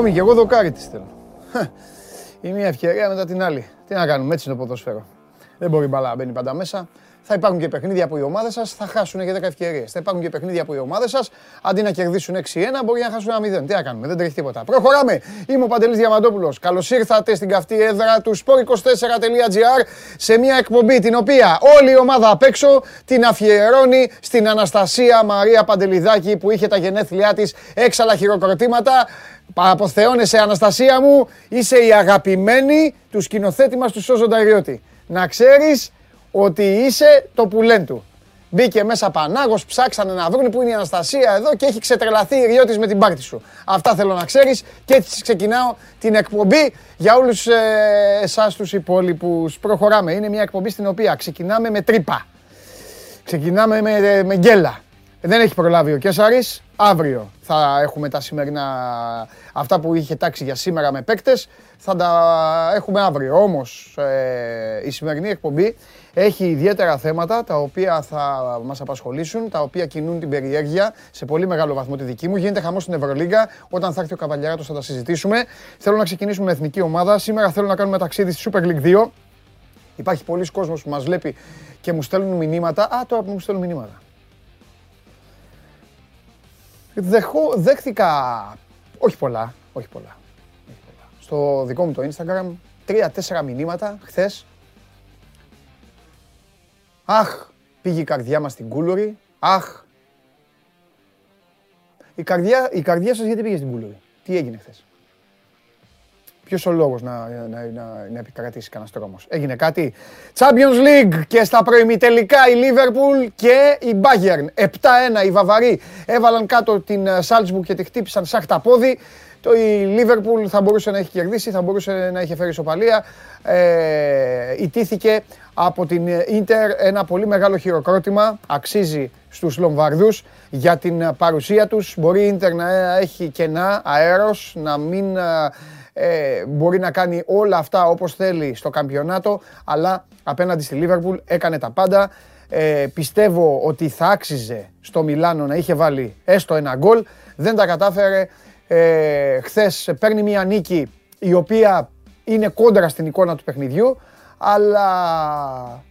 Ακόμη και εγώ δοκάρι της θέλω. Η μία ευκαιρία μετά την άλλη. Τι να κάνουμε, έτσι είναι το ποδόσφαιρο. Δεν μπορεί η μπαλά να μπαίνει πάντα μέσα. Θα υπάρχουν και παιχνίδια που οι ομάδες σας θα χάσουν για 10 ευκαιρίες. Θα υπάρχουν και παιχνίδια που οι ομάδες σας αντί να κερδίσουν 6-1 μπορεί να χάσουν ένα 0. Τι να κάνουμε, δεν τρέχει τίποτα. Προχωράμε. Είμαι ο Παντελής Διαμαντόπουλος. Καλώς ήρθατε στην καυτή έδρα του sport24.gr σε μια εκπομπή την οποία όλη η ομάδα απ' έξω την αφιερώνει στην Αναστασία Μαρία Παντελιδάκη που είχε τα γενέθλιά της έξαλα χειροκροτήματα. Αποθεώνεσαι Αναστασία μου, είσαι η αγαπημένη του σκηνοθέτη μας του Σόζο Νταϊριώτη. Να ξέρεις ότι είσαι το πουλέν του. Μπήκε μέσα Πανάγος, ψάξανε να βρουν που είναι η Αναστασία εδώ και έχει ξετρελαθεί η Ριώτης με την πάρτη σου. Αυτά θέλω να ξέρεις και έτσι ξεκινάω την εκπομπή για όλους ε, εσάς τους υπόλοιπους. Προχωράμε. Είναι μια εκπομπή στην οποία ξεκινάμε με τρύπα. Ξεκινάμε με, με γκέλα. Δεν έχει προλάβει ο Κέσσαρης. Αύριο θα έχουμε τα σημερινά, αυτά που είχε τάξει για σήμερα με παίκτες, θα τα έχουμε αύριο. Όμως ε, η σημερινή εκπομπή έχει ιδιαίτερα θέματα τα οποία θα μας απασχολήσουν, τα οποία κινούν την περιέργεια σε πολύ μεγάλο βαθμό τη δική μου. Γίνεται χαμός στην Ευρωλίγκα. Όταν θα έρθει ο Καβαλιαράτος θα τα συζητήσουμε. Θέλω να ξεκινήσουμε με εθνική ομάδα. Σήμερα θέλω να κάνουμε ταξίδι στη Super League 2. Υπάρχει πολλοί κόσμος που μας βλέπει και μου στέλνουν μηνύματα. Α, τώρα που μου στέλνουν μηνύματα. Δεχώ, δέχθηκα, όχι πολλά, όχι πολλά, όχι πολλά. Στο δικό μου το Instagram, τρία-τέσσερα μηνύματα χθες. Αχ, πήγε η καρδιά μας στην Κούλουρη. Αχ. Η καρδιά, η καρδιά σας γιατί πήγε στην Κούλουρη; Τι έγινε χθες; Ποιος ο λόγος να, να, να, να επικρατήσει κανένας τρόμος. Έγινε κάτι. Champions League και στα προημιτελικά η Liverpool και η Bayern. 7-1 οι Βαβαροί έβαλαν κάτω την ε, Salzburg και τη χτύπησαν σαν χταπόδι. Το η Liverpool θα μπορούσε να έχει κερδίσει, θα μπορούσε να έχει φέρει ισοπαλία. Ε, ιτήθηκε από την Ίντερ ένα πολύ μεγάλο χειροκρότημα. Αξίζει στους Λομβαρδούς για την παρουσία τους. Μπορεί η Ίντερ να έχει κενά αέρος, να μην ε, ε, μπορεί να κάνει όλα αυτά όπως θέλει στο καμπιονάτο, αλλά απέναντι στη Λίβερπουλ έκανε τα πάντα. Ε, πιστεύω ότι θα άξιζε στο Μιλάνο να είχε βάλει έστω ένα γκολ. Δεν τα κατάφερε. Ε, χθες παίρνει μια νίκη η οποία είναι κόντρα στην εικόνα του παιχνιδιού, αλλά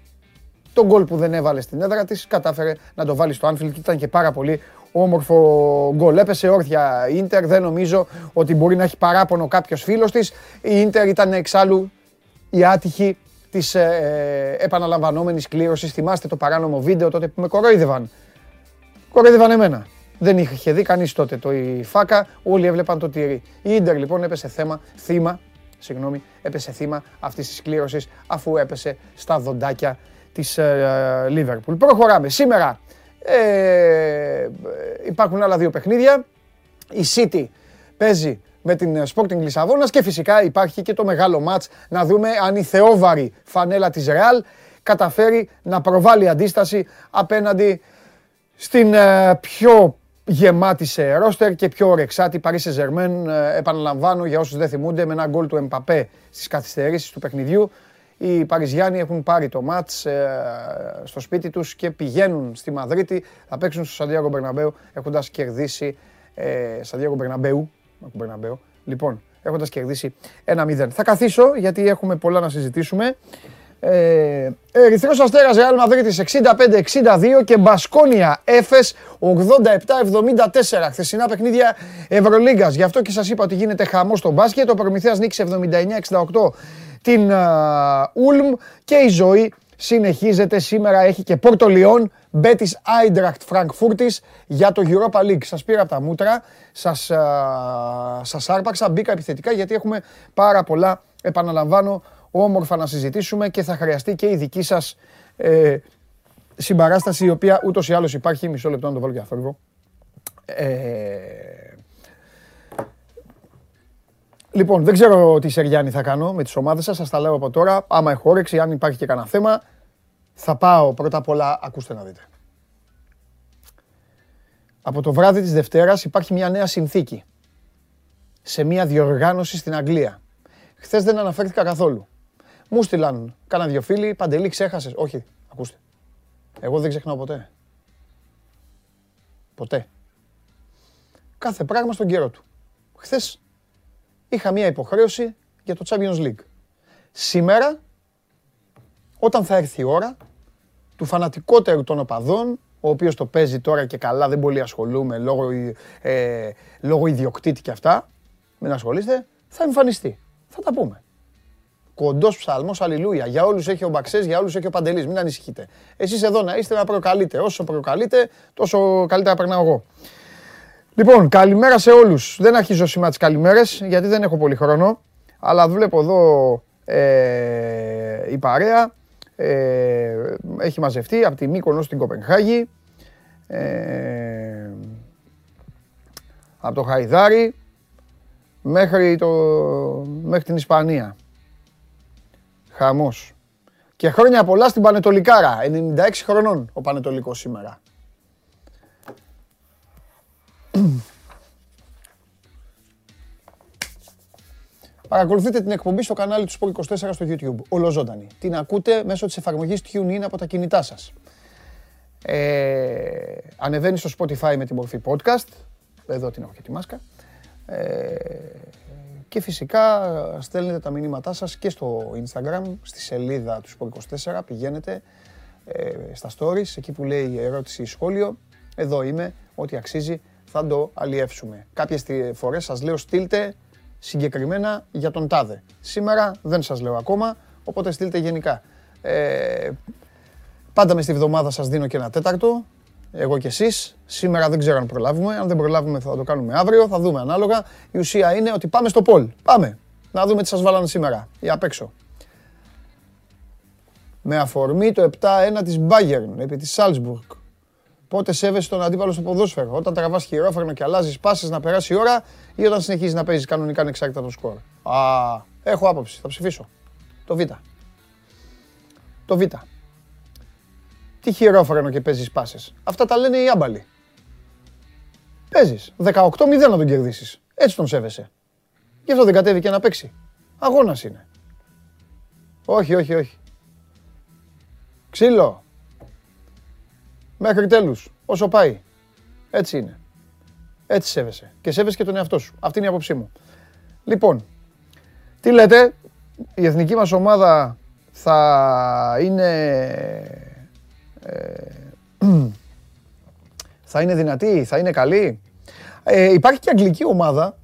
το γκολ που δεν έβαλε στην έδρα της κατάφερε να το βάλει στο Anfield και ήταν και πάρα πολύ όμορφο γκολ. Έπεσε όρθια η Ίντερ, δεν νομίζω ότι μπορεί να έχει παράπονο κάποιος φίλος της. Η Ίντερ ήταν εξάλλου η άτυχη της ε, ε επαναλαμβανόμενης κλήρωσης. Θυμάστε το παράνομο βίντεο τότε που με κορόιδευαν. Κορόιδευαν εμένα. Δεν είχε δει κανείς τότε το η φάκα, όλοι έβλεπαν το τυρί. Η Ίντερ λοιπόν έπεσε θέμα, θύμα, συγγνώμη, έπεσε θύμα αυτής της κλήρωσης αφού έπεσε στα δοντάκια της Λίβερπουλ. Προχωράμε. Σήμερα ε, υπάρχουν άλλα δύο παιχνίδια. Η City παίζει με την Sporting Λισαβόνας και φυσικά υπάρχει και το μεγάλο μάτς να δούμε αν η θεόβαρη φανέλα της Real καταφέρει να προβάλλει αντίσταση απέναντι στην ε, πιο γεμάτη σε ρόστερ και πιο ορεξάτη Paris Saint-Germain. Ε, επαναλαμβάνω για όσους δεν θυμούνται με ένα γκολ του Εμπαπέ στις καθυστερήσεις του παιχνιδιού οι Παριζιάνοι έχουν πάρει το μάτς ε, στο σπίτι τους και πηγαίνουν στη Μαδρίτη. Θα παίξουν στο Σαντιάγκο Μπερναμπέου έχοντας κερδίσει ε, Σαντιάγκο Μπερναμπέου. Μπερναμπέου. Λοιπόν, έχοντας κερδίσει ένα 0. Θα καθίσω γιατί έχουμε πολλά να συζητήσουμε. Ε, Ερυθρός Αστέρας Ρεάλ Μαδρίτης 65-62 και Μπασκόνια Έφες 87-74 χθεσινά παιχνίδια Ευρωλίγκας. Γι' αυτό και σας είπα ότι γίνεται χαμός στο μπάσκετ. Ο Προμηθέας νίκησε 79-68 την Ούλμ και η ζωή συνεχίζεται. Σήμερα έχει και Πόρτο Λιόν, Μπέτης Άιντρακτ Φραγκφούρτης για το Europa League. Σας πήρα από τα μούτρα, σας, σας άρπαξα, μπήκα επιθετικά γιατί έχουμε πάρα πολλά, επαναλαμβάνω, όμορφα να συζητήσουμε και θα χρειαστεί και η δική σας ε, συμπαράσταση η οποία ούτως ή άλλως υπάρχει. Μισό λεπτό να το βάλω και αφεύγω. Ε, Λοιπόν, δεν ξέρω τι Σεριάννη θα κάνω με τις ομάδες σας, σας τα λέω από τώρα. Άμα έχω όρεξη, αν υπάρχει και κανένα θέμα, θα πάω πρώτα απ' όλα, ακούστε να δείτε. Από το βράδυ της Δευτέρας υπάρχει μια νέα συνθήκη σε μια διοργάνωση στην Αγγλία. Χθες δεν αναφέρθηκα καθόλου. Μου στείλαν κάνα δυο φίλοι, Παντελή ξέχασες. Όχι, ακούστε. Εγώ δεν ξεχνάω ποτέ. Ποτέ. Κάθε πράγμα στον καιρό του. Χθες είχα μια υποχρέωση για το Champions League. Σήμερα, όταν θα έρθει η ώρα του φανατικότερου των οπαδών, ο οποίος το παίζει τώρα και καλά, δεν πολύ ασχολούμαι λόγω, ε, λόγω ιδιοκτήτη και αυτά, μην ασχολείστε, θα εμφανιστεί. Θα τα πούμε. Κοντός ψαλμός, αλληλούια. Για όλους έχει ο Μπαξές, για όλους έχει ο Παντελής. Μην ανησυχείτε. Εσείς εδώ να είστε να προκαλείτε. Όσο προκαλείτε, τόσο καλύτερα περνάω εγώ. Λοιπόν, καλημέρα σε όλους. Δεν αρχίζω σήμερα τις καλημέρες, γιατί δεν έχω πολύ χρόνο. Αλλά βλέπω εδώ ε, η παρέα. Ε, έχει μαζευτεί από τη Μύκονος στην Κοπενχάγη. Ε, από το Χαϊδάρι μέχρι, το, μέχρι την Ισπανία. Χαμός. Και χρόνια πολλά στην Πανετολικάρα. 96 χρονών ο Πανετολικός σήμερα. Παρακολουθείτε την εκπομπή στο κανάλι του Sport 24 στο YouTube. Ολοζώντανη. Την ακούτε μέσω της εφαρμογής TuneIn από τα κινητά σας. Ε, ανεβαίνει στο Spotify με τη μορφή podcast. Εδώ την έχω και τη μάσκα. Ε, και φυσικά στέλνετε τα μηνύματά σας και στο Instagram, στη σελίδα του Sport 24. Πηγαίνετε ε, στα stories, εκεί που λέει ερώτηση ή σχόλιο. Εδώ είμαι, ό,τι αξίζει θα το αλλιεύσουμε. Κάποιες φορές σας λέω στείλτε συγκεκριμένα για τον τάδε. Σήμερα δεν σας λέω ακόμα, οπότε στείλτε γενικά. Ε, πάντα μες στη βδομάδα σας δίνω και ένα τέταρτο, εγώ και εσείς. Σήμερα δεν ξέρω αν προλάβουμε, αν δεν προλάβουμε θα το κάνουμε αύριο, θα δούμε ανάλογα. Η ουσία είναι ότι πάμε στο Πολ. Πάμε, να δούμε τι σας βάλανε σήμερα, ή απ' έξω. Με αφορμή το 7-1 της Bayern επί της Salzburg. Πότε σέβεσαι τον αντίπαλο στο ποδόσφαιρο; Όταν τραβά χειρόφρενο και αλλάζεις πάσει να περάσει η ώρα ή όταν συνεχίζεις να παίζεις κανονικά ανεξάρτητα από το σκορ; Α, έχω άποψη. Θα ψηφίσω. Το Β. Το Β. Τι χειρόφρενο και παίζεις πάσει. Αυτά τα λένε οι άμπαλοι. Παίζεις. 18-0 να τον κερδίσεις. Έτσι τον σέβεσαι. Γι' αυτό δεν κατέβηκε να παίξει. Αγώνας είναι. Όχι, όχι, όχι. Ξύλο. Μέχρι τέλους. Όσο πάει. Έτσι είναι. Έτσι σέβεσαι. Και σέβεσαι και τον εαυτό σου. Αυτή είναι η άποψή μου. Λοιπόν, τι λέτε, η εθνική μας ομάδα θα είναι... Ε, θα είναι δυνατή, θα είναι καλή; Ε, υπάρχει και αγγλική ομάδα.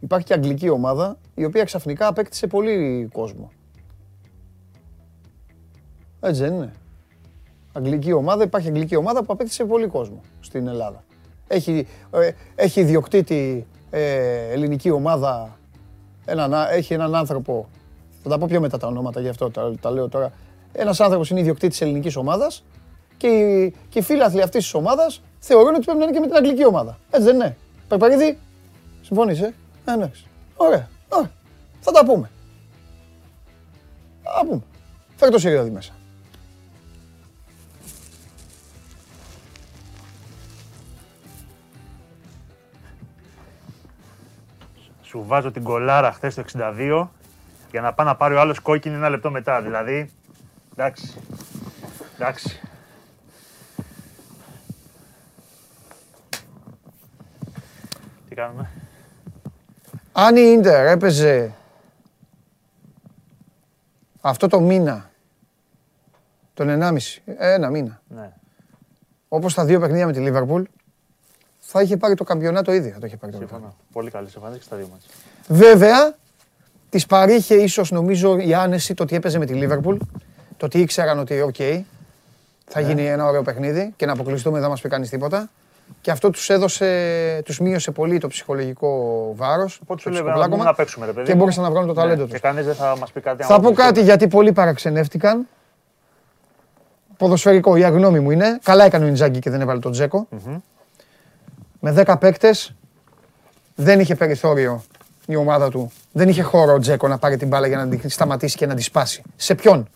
Υπάρχει και αγγλική ομάδα, η οποία ξαφνικά απέκτησε πολύ κόσμο. Έτσι δεν είναι αγγλική ομάδα, υπάρχει αγγλική ομάδα που απέκτησε πολύ κόσμο στην Ελλάδα. Έχει, ε, έχει ιδιοκτήτη ε, ελληνική ομάδα, ένα, έχει έναν άνθρωπο, θα τα πω πιο μετά τα ονόματα γι' αυτό τα, τα λέω τώρα, ένας άνθρωπος είναι ιδιοκτήτης ελληνικής ομάδας και οι, και οι φίλαθλοι αυτής της ομάδας θεωρούν ότι πρέπει να είναι και με την αγγλική ομάδα. Έτσι δεν είναι. Περπαρίδη, συμφωνείς, ε; ε εντάξει. Ωραία. Ωραία. Θα τα πούμε. Θα τα πούμε. Φέρ το Σιριώδη μέσα. Σου βάζω την κολάρα χθες το 62 για να πάει να πάρει ο άλλος κόκκινη ένα λεπτό μετά. Δηλαδή, εντάξει. Εντάξει. Τι κάνουμε; Αν η Ίντερ έπαιζε αυτό το μήνα, τον 1,5, ένα μήνα, ναι. όπως τα δύο παιχνίδια με τη Λίβερπουλ, θα είχε πάρει το καμπιονάτο ήδη. Θα το είχε πάρει το Συμφωνώ. Πολύ καλή εμφάνιση και στα δύο μάτια. Βέβαια, της παρήχε ίσως νομίζω η άνεση το ότι έπαιζε με τη Λίβερπουλ. Το ότι ήξεραν ότι, οκ, θα γίνει ναι. ένα ωραίο παιχνίδι και να αποκλειστούμε δεν μας πει κανείς τίποτα. Και αυτό τους έδωσε, τους μείωσε πολύ το ψυχολογικό βάρος. Οπότε σου λέει να παίξουμε, ρε παιδί. Και μπορούσαν να βγάλουν το ναι, ταλέντο τους. Και κανείς δεν θα μας πει κάτι Θα πω κάτι γιατί πολλοί παραξενεύτηκαν. Ποδοσφαιρικό, η γνώμη μου είναι. Καλά έκανε ο Ιντζάγκη και δεν έβαλε τον Τζέκο με 10 παίκτες δεν είχε περιθώριο η ομάδα του. Δεν είχε χώρο ο Τζέκο να πάρει την μπάλα για να την σταματήσει και να τη σπάσει. Σε ποιον;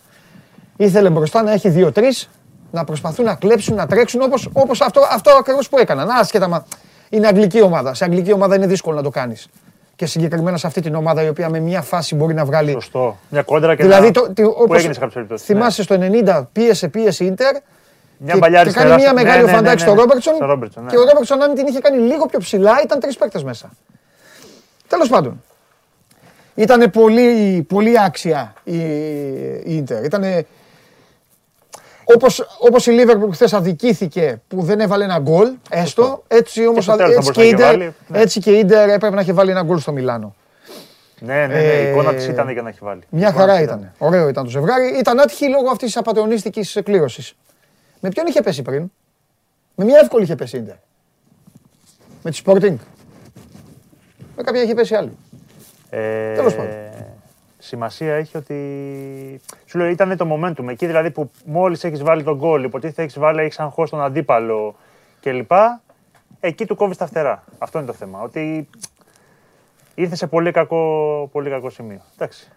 Ήθελε μπροστά να έχει δύο-τρεις, να προσπαθούν να κλέψουν, να τρέξουν όπως όπως αυτό, αυτό ακριβώς που έκαναν. Άσχετα, μα είναι αγγλική ομάδα. Σε αγγλική ομάδα είναι δύσκολο να το κάνεις. Και συγκεκριμένα σε αυτή την ομάδα η οποία με μια φάση μπορεί να βγάλει. Σωστό. Μια κόντρα και δηλαδή, να... το, το, όπως, που έγινε σε Θυμάσαι ναι. στο 90 πίεσε, πίεσε Ιντερ μια και, και κάνει μια μεγάλη ναι, ναι, οφαντάκι ναι, στο Ρόμπερτσον και ο Ρόμπερτσον αν την είχε κάνει λίγο πιο ψηλά ήταν τρεις παίκτες μέσα. Τέλος πάντων. Ήταν πολύ, πολύ άξια η, η Ίντερ. Ήτανε όπως, όπως η Λίβερπουλ χθες αδικήθηκε που δεν έβαλε ένα γκολ, έστω, έτσι όμως στο τέλος έτσι, θα και η μπορούσε να Ίντερ, έχει βάλει, ναι. έτσι και η Ίντερ έπρεπε να έχει βάλει ένα γκολ στο Μιλάνο. Ναι, ναι, ναι, η εικόνα Ε, της ήταν για να έχει βάλει. Μια Η εικόνα χαρά της ήταν. Ωραίο ήταν το ζευγάρι. Ήταν άτυχη λόγω αυτής της απαταιωνίστικης κλήρωσης. Με ποιον είχε πέσει πριν, Με μια εύκολη είχε πέσει η Ίντερ. Με τη Sporting. Με κάποια είχε πέσει άλλη. Ε, Τέλος πάντων. Σημασία έχει ότι. Σου λέω, ήταν το momentum. Εκεί δηλαδή που μόλις έχεις βάλει τον γκολ, υποτίθεται έχεις βάλει, έχεις αγχώσει τον αντίπαλο κλπ. Εκεί του κόβεις τα φτερά. Αυτό είναι το θέμα. Ότι ήρθε σε πολύ κακό, πολύ κακό σημείο. Εντάξει.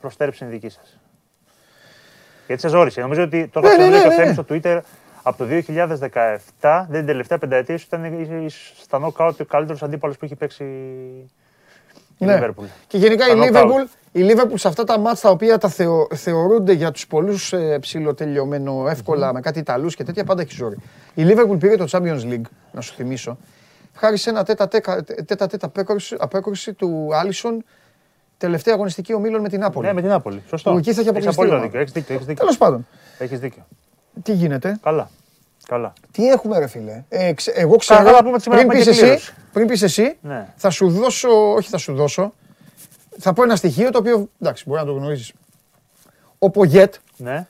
Προστέρεψε η δική σας. Γιατί σε ζόρισε. Νομίζω ότι το Ναι, είχα ναι, ξαναδεί ναι, και ο ναι. Θέμης στο Twitter από το 2017, δεν την τελευταία πενταετία, ίσως ήταν ίσως στα νοκάουτ ο καλύτερος αντίπαλος που έχει παίξει η Ναι. Liverpool. Και γενικά η Στα knockout. Liverpool, η Liverpool σε αυτά τα μάτς τα οποία τα θεω, θεωρούνται για τους πολλούς ε, ψηλοτελειωμένο εύκολα με κάτι Ιταλούς και τέτοια πάντα έχει ζόρι. Η Liverpool πήρε το Champions League, να σου θυμίσω, χάρη σε ένα τέτα τέτα απέκρουση, απέκρουση του Άλισον τελευταία αγωνιστική ομίλων με την Νάπολη. Ναι, με την Νάπολη. Σωστό. Που εκεί θα έχει Έχεις αποκλειστεί η απόλυτο ομάδα. δίκιο. Έχεις δίκιο. Έχεις δίκιο. Τέλος πάντων, Έχεις δίκιο. τι γίνεται, Καλά. Καλά. τι έχουμε ρε φίλε; Ε, ξε- εγώ ξέρω, Καλά, να πούμε σήμερα πριν έχουμε πεις και εσύ, κλήρωση. πριν πεις εσύ, Ναι. θα σου δώσω, όχι θα σου δώσω, θα πω ένα στοιχείο το οποίο, εντάξει, μπορεί να το γνωρίζεις. Ο Πογέτ Ναι.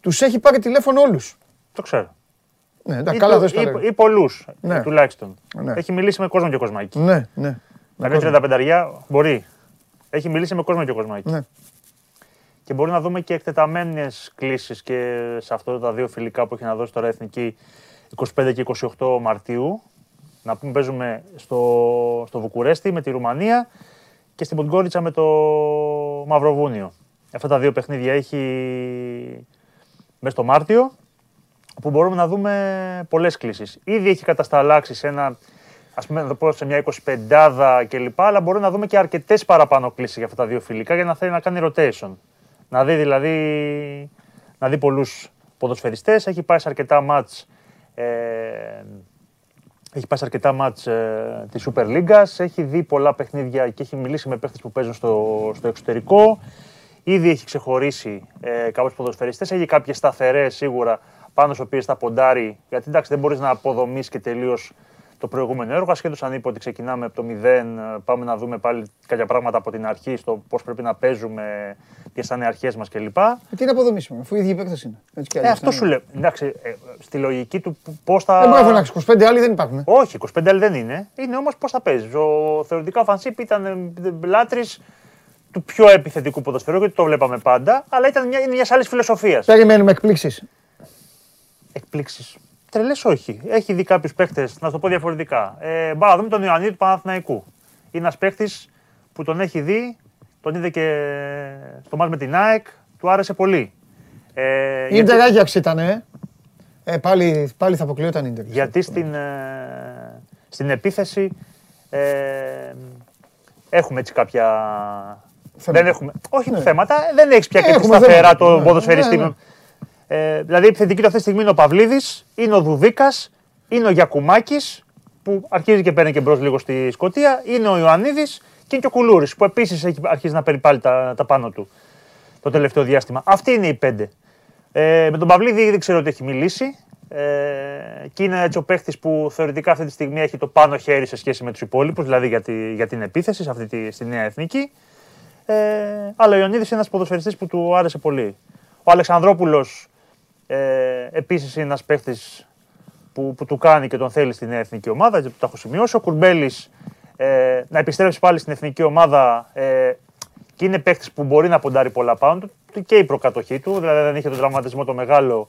τους έχει πάρει τηλέφωνο όλους. Το ξέρω. Ναι, εντάξει, Ή καλά το- δεν στο ή- λέω. Ή πολλούς Ναι. τουλάχιστον. Ναι. Έχει μιλήσει με κόσμο και κοσμάκι. Ναι, ναι. Να κάνει 35 μπορεί. Έχει μιλήσει με κόσμο και κοσμάκι. Ναι. Και μπορεί να δούμε και εκτεταμένες κλήσεις και σε αυτά τα δύο φιλικά που έχει να δώσει τώρα η Εθνική 25 και 28 Μαρτίου. Να πούμε παίζουμε στο, στο Βουκουρέστι με τη Ρουμανία και στην Ποντγκόριτσα με το Μαυροβούνιο. Αυτά τα δύο παιχνίδια έχει μέσα στο Μάρτιο που μπορούμε να δούμε πολλές κλήσεις. Ήδη έχει κατασταλάξει σε ένα, ας πούμε, να το πω σε μια 25 κλπ. Αλλά μπορούμε να δούμε και αρκετές παραπάνω κλήσεις για αυτά τα δύο φιλικά για να θέλει να κάνει rotation. Να δει δηλαδή, να δει πολλούς ποδοσφαιριστές. Έχει πάει σε αρκετά μάτς ε, έχει πάει σε αρκετά μάτς ε, της Super League, έχει δει πολλά παιχνίδια και έχει μιλήσει με παίχτες που παίζουν στο, στο εξωτερικό. Ήδη έχει ξεχωρίσει ε, κάποιους ποδοσφαιριστές, έχει κάποιες σταθερές σίγουρα πάνω στις οποίες θα ποντάρει, γιατί εντάξει δεν μπορείς να αποδομήσεις και τελείως το προηγούμενο έργο, ασχέτως αν είπε ότι ξεκινάμε από το μηδέν, ε, πάμε να δούμε πάλι κάποια πράγματα από την αρχή, στο πώς πρέπει να παίζουμε, ποιες θα είναι οι αρχές μας κλπ. Ε, Τι είναι αποδομήσιμο, αφού οι ίδιοι παίκτες είναι. Έτσι κι Ε, αλλιώς, αυτό ναι. σου λέω. Εντάξει, ε, στη λογική του πώς θα. Δεν μπορεί να φωνάξεις. 25 άλλοι δεν υπάρχουν. Όχι, 25 άλλοι δεν είναι. Είναι όμως πώς θα παίζεις. Ο θεωρητικά ο Φανσίπ ήταν λάτρης του πιο επιθετικού ποδοσφαιρού, γιατί το βλέπαμε πάντα, αλλά ήταν μια, είναι μιας άλλης φιλοσοφίας. Περιμένουμε εκπλήξεις. Εκπλήξεις. Τρελές όχι. Έχει δει κάποιους παίχτε, να σου το πω διαφορετικά. Ε, μπα, να δούμε τον Ιωαννίδη του Παναθηναϊκού. Είναι ένας παίχτη που τον έχει δει, τον είδε και στο μάτς με την ΑΕΚ, του άρεσε πολύ. Ε, Η Ίντερ Άγιαξ ήταν, ε. Ε, πάλι, πάλι θα αποκλειόταν η Ίντερ. Γιατί στην, ε, στην επίθεση ε, έχουμε έτσι κάποια. Θέματα. Δεν έχουμε. Όχι Ναι. θέματα, δεν έχεις πια και τη Έχουμε σταθερά θέματα. το Ναι, ποδοσφαιριστή. ναι, ναι. Ε, δηλαδή η επιθετική του αυτή τη στιγμή είναι ο Παυλίδης, είναι ο Δουδίκα, είναι ο Γιακουμάκης που αρχίζει και παίρνει και μπρος λίγο στη Σκωτία, είναι ο Ιωαννίδης και είναι και ο Κουλούρης που επίσης έχει αρχίσει να παίρνει πάλι τα, τα πάνω του το τελευταίο διάστημα. Αυτοί είναι οι πέντε. Ε, με τον Παυλίδη δεν ξέρω ότι έχει μιλήσει. Ε, και είναι έτσι ο παίχτης που θεωρητικά αυτή τη στιγμή έχει το πάνω χέρι σε σχέση με τους υπόλοιπους, δηλαδή για, τη, για την επίθεση σε αυτή τη, στη νέα εθνική. Ε, αλλά ο Ιωαννίδης είναι ένας ποδοσφαιριστής που του άρεσε πολύ. Ο Αλεξανδρόπουλος ε, επίσης είναι ένας παίχτης που, που του κάνει και τον θέλει στη νέα εθνική ομάδα, γιατί το έχω σημειώσει. Ο Κουρμπέλης ε, να επιστρέψει πάλι στην εθνική ομάδα ε, και είναι παίχτης που μπορεί να ποντάρει πολλά πάνω του και η προκατοχή του. Δηλαδή δεν είχε τον τραυματισμό το μεγάλο.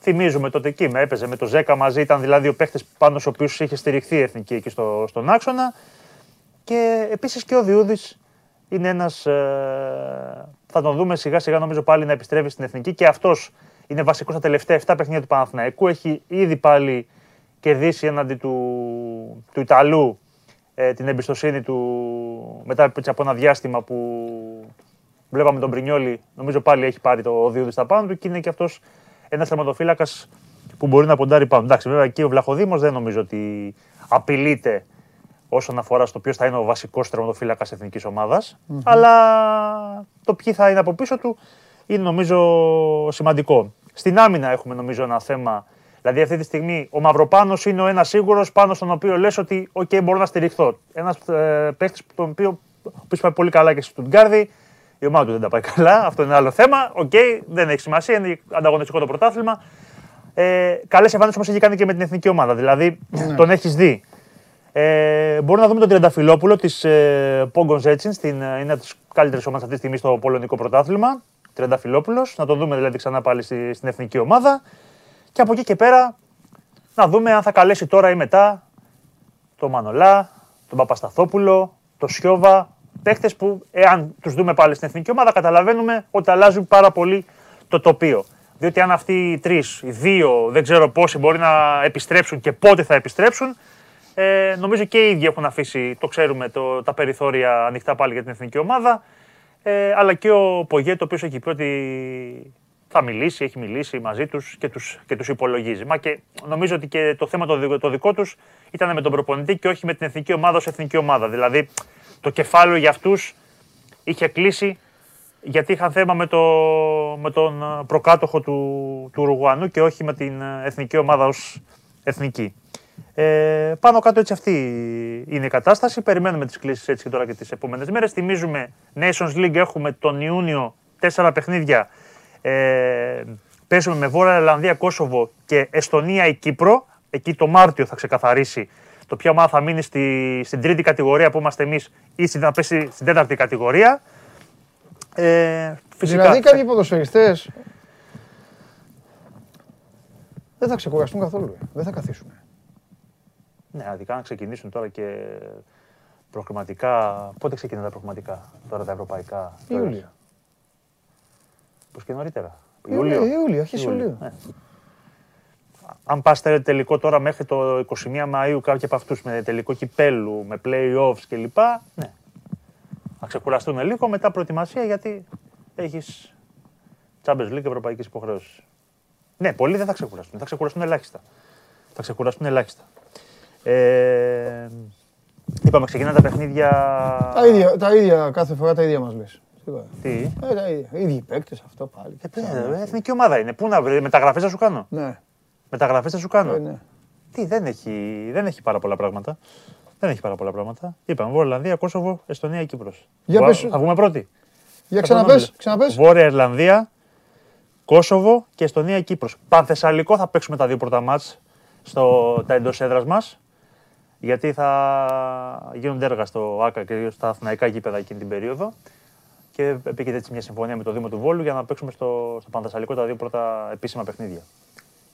Θυμίζουμε τότε εκεί, με έπαιζε με το Ζέκα μαζί, ήταν δηλαδή ο παίχτης πάνω στους οποίους είχε στηριχθεί η εθνική εκεί στο, στον άξονα. Και επίσης και ο Διούδης είναι ένας. Ε, θα τον δούμε σιγά σιγά νομίζω πάλι να επιστρέφει στην εθνική και αυτός είναι βασικό στα τελευταία 7 παιχνίδια του Παναθηναϊκού. Έχει ήδη πάλι κερδίσει έναντι του, του Ιταλού ε, την εμπιστοσύνη του μετά έτσι, από ένα διάστημα που βλέπαμε τον Πρινιόλη. Νομίζω πάλι έχει πάρει το Διούδη στα πάνω του και είναι και αυτός ένας τερματοφύλακα που μπορεί να ποντάρει πάνω. Εντάξει, βέβαια εκεί ο Βλαχοδήμος δεν νομίζω ότι απειλείται όσον αφορά στο ποιος θα είναι ο βασικός τερματοφύλακα εθνικής Αλλά το ποιοι θα είναι από πίσω του είναι νομίζω σημαντικό. Στην άμυνα έχουμε νομίζω ένα θέμα. Δηλαδή αυτή τη στιγμή ο Μαυροπάνος είναι ο ένας σίγουρος πάνω στον οποίο λες ότι OK, μπορώ να στηριχθώ. Ένας ε, παίχτη τον οποίο, ο πάει πολύ καλά και στην Τουγκάρδη. Η ομάδα του δεν τα πάει καλά. Αυτό είναι άλλο θέμα. OK, okay, δεν έχει σημασία. Είναι ανταγωνιστικό το πρωτάθλημα. Ε, Καλές εμφανίσεις όμως έχει κάνει και με την εθνική ομάδα. Δηλαδή ναι. τον έχεις δει. Ε, μπορούμε να δούμε τον Τριανταφυλόπουλο της ε, Πόγκον Ζέτσιν. Ε, είναι από τις καλύτερες ομάδες αυτή τη στιγμή στο πολωνικό πρωτάθλημα. Τριανταφυλόπουλο. Να τον δούμε δηλαδή ξανά πάλι στη, στην εθνική ομάδα. Και από εκεί και πέρα να δούμε αν θα καλέσει τώρα ή μετά τον Μανολά, τον Παπασταθόπουλο, τον Σιώβα. Παίχτες που, εάν τους δούμε πάλι στην εθνική ομάδα, καταλαβαίνουμε ότι αλλάζουν πάρα πολύ το τοπίο. Διότι αν αυτοί οι τρεις, οι δύο, δεν ξέρω πόσοι μπορεί να επιστρέψουν και πότε θα επιστρέψουν, ε, νομίζω και οι ίδιοι έχουν αφήσει, το ξέρουμε, το, τα περιθώρια ανοιχτά πάλι για την εθνική ομάδα. Ε, αλλά και ο Πογέ, το οποίο έχει πει ότι θα μιλήσει, έχει μιλήσει μαζί τους και τους και τους υπολογίζει. Μα και νομίζω ότι και το θέμα το, δικό, το δικό τους ήταν με τον προπονητή και όχι με την εθνική ομάδα ως εθνική ομάδα. Δηλαδή το κεφάλαιο για αυτούς είχε κλείσει γιατί είχαν θέμα με, το, με τον προκάτοχο του, του Ουρουγουανού και όχι με την εθνική ομάδα ως εθνική. Ε, πάνω κάτω έτσι αυτή είναι η κατάσταση. Περιμένουμε τις κλήσεις έτσι και τώρα και τις επόμενες μέρες. Θυμίζουμε Nations League έχουμε τον Ιούνιο τέσσερα παιχνίδια. Ε, παίζουμε με Βόρεια Ελλανδία, Κόσοβο και Εστονία ή Κύπρο. Εκεί το Μάρτιο θα ξεκαθαρίσει το ποια ομάδα θα μείνει στη, στην τρίτη κατηγορία που είμαστε εμείς ή να πέσει στην τέταρτη κατηγορία. Ε, φυσικά, δηλαδή κάποιοι ποδοσφαιριστές δεν θα ξεκουραστούν καθόλου. Δεν θα καθίσουν. Ναι, αδικά να ξεκινήσουν τώρα και προγραμματικά. Πότε ξεκινάνε τα προγραμματικά τώρα τα ευρωπαϊκά. Ιούλιο. Πώ και νωρίτερα. Ιούλιο, Ιούλιο, αρχές Ιουλίου. Ναι. Αν πας τελικό τώρα μέχρι το 21 Μαου, κάποιοι από αυτούς με τελικό κυπέλου, με playoffs κλπ. Ναι. Να ξεκουραστούν λίγο μετά προετοιμασία γιατί έχεις Champions League Ευρωπαϊκής υποχρέωση. Ναι, πολλοί δεν θα ξεκουραστούν. Θα ξεκουραστούν ελάχιστα. Θα ξεκουραστούν ελάχιστα. Ε, είπαμε, ξεκινάνε τα παιχνίδια. Τα ίδια, τα ίδια κάθε φορά τα ίδια μας λες. Τι. Ε, τα ίδια. Οι ίδιοι παίκτες, αυτό πάλι. Ε, ε, εθνική ομάδα είναι. Πού να βρει, μεταγραφές θα σου κάνω; Ναι. Μεταγραφές θα σου κάνω; Ε, ναι. Τι, δεν έχει, δεν έχει πάρα πολλά πράγματα. Δεν έχει πάρα πολλά πράγματα. Είπαμε Βόρεια Ιρλανδία, Κόσοβο, Εστονία, Κύπρος. Για πες... Θα βγούμε πρώτοι. Για ξαναπες, ξαναπες. Βόρεια Ιρλανδία, Κόσοβο και Εστονία, Κύπρος. Πανθεσσαλικό θα παίξουμε τα δύο πρώτα μάτς στο, τα εντός έδρας μας. Γιατί θα γίνονται έργα στο ΑΚΑ και στα αθηναϊκά γήπεδα εκείνη την περίοδο. Και επίκειται έτσι μια συμφωνία με το Δήμο του Βόλου για να παίξουμε στο, στο Πανθεσσαλικό τα δύο πρώτα επίσημα παιχνίδια.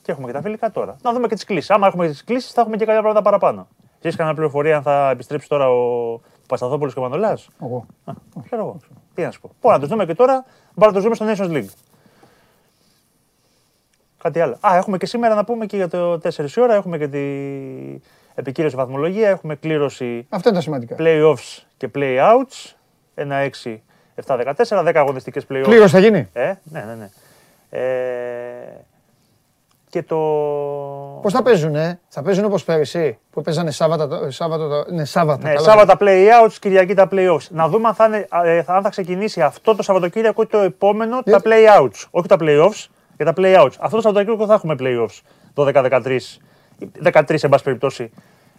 Και έχουμε και τα φιλικά τώρα. Να δούμε και τις κλήσει. Άμα έχουμε τις κλήσει, θα έχουμε και κάποια πράγματα παραπάνω. Έχεις κανένα πληροφορία αν θα επιστρέψει τώρα ο Πασταθόπουλος και ο Μανολάς; Εγώ. Ξέρω εγώ. Τι να σου πω. Μπορεί να το δούμε και τώρα, μπορεί να το δούμε στο Nations League. Κάτι άλλο. Α, έχουμε και σήμερα να πούμε και για το 4 η ώρα. Έχουμε και την επικύρωση βαθμολογία. Έχουμε κλήρωση. Αυτά είναι τα σημαντικά. Playoffs και playouts. 1-6, 7-14, 10 αγωνιστικές playoffs. Κλήρωση θα γίνει; Ε, ναι, ναι, ναι. Ε, και το. Πώς θα παίζουν, ε; θα παίζουν όπως πέρυσι που παίζανε Σάββατα. Σάββατα ναι, Σάββατα. Ναι, Σάββατα play-outs, Κυριακή τα play-offs. Να δούμε αν θα, είναι, ε, αν θα ξεκινήσει αυτό το Σαββατοκύριακο ή το επόμενο τα play-outs. Όχι τα play-offs, για τα play-outs. Αυτό το Σαββατοκύριακο θα έχουμε play-offs. 12-13. 13 εν πάση περιπτώσει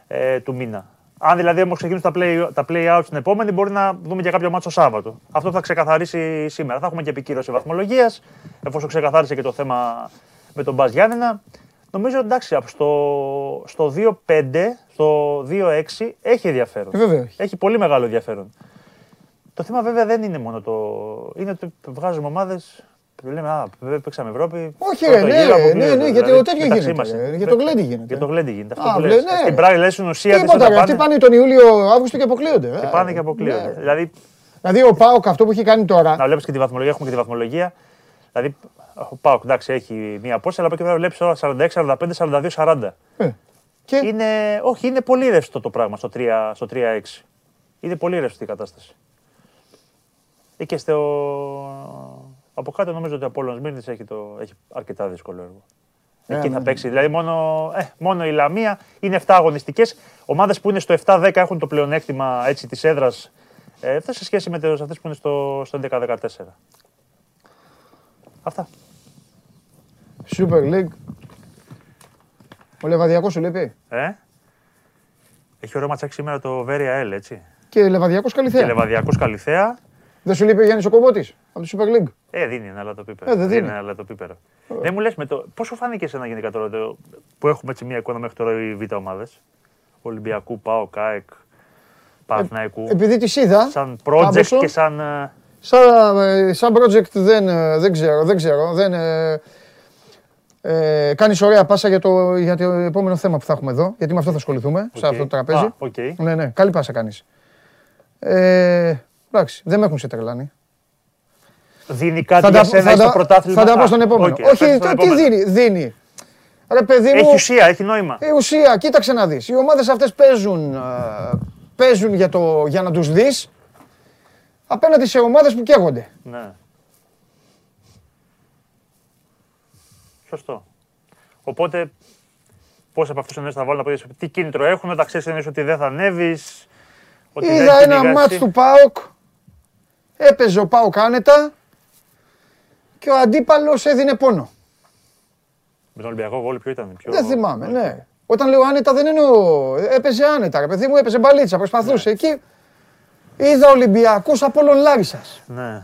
ε, του μήνα. Αν δηλαδή όμως ξεκινήσουν τα, play, τα play-outs την επόμενη, μπορεί να δούμε και κάποιο μάτσο Σάββατο. Αυτό θα ξεκαθαρίσει σήμερα. Θα έχουμε και επικύρωση βαθμολογίας, εφόσον ξεκαθάρισε και το θέμα με τον Μπαζ Γιάννενα. Νομίζω εντάξει, στο, στο 2-5, στο 2-6 έχει ενδιαφέρον. Ε, βέβαια. Έχει πολύ μεγάλο ενδιαφέρον. Το θέμα βέβαια δεν είναι μόνο το. Είναι ότι βγάζουμε ομάδες. Λέμε, Α, παίξαμε Ευρώπη. Όχι, ρε, ναι, ναι, ναι, ναι, γιατί το τέτοιο γίνεται. Για το γλέντι γίνεται. Για το γλέντι γίνεται. Αυτό που λες. Στην πράγμα λες στην ουσία. Τίποτα, αυτοί πάνε τον Ιούλιο, Αύγουστο και αποκλείονται. Και πάνε και αποκλείονται. Δηλαδή, δηλαδή ο Πάοκ αυτό που έχει κάνει τώρα. Να βλέπεις και τη βαθμολογία, έχουμε και τη βαθμολογία. Δηλαδή ο Πάοκ εντάξει έχει μία απόσταση, αλλά από εκεί πέρα βλέπεις τώρα 46, 45, 42, 40. Ε, και... Είναι, όχι, είναι πολύ ρευστό το πράγμα στο 3-6. Στο 3 είναι πολύ ρευστή η κατάσταση. Ή και στο... Από κάτω νομίζω ότι ο Απόλλωνας Μύρνης έχει, το... έχει αρκετά δύσκολο έργο. Εκεί ναι, θα ναι. παίξει. Δηλαδή μόνο, ε, μόνο η Λαμία είναι 7 αγωνιστικές. Ομάδες που είναι στο 7-10 έχουν το πλεονέκτημα έτσι, της έδρας. Ε, αυτά σε σχέση με αυτές που είναι στο, στο 11-14. Αυτά. Super League. Ο Λεβαδιακός σου λείπει; Ε; Έχει ωραίο ματσάκι σήμερα το Βέρια L, έτσι. Και Λεβαδιακός Και Καλυθέα. Λεβαδιακός Καλυθέα. Δεν σου λείπει ο Γιάννης ο Κομπότης από τη Super League; Ε, δίνει ένα λατοπίπερο. Ε, δεν δίνει. ένα λατοπίπερο. Δεν μου λες με το. Πώς σου φάνηκε εσένα γενικά τώρα το, που έχουμε έτσι μια εικόνα μέχρι τώρα οι β' ομάδες; Ολυμπιακού, ΠΑΟ, ΚΑΕΚ, Παναθηναϊκού. Επειδή τις είδα, σαν project Πάμποσο, και σαν. ε, σαν, ε, σαν project δεν, ε, δεν ξέρω, δεν ξέρω. Δεν, ε, ε, κάνεις ωραία πάσα για το, για το επόμενο θέμα που θα έχουμε εδώ, γιατί με αυτό θα ασχοληθούμε, σε οκ. αυτό το τραπέζι. Α, οκ. Ναι, ναι, καλή πάσα κάνεις. Ε, εντάξει, δεν με έχουν σε τρελάνει. Δίνει κάτι Θα για τα, σένα θα, ή στο τα, πρωτάθλημα; θα τα πω Α, στον επόμενο. οκ, θα Όχι, έρθει στον το, τι επόμενο. δίνει, δίνει. Ρε παιδί μου, Έχει ουσία, έχει νόημα. η ουσία, κοίταξε να δεις. Οι ομάδες αυτές παίζουν, ε, παίζουν για, το, για να τους δεις απέναντι σε ομάδες που καίγονται. Ναι. Σωστό. Οπότε, πώς από αυτούς του θα βάλουν να πει τι κίνητρο έχουν όταν ξέρεις ότι δεν θα ανέβεις. Είδα ένα μάτς του ΠΑΟΚ, έπαιζε ο ΠΑΟΚ άνετα και ο αντίπαλος έδινε πόνο. Με τον Ολυμπιακό Βόλιο ποιο ήταν. Πιο... Δεν θυμάμαι, ναι. Όταν λέω άνετα δεν εννοώ, έπαιζε άνετα ρε παιδί μου, έπαιζε μπαλίτσα, προσπαθούσε. Εκεί είδα Ολυμπιακός Απόλλων Λάρισσας. Ναι.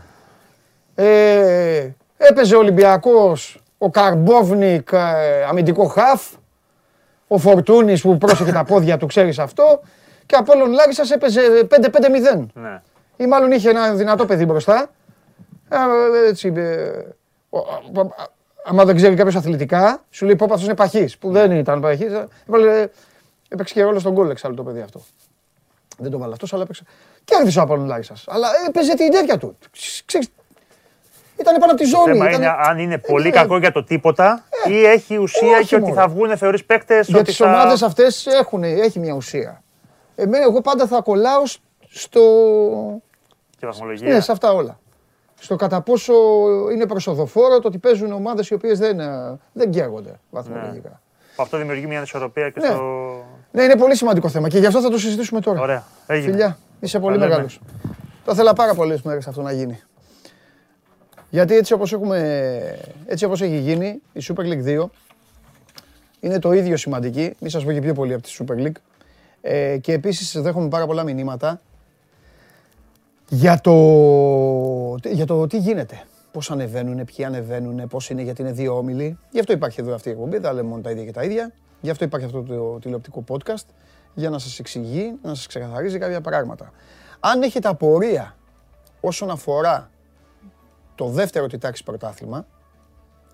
Ε, έπαιζε ο Ολυμπιακός, ο Καρμπόβνικ, ε, αμυντικό χαφ, ο Φορτούνης που πρόσεχε τα πόδια του, ξέρεις αυτό, και Απόλλων Λάρισσας έπαιζε 5-5-0. ναι. Ή μάλλον είχε ένα δυνατό παιδί μπροστά. Ε, Έτσι, ε, ο- ο- ο- άμα δεν ξέρει κάποιος αθλητικά, σου λέει πω αυτός είναι παχή. Που δεν ήταν παχή. Έπαιξε και ρόλο στον γκολ εξάλλου το παιδί αυτό. Δεν το βάλε αυτός, αλλά έπαιξε. Κέρδισε ο Απόλλων σα. Αλλά έπαιζε την τέτοια του. Ξέρεις, ήταν πάνω από τη ζώνη. θέμα ήταν- είναι αν είναι πολύ Ε, κακό για το τίποτα ή έχει ουσία όχι, και ότι μωρέ. θα βγουν θεωρείς παίκτες. Για ότι τις θα... ομάδες αυτές έχουν, έχει μια ουσία. Εμένα, εγώ πάντα θα κολλάω σ- στο, Και βαθμολογία. Ναι, σε αυτά όλα. Στο κατά πόσο είναι προσοδοφόρο το ότι παίζουν ομάδες οι οποίες δεν, ε, δεν καίγονται βαθμολογικά. Αυτό δημιουργεί μια ανισορροπία και Ναι. στο. Ναι. είναι πολύ σημαντικό θέμα και γι' αυτό θα το συζητήσουμε τώρα. Ωραία. Έγινε. Φιλιά, είσαι πολύ Τα λέμε. μεγάλος. Το ήθελα πάρα πολλές μέρες αυτό να γίνει. Γιατί έτσι όπως, έχουμε, έτσι όπως έχει γίνει η Super League 2 είναι το ίδιο σημαντική, μη σας πω και πιο πολύ από τη Super League ε, και επίσης δέχομαι πάρα πολλά μηνύματα για το, για το τι γίνεται. Πώς ανεβαίνουν, ποιοι ανεβαίνουν, πώς είναι γιατί είναι δύο όμιλοι. Γι' αυτό υπάρχει εδώ αυτή η εκπομπή, δεν λέμε μόνο τα ίδια και τα ίδια. Γι' αυτό υπάρχει αυτό το τηλεοπτικό podcast για να σας εξηγεί, να σας ξεκαθαρίζει κάποια πράγματα. Αν έχετε απορία όσον αφορά το δεύτερο τη τάξη πρωτάθλημα,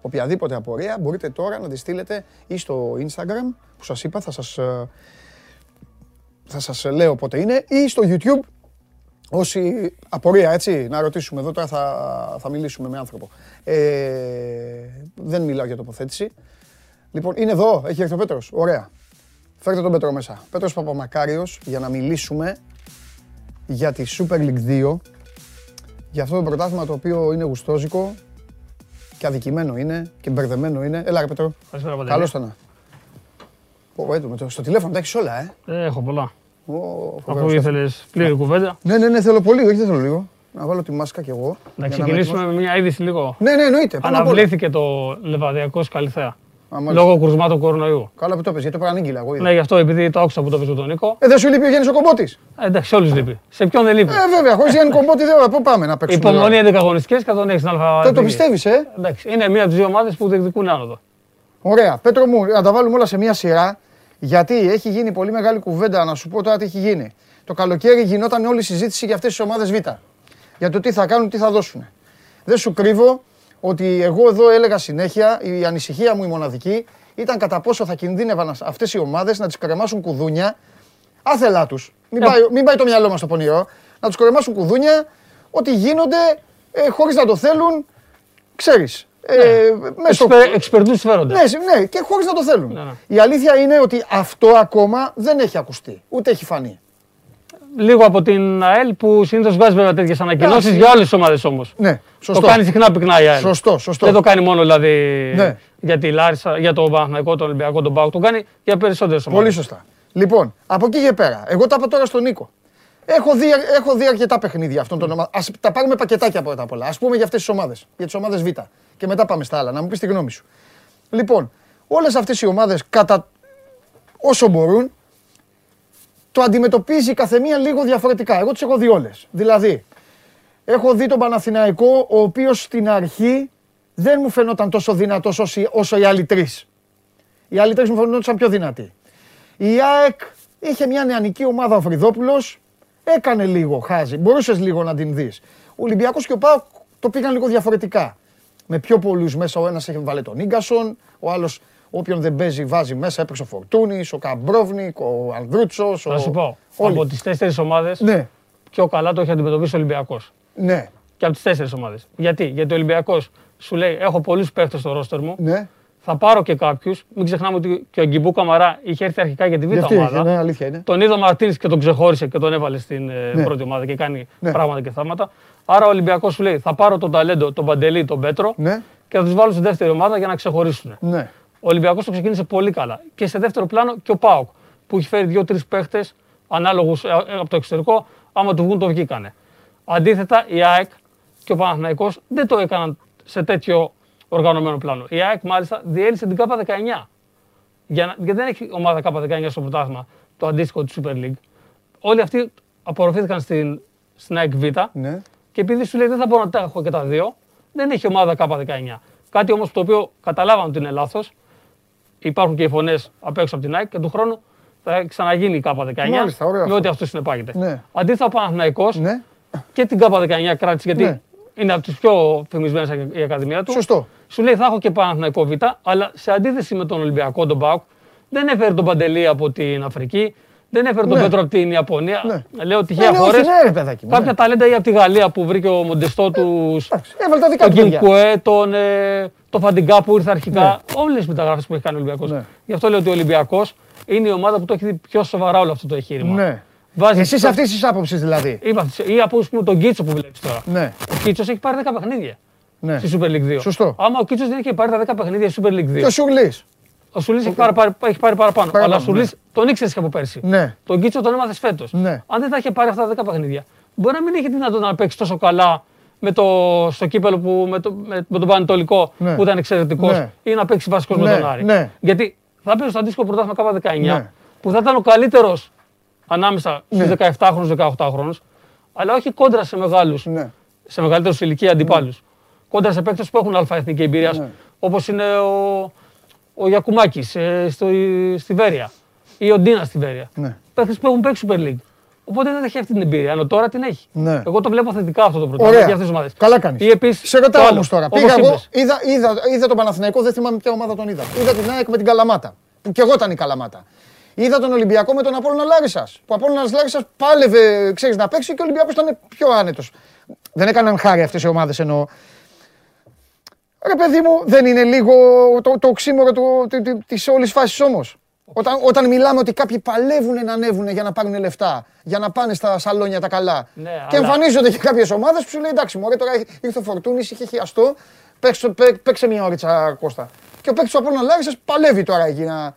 οποιαδήποτε απορία μπορείτε τώρα να τη στείλετε ή στο Instagram που σας είπα, θα σας, ε, θα σας λέω πότε είναι, ή στο YouTube Όσοι απορία, έτσι, να ρωτήσουμε εδώ τώρα θα, θα μιλήσουμε με άνθρωπο. Ε, δεν μιλάω για τοποθέτηση. Λοιπόν, είναι εδώ, έχει έρθει ο Πέτρος. Ωραία. Φέρτε τον Πέτρο μέσα. Πέτρος Παπαμακάριος για να μιλήσουμε για τη Super League 2. Για αυτό το πρωτάθλημα το οποίο είναι γουστόζικο και αδικημένο είναι και μπερδεμένο είναι. Έλα ρε Πέτρο. Καλησπέρα, Παντελή. Καλώς το να. Πω, έτω, με το- στο τηλέφωνο τα έχεις όλα, ε. Ε, έχω πολλά. Ω, Αφού φοβερός. ήθελες πλήρη κουβέντα, Ναι, ναι, ναι, θέλω πολύ, όχι δεν θέλω λίγο. Να βάλω τη μάσκα κι εγώ. να για ξεκινήσουμε με με μια είδηση λίγο. Ναι, ναι, εννοείται. Πάνω απ' όλα. Αναβλήθηκε το Λεβαδιακός Καλυθέα. Α, μάλιστα. Λόγω κρουσμάτων κορονοϊού. Καλά που το πες, γιατί το παρανήγγυλα εγώ. είδα. Ναι, γι' αυτό επειδή το άκουσα που το πες με τον Νίκο. Ε, δεν σου λείπει ο Γιάννης ο Κομπότης. Ε, εντάξει, σε όλους λείπει. Σε ποιον δεν λείπει; Ε, βέβαια, χωρίς Γιάννη Κομπότη δεν πού πάμε να παίξουμε. Υπομονή τώρα. 11 αγωνιστικές και θα τον έχεις στην αλφα. Δεν το πιστεύεις, ε; Εντάξει, είναι μία από τις δύο ομάδες που διεκδικούν άνοδο. Ωραία. Πέτρο μου, να τα βάλουμε όλα σε μια σειρά. Γιατί έχει γίνει πολύ μεγάλη κουβέντα, να σου πω τώρα τι έχει γίνει. Το καλοκαίρι γινόταν όλη η συζήτηση για αυτές τις ομάδες Β. Για το τι θα κάνουν, τι θα δώσουν. Δεν σου κρύβω ότι εγώ εδώ έλεγα συνέχεια, η ανησυχία μου η μοναδική ήταν κατά πόσο θα κινδύνευαν αυτές οι ομάδες να τις κρεμάσουν κουδούνια άθελά τους. Μην, Ε. πάει, μην πάει το μυαλό μας στο πονηρό. Να τους κρεμάσουν κουδούνια ότι γίνονται ε, χωρίς να το θέλουν, ξέρεις. Ε, μέσα στο- Εξπερτού φέρονται. ναι, συ- ναι, και χωρίς να το θέλουν. Ναι, ναι. Η αλήθεια είναι ότι αυτό ακόμα δεν έχει ακουστεί, ούτε έχει φανεί. λίγο από την ΑΕΛ που συνήθως βγάζει βέβαια τέτοιες ανακοινώσεις Εντάξει. για όλε τι ομάδες όμως. Ναι, Το σωστό. κάνει συχνά πυκνά η ΑΕΛ. Σωστό, σωστό. Δεν το κάνει μόνο δηλαδή Ναι. για τη Λάρισα, για το Παναθηναϊκό, τον Ολυμπιακό, τον Πάο. Το κάνει για περισσότερες ομάδες. Πολύ σωστά. Λοιπόν, από εκεί και πέρα, εγώ τα είπα τώρα στον Νίκο. Έχω δει, έχω δει αρκετά παιχνίδια αυτών των ομάδων. Α τα πάρουμε πακετάκια πρώτα απ' όλα. Α πούμε για αυτές τις ομάδες. Για τις ομάδες Β. Και μετά πάμε στα άλλα. Να μου πεις τη γνώμη σου. Λοιπόν, όλες αυτές οι ομάδες κατά όσο μπορούν το αντιμετωπίζει η καθεμία λίγο διαφορετικά. Εγώ τις έχω δει όλες. Δηλαδή, έχω δει τον Παναθηναϊκό, ο οποίος στην αρχή δεν μου φαινόταν τόσο δυνατός όσο, όσο οι άλλοι τρεις. Οι άλλοι τρεις μου φαινόταν πιο δυνατοί. Η ΑΕΚ είχε μια νεανική ομάδα ο Φρυδόπουλος, έκανε λίγο χάζι. Μπορούσες λίγο να την δεις. Ο Ολυμπιακός και ο Πάοκ το πήγαν λίγο διαφορετικά. Με πιο πολλούς μέσα. Ο ένας είχε βάλει τον γκασον, ο άλλος όποιον δεν παίζει βάζει μέσα. Έπαιξε ο Φορτούνης, ο Καμπρόβνικ, ο Ανδρούτσος. Θα σου πω. Όλοι. Από τις τέσσερις ομάδες Ναι, πιο καλά το έχει αντιμετωπίσει ο Ολυμπιακός. ναι, Και από τις τέσσερις ομάδες. Γιατί; Γιατί ο Ολυμπιακός σου λέει: Έχω πολλούς παίχτες στο ρόστερ μου. ναι. Θα πάρω και κάποιους. Μην ξεχνάμε ότι και ο Αγκιμπού Καμαρά είχε έρθει αρχικά για τη Γι' β' αυτή ομάδα. έχει, ναι, αλήθεια είναι. Τον είδε ο Μαρτίνς και τον ξεχώρισε και τον έβαλε στην ε, Ναι. πρώτη ομάδα και κάνει Ναι. πράγματα και θαύματα. Άρα ο Ολυμπιακός σου λέει: Θα πάρω τον ταλέντο, τον Παντελή, τον Πέτρο Ναι, και θα τους βάλω στη δεύτερη ομάδα για να ξεχωρίσουν. ναι. Ο Ολυμπιακός το ξεκίνησε πολύ καλά. Και σε δεύτερο πλάνο και ο Πάοκ που έχει φέρει δύο-τρεις παίχτες ανάλογους από το εξωτερικό. Άμα του βγουν, το βγήκανε. Αντίθετα, η ΑΕΚ και ο Παναθηναϊκός δεν το έκαναν σε τέτοιο οργανωμένο πλάνο. Η ΑΕΚ μάλιστα διέλυσε την ΚΑΠΑ 19. Για να, γιατί δεν έχει ομάδα ΚΑΠΑ 19 στο πρωτάθλημα το αντίστοιχο του Super League. Όλοι αυτοί απορροφήθηκαν στην, στην ΑΕΚ Β ναι. Και επειδή σου λέει δεν θα μπορώ να τα έχω και τα δύο, δεν έχει ομάδα K19. Κάτι όμως το οποίο καταλάβαμε ότι είναι λάθος. Υπάρχουν και οι φωνές απ' έξω από την ΑΕΚ και του χρόνου θα ξαναγίνει η K19 Μάλιστα, ωραίο με αυτό. ό,τι αυτό συνεπάγεται. Ναι. Αντίθετα, ο Παναθηναϊκός ναι. και την K19 κράτησε γιατί Ναι. είναι από τις πιο φημισμένες η Ακαδημία του. Σωστό. Σου λέει θα έχω και Παναθηναϊκό Β, αλλά σε αντίθεση με τον Ολυμπιακό, τον Μπάουκ, δεν έφερε τον Παντελή από την Αφρική, δεν έφερε τον Ναι. Πέτρο από την Ιαπωνία. Ναι. Λέω Ε, τυχαία ναι, χώρε. όχι, ναι, ρε παιδάκι μου, Κάποια ναι. ταλέντα ή από τη Γαλλία που βρήκε ο Μοντεστό τους. Εντάξει, Έβαλε τα δικά τον του παιδιά. Κινκουέ, τον ε, το Φαντιγκά που ήρθε αρχικά. Ναι. Όλες τις μεταγραφές που έχει κάνει ο Ολυμπιακός. Ναι. Γι' αυτό λέω ότι ο Ολυμπιακός είναι η ομάδα που το έχει δει πιο σοβαρά όλο αυτό το εγχείρημα. Ναι. Βάζει Εσύ αυτής της άποψης δηλαδή. Είπα, ή από ας πούμε, τον Κίτσο που βλέπεις τώρα. Ναι, Ο Κίτσος έχει πάρει 10 παιχνίδια ναι. στη Super League 2. Σωστό. Άμα ο Κίτσος δεν είχε πάρει τα 10 παιχνίδια στη Super League 2. Και ο Σουρλή. Ο Σουλή έχει, πάρει, πάρει- έχει πάρει παραπάνω. Παραπάνω, αλλά ο Σουλή ναι. τον ήξερες και από πέρσι. Ναι. Τον Κίτσο τον έμαθες φέτος. Ναι. Αν δεν τα είχε πάρει αυτά τα 10 παιχνίδια, μπορεί να μην έχει δυνατότητα να παίξει τόσο καλά με το, στο κύπελο που, με, το, με, με τον Πανετολικό Ναι. που ήταν εξαιρετικός Ναι. ή να παίξει βασικό Ναι, με τον Άρη. ναι. Γιατί θα παίζει στο αντίστοιχο πρωτάθλημα K19 Ναι. που θα ήταν ο καλύτερος ανάμεσα στους Ναι. 17χρονου, 18χρονου, αλλά όχι κόντρα σε μεγάλους, Ναι. σε μεγαλύτερους σε ηλικία αντιπάλους. Κόντρα σε παίκτες που έχουν αλφα-εθνική εμπειρία, Ναι. όπως είναι ο, ο Γιακουμάκης στη Βέρεια ή ο Ντίνας στη Βέρεια. Ναι. Παίκτες που έχουν παίξει Super League. Οπότε δεν έχει αυτή την εμπειρία. Ενώ τώρα την έχει. Ναι. Εγώ το βλέπω θετικά αυτό το πρωτάθλημα Ωραία. για αυτές τις ομάδες. Καλά κάνεις. Ή επίσης, Σε το ρωτάω άλλο, όμω τώρα. όπως Πήγα εγώ, είπες. είδα, είδα, είδα τον Παναθηναϊκό, δεν θυμάμαι ποια ομάδα τον είδα. Είδα την ΑΕΚ με την Καλαμάτα. Που και εγώ ήταν η Καλαμάτα. Είδα τον Ολυμπιακό με τον Απόλλωνα Λάρισας. Που ο Απόλλωνας Λάρισας πάλευε, ξέρεις να παίξει και ο Ολυμπιακός ήταν πιο άνετος. Δεν έκαναν χάρη αυτές οι ομάδες εννοώ. Ρε παιδί μου, δεν είναι λίγο το, το οξύμορο του, της όλης φάσης όμως. Όταν, όταν μιλάμε ότι κάποιοι παλεύουν να ανέβουν για να πάρουν λεφτά, για να πάνε στα σαλόνια τα καλά. Ναι, και αλλά- εμφανίζονται και κάποιες ομάδες που σου λέει εντάξει, μωρέ, τώρα ήρθε ο Φορτούνης, είχε χιαστό, παίξε, παί- παίξε μια ώριτσα Κώστα. Και ο παίκτης του Απόλλωνα Λάρισας παλεύει τώρα εκεί να.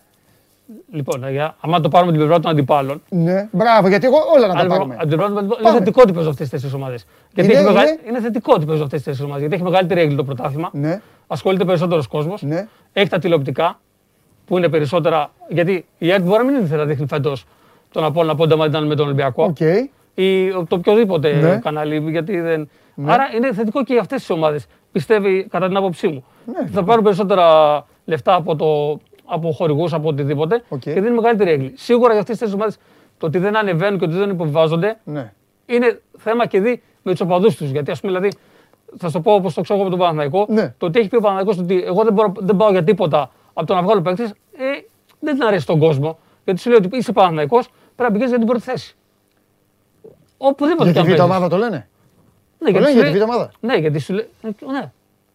Λοιπόν, για, άμα το πάρουμε την πλευρά των αντιπάλων. Ναι, μπράβο, γιατί εγώ όλα να τα αν λοιπόν, πάρουμε. από την πλευρά των αντιπάλων, Πάμε. είναι θετικό ότι παίζουν αυτές τι τέσσερις ομάδες. Γιατί Είναι- έχει μεγα- είναι- είναι θετικό ότι παίζουν αυτές τι τέσσερις ομάδες. Γιατί έχει μεγαλύτερη έγκλη το πρωτάθλημα. Ναι, Ασχολείται περισσότερος κόσμος. ναι, Έχει τα τηλεοπτικά που είναι περισσότερα. Γιατί η ΕΡΤ μπορεί να μην ήθελε να δείχνει φέτος τον Απόλλωνα Πόντα μα ήταν με τον Ολυμπιακό. οκ. ή το οποιοδήποτε Ναι. κανάλι. Γιατί δεν... Άρα είναι θετικό και για αυτές τις ομάδες. Πιστεύει, κατά την άποψή μου. Ναι. Θα πάρουν περισσότερα λεφτά από, το, από χορηγούς, από οτιδήποτε Οκ. και δίνει μεγαλύτερη αίγλη. Σίγουρα για αυτές τις ομάδες το ότι δεν ανεβαίνουν και ότι δεν υποβιβάζονται Ναι. είναι θέμα και δη με τους οπαδούς τους. Γιατί ας πούμε, δηλαδή, θα σου το πω όπως το ξέρω εγώ με τον Παναθηναϊκό, Ναι. το ότι έχει πει ο Παναθηναϊκός ότι εγώ δεν, μπορώ, δεν πάω για τίποτα από το να βγάλω παίκτες, ε, δεν την αρέσει τον κόσμο. Γιατί σου λέει ότι είσαι Παναθηναϊκός, πρέπει να πηγαίνεις για την πρώτη θέση. Οπουδήποτε Για και τη αν β' παίζεις. ομάδα το λένε. Ναι, Το λένε σου για τη λέει- β' ομάδα. Ναι, γιατί σου λέει. ε, Ναι.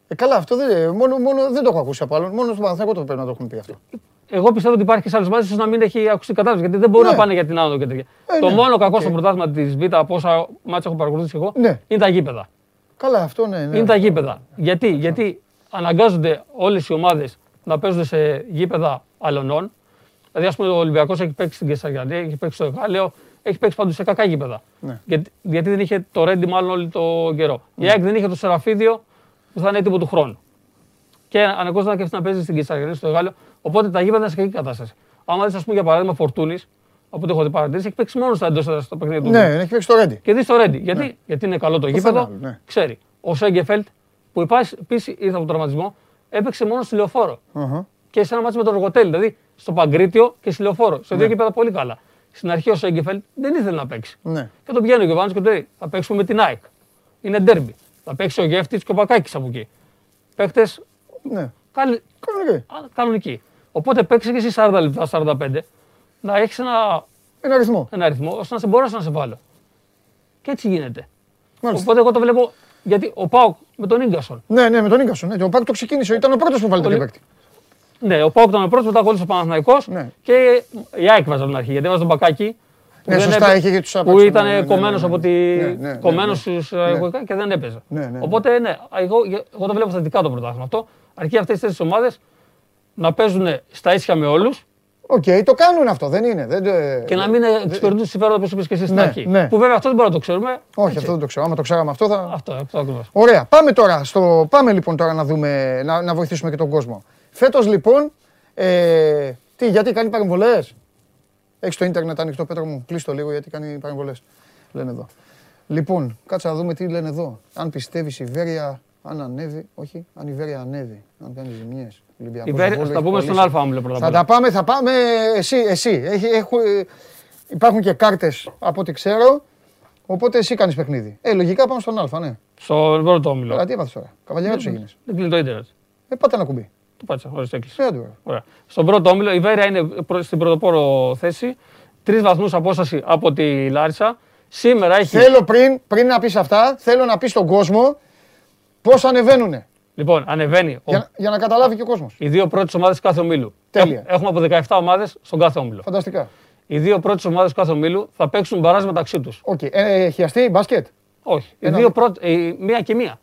Ε, καλά, αυτό δεν, μόνο, μόνο, δεν το έχω ακούσει από άλλον. Μόνος στον Παναθηναϊκό το πρέπει να το έχουν πει αυτό. εγώ πιστεύω ότι υπάρχει και σε άλλες ομάδες να μην έχει ακουστεί κατάσταση γιατί δεν μπορούν Ναι. να πάνε για την άνοδο και τέτοια. Ε, το ναι. μόνο κακό Οκ. στο πρωτάθλημα της Β' από όσα ματς έχω παρακολουθήσει εγώ Ναι. είναι τα γήπεδα. Καλά, αυτό ναι. ναι. Είναι τα γήπεδα. Γιατί, γιατί αναγκάζονται όλες οι ομάδες να παίζουν σε γήπεδα αλλωνών. Δηλαδή, ας πούμε, ο Ολυμπιακός έχει παίξει στην Καισαριανή, έχει παίξει στο Αιγάλεω, έχει παίξει παντού σε κακά γήπεδα. Ναι. Γιατί, γιατί δεν είχε το Ρέντι μάλλον όλο το καιρό. Η ΑΕΚ δεν είχε το Σεραφείδειο που θα είναι έτοιμο του χρόνου. Και αναγκάζονταν και αυτή να παίζει στην Κεσαριανή, στο Εγάλεο. Οπότε τα γήπεδα είναι σε κακή κατάσταση. Άμα δεις, ας πούμε, για παράδειγμα, Φορτούνης, από ό,τι έχω δει παρατηρήσεις, έχει παίξει μόνος στα εντός έδρας στο παιχνίδι του. Ναι, έχει παίξει το Ρέντι. Και δεις το Ρέντι. Γιατί; Γιατί είναι καλό το, γήπεδο. φανάρι, ναι. Ξέρει. Ο Σέγκεφελτ που επίσης ήρθε από τον τραυματισμό έπαιξε μόνος στη λεωφόρο. Αχα. Και σε ένα μάτσο με τον Ρογοτέλη. Δηλαδή στο Παγκρίτιο και στη λεωφόρο. Σε Ναι. δύο γήπεδα πολύ καλά. Στην αρχή ο Σέγκεφελτ δεν ήθελε να παίξει. Ναι. Και τον πηγαίνει ο Γιωβάνη και του λέει: Θα παίξουμε με την ΑΕΚ. Είναι ντέρμπι. Θα παίξει ο Γεύτης και ο Πακάκη από εκεί. Παίχτες Ναι. καλ... Κανονικά. α, κανονικοί. Οπότε παίξει και εσύ 40 λεπτά, 45, να έχεις ένα, Ένα αριθμό. ένα αριθμό ώστε να σε μπορέσω να σε βάλω. Και έτσι γίνεται. Μάλιστα. Οπότε εγώ το βλέπω γιατί ο Πάουκ με τον γκασον. Ναι, ναι, με τον Ίγκασον. Ναι. Ο Πάκ το ξεκίνησε. Ήταν ο πρώτος που βάλε το Πολύ- παίκτη. Ναι, ο Πάουκ ήταν ο πρώτος, μετά ακολούθησε ο Παναθηναϊκός Ναι. και η ΑΕΚ βάζα από την αρχή. Γιατί έβαζε τον Μπακάκι. Που Ναι, δεν σωστά, έπαι- είχε και τους Που άπαξ, ναι, ήταν ναι, ναι, ναι, κομμένος ναι. από τη. Ναι, ναι, ναι, κομμένος ναι. στους Ναι. αγωγικά και δεν έπαιζε. Ναι, ναι, ναι. Οπότε ναι, εγώ, εγώ το βλέπω θετικά το πρωτάθλημα αυτό. Αρκεί αυτές οι τέσσερις ομάδες να παίζουν στα ίσια με όλους Οκ, το κάνουν αυτό, δεν είναι. Δεν, ε, και να μην εξυπηρετούν τη συμφέροντα όπως είπες και εσύ στην Ναι, αρχή. ναι. Που βέβαια αυτό δεν μπορούμε να το ξέρουμε. Όχι, Έτσι. αυτό δεν το ξέρω. Άμα το ξέραμε αυτό θα. Αυτό, αυτό ακριβώς. Ωραία. Πάμε τώρα. Στο... Πάμε λοιπόν τώρα να, δούμε, να, να βοηθήσουμε και τον κόσμο. Φέτος λοιπόν. Ε, τι, γιατί κάνει παρεμβολές; Έχει το ίντερνετ ανοιχτό, Πέτρο μου. Κλείσει το λίγο γιατί κάνει παρεμβολές. Λένε εδώ. Λοιπόν, κάτσε να δούμε τι λένε εδώ. Αν πιστεύεις η Βέρεια, αν ανέβει. Όχι, αν η Βέρεια ανέβει. Αν κάνει ζημιές. Η Βέρεια- θα τα πούμε στον Αλφα Όμιλο πρώτα απ' Θα όλα. τα πάμε, θα πάμε. Εσύ, εσύ. Έχει, έχω, ε, υπάρχουν και κάρτες από ό,τι ξέρω. Οπότε εσύ κάνεις παιχνίδι. Ε, λογικά πάμε στον Α, ναι. Στο πρώτο όμιλο. Καλά, τι έπαθες τώρα. Καβαλιά του έγινες. Δεν κλείνει το ίντερνετ. Ε, πάτε ένα κουμπί. Το πάτσα, χωρίς έκλεισε. Ε, άντε, ωραία. Ωραία. Στον πρώτο όμιλο η Βέρεια είναι προ- στην πρωτοπόρο θέση. Τρεις βαθμούς απόσταση από τη Λάρισα. Σήμερα έχει. Θέλω πριν, πριν να πεις αυτά, θέλω να πεις στον κόσμο πώς ανεβαίνουν. Λοιπόν, ανεβαίνει ο- Για, για να καταλάβει και ο κόσμος. οι δύο πρώτες ομάδες κάθε ομίλου. Τέλεια. Έχ- Έχουμε από 17 ομάδες στον κάθε όμιλο. Φανταστικά. Οι δύο πρώτες ομάδες κάθε ομίλου θα παίξουν μπαράζ μεταξύ τους. Οκ. Ε, χιαστί μπαράζ; Όχι. Οι Ένα- δύο πρώτες. η- Μία και μία.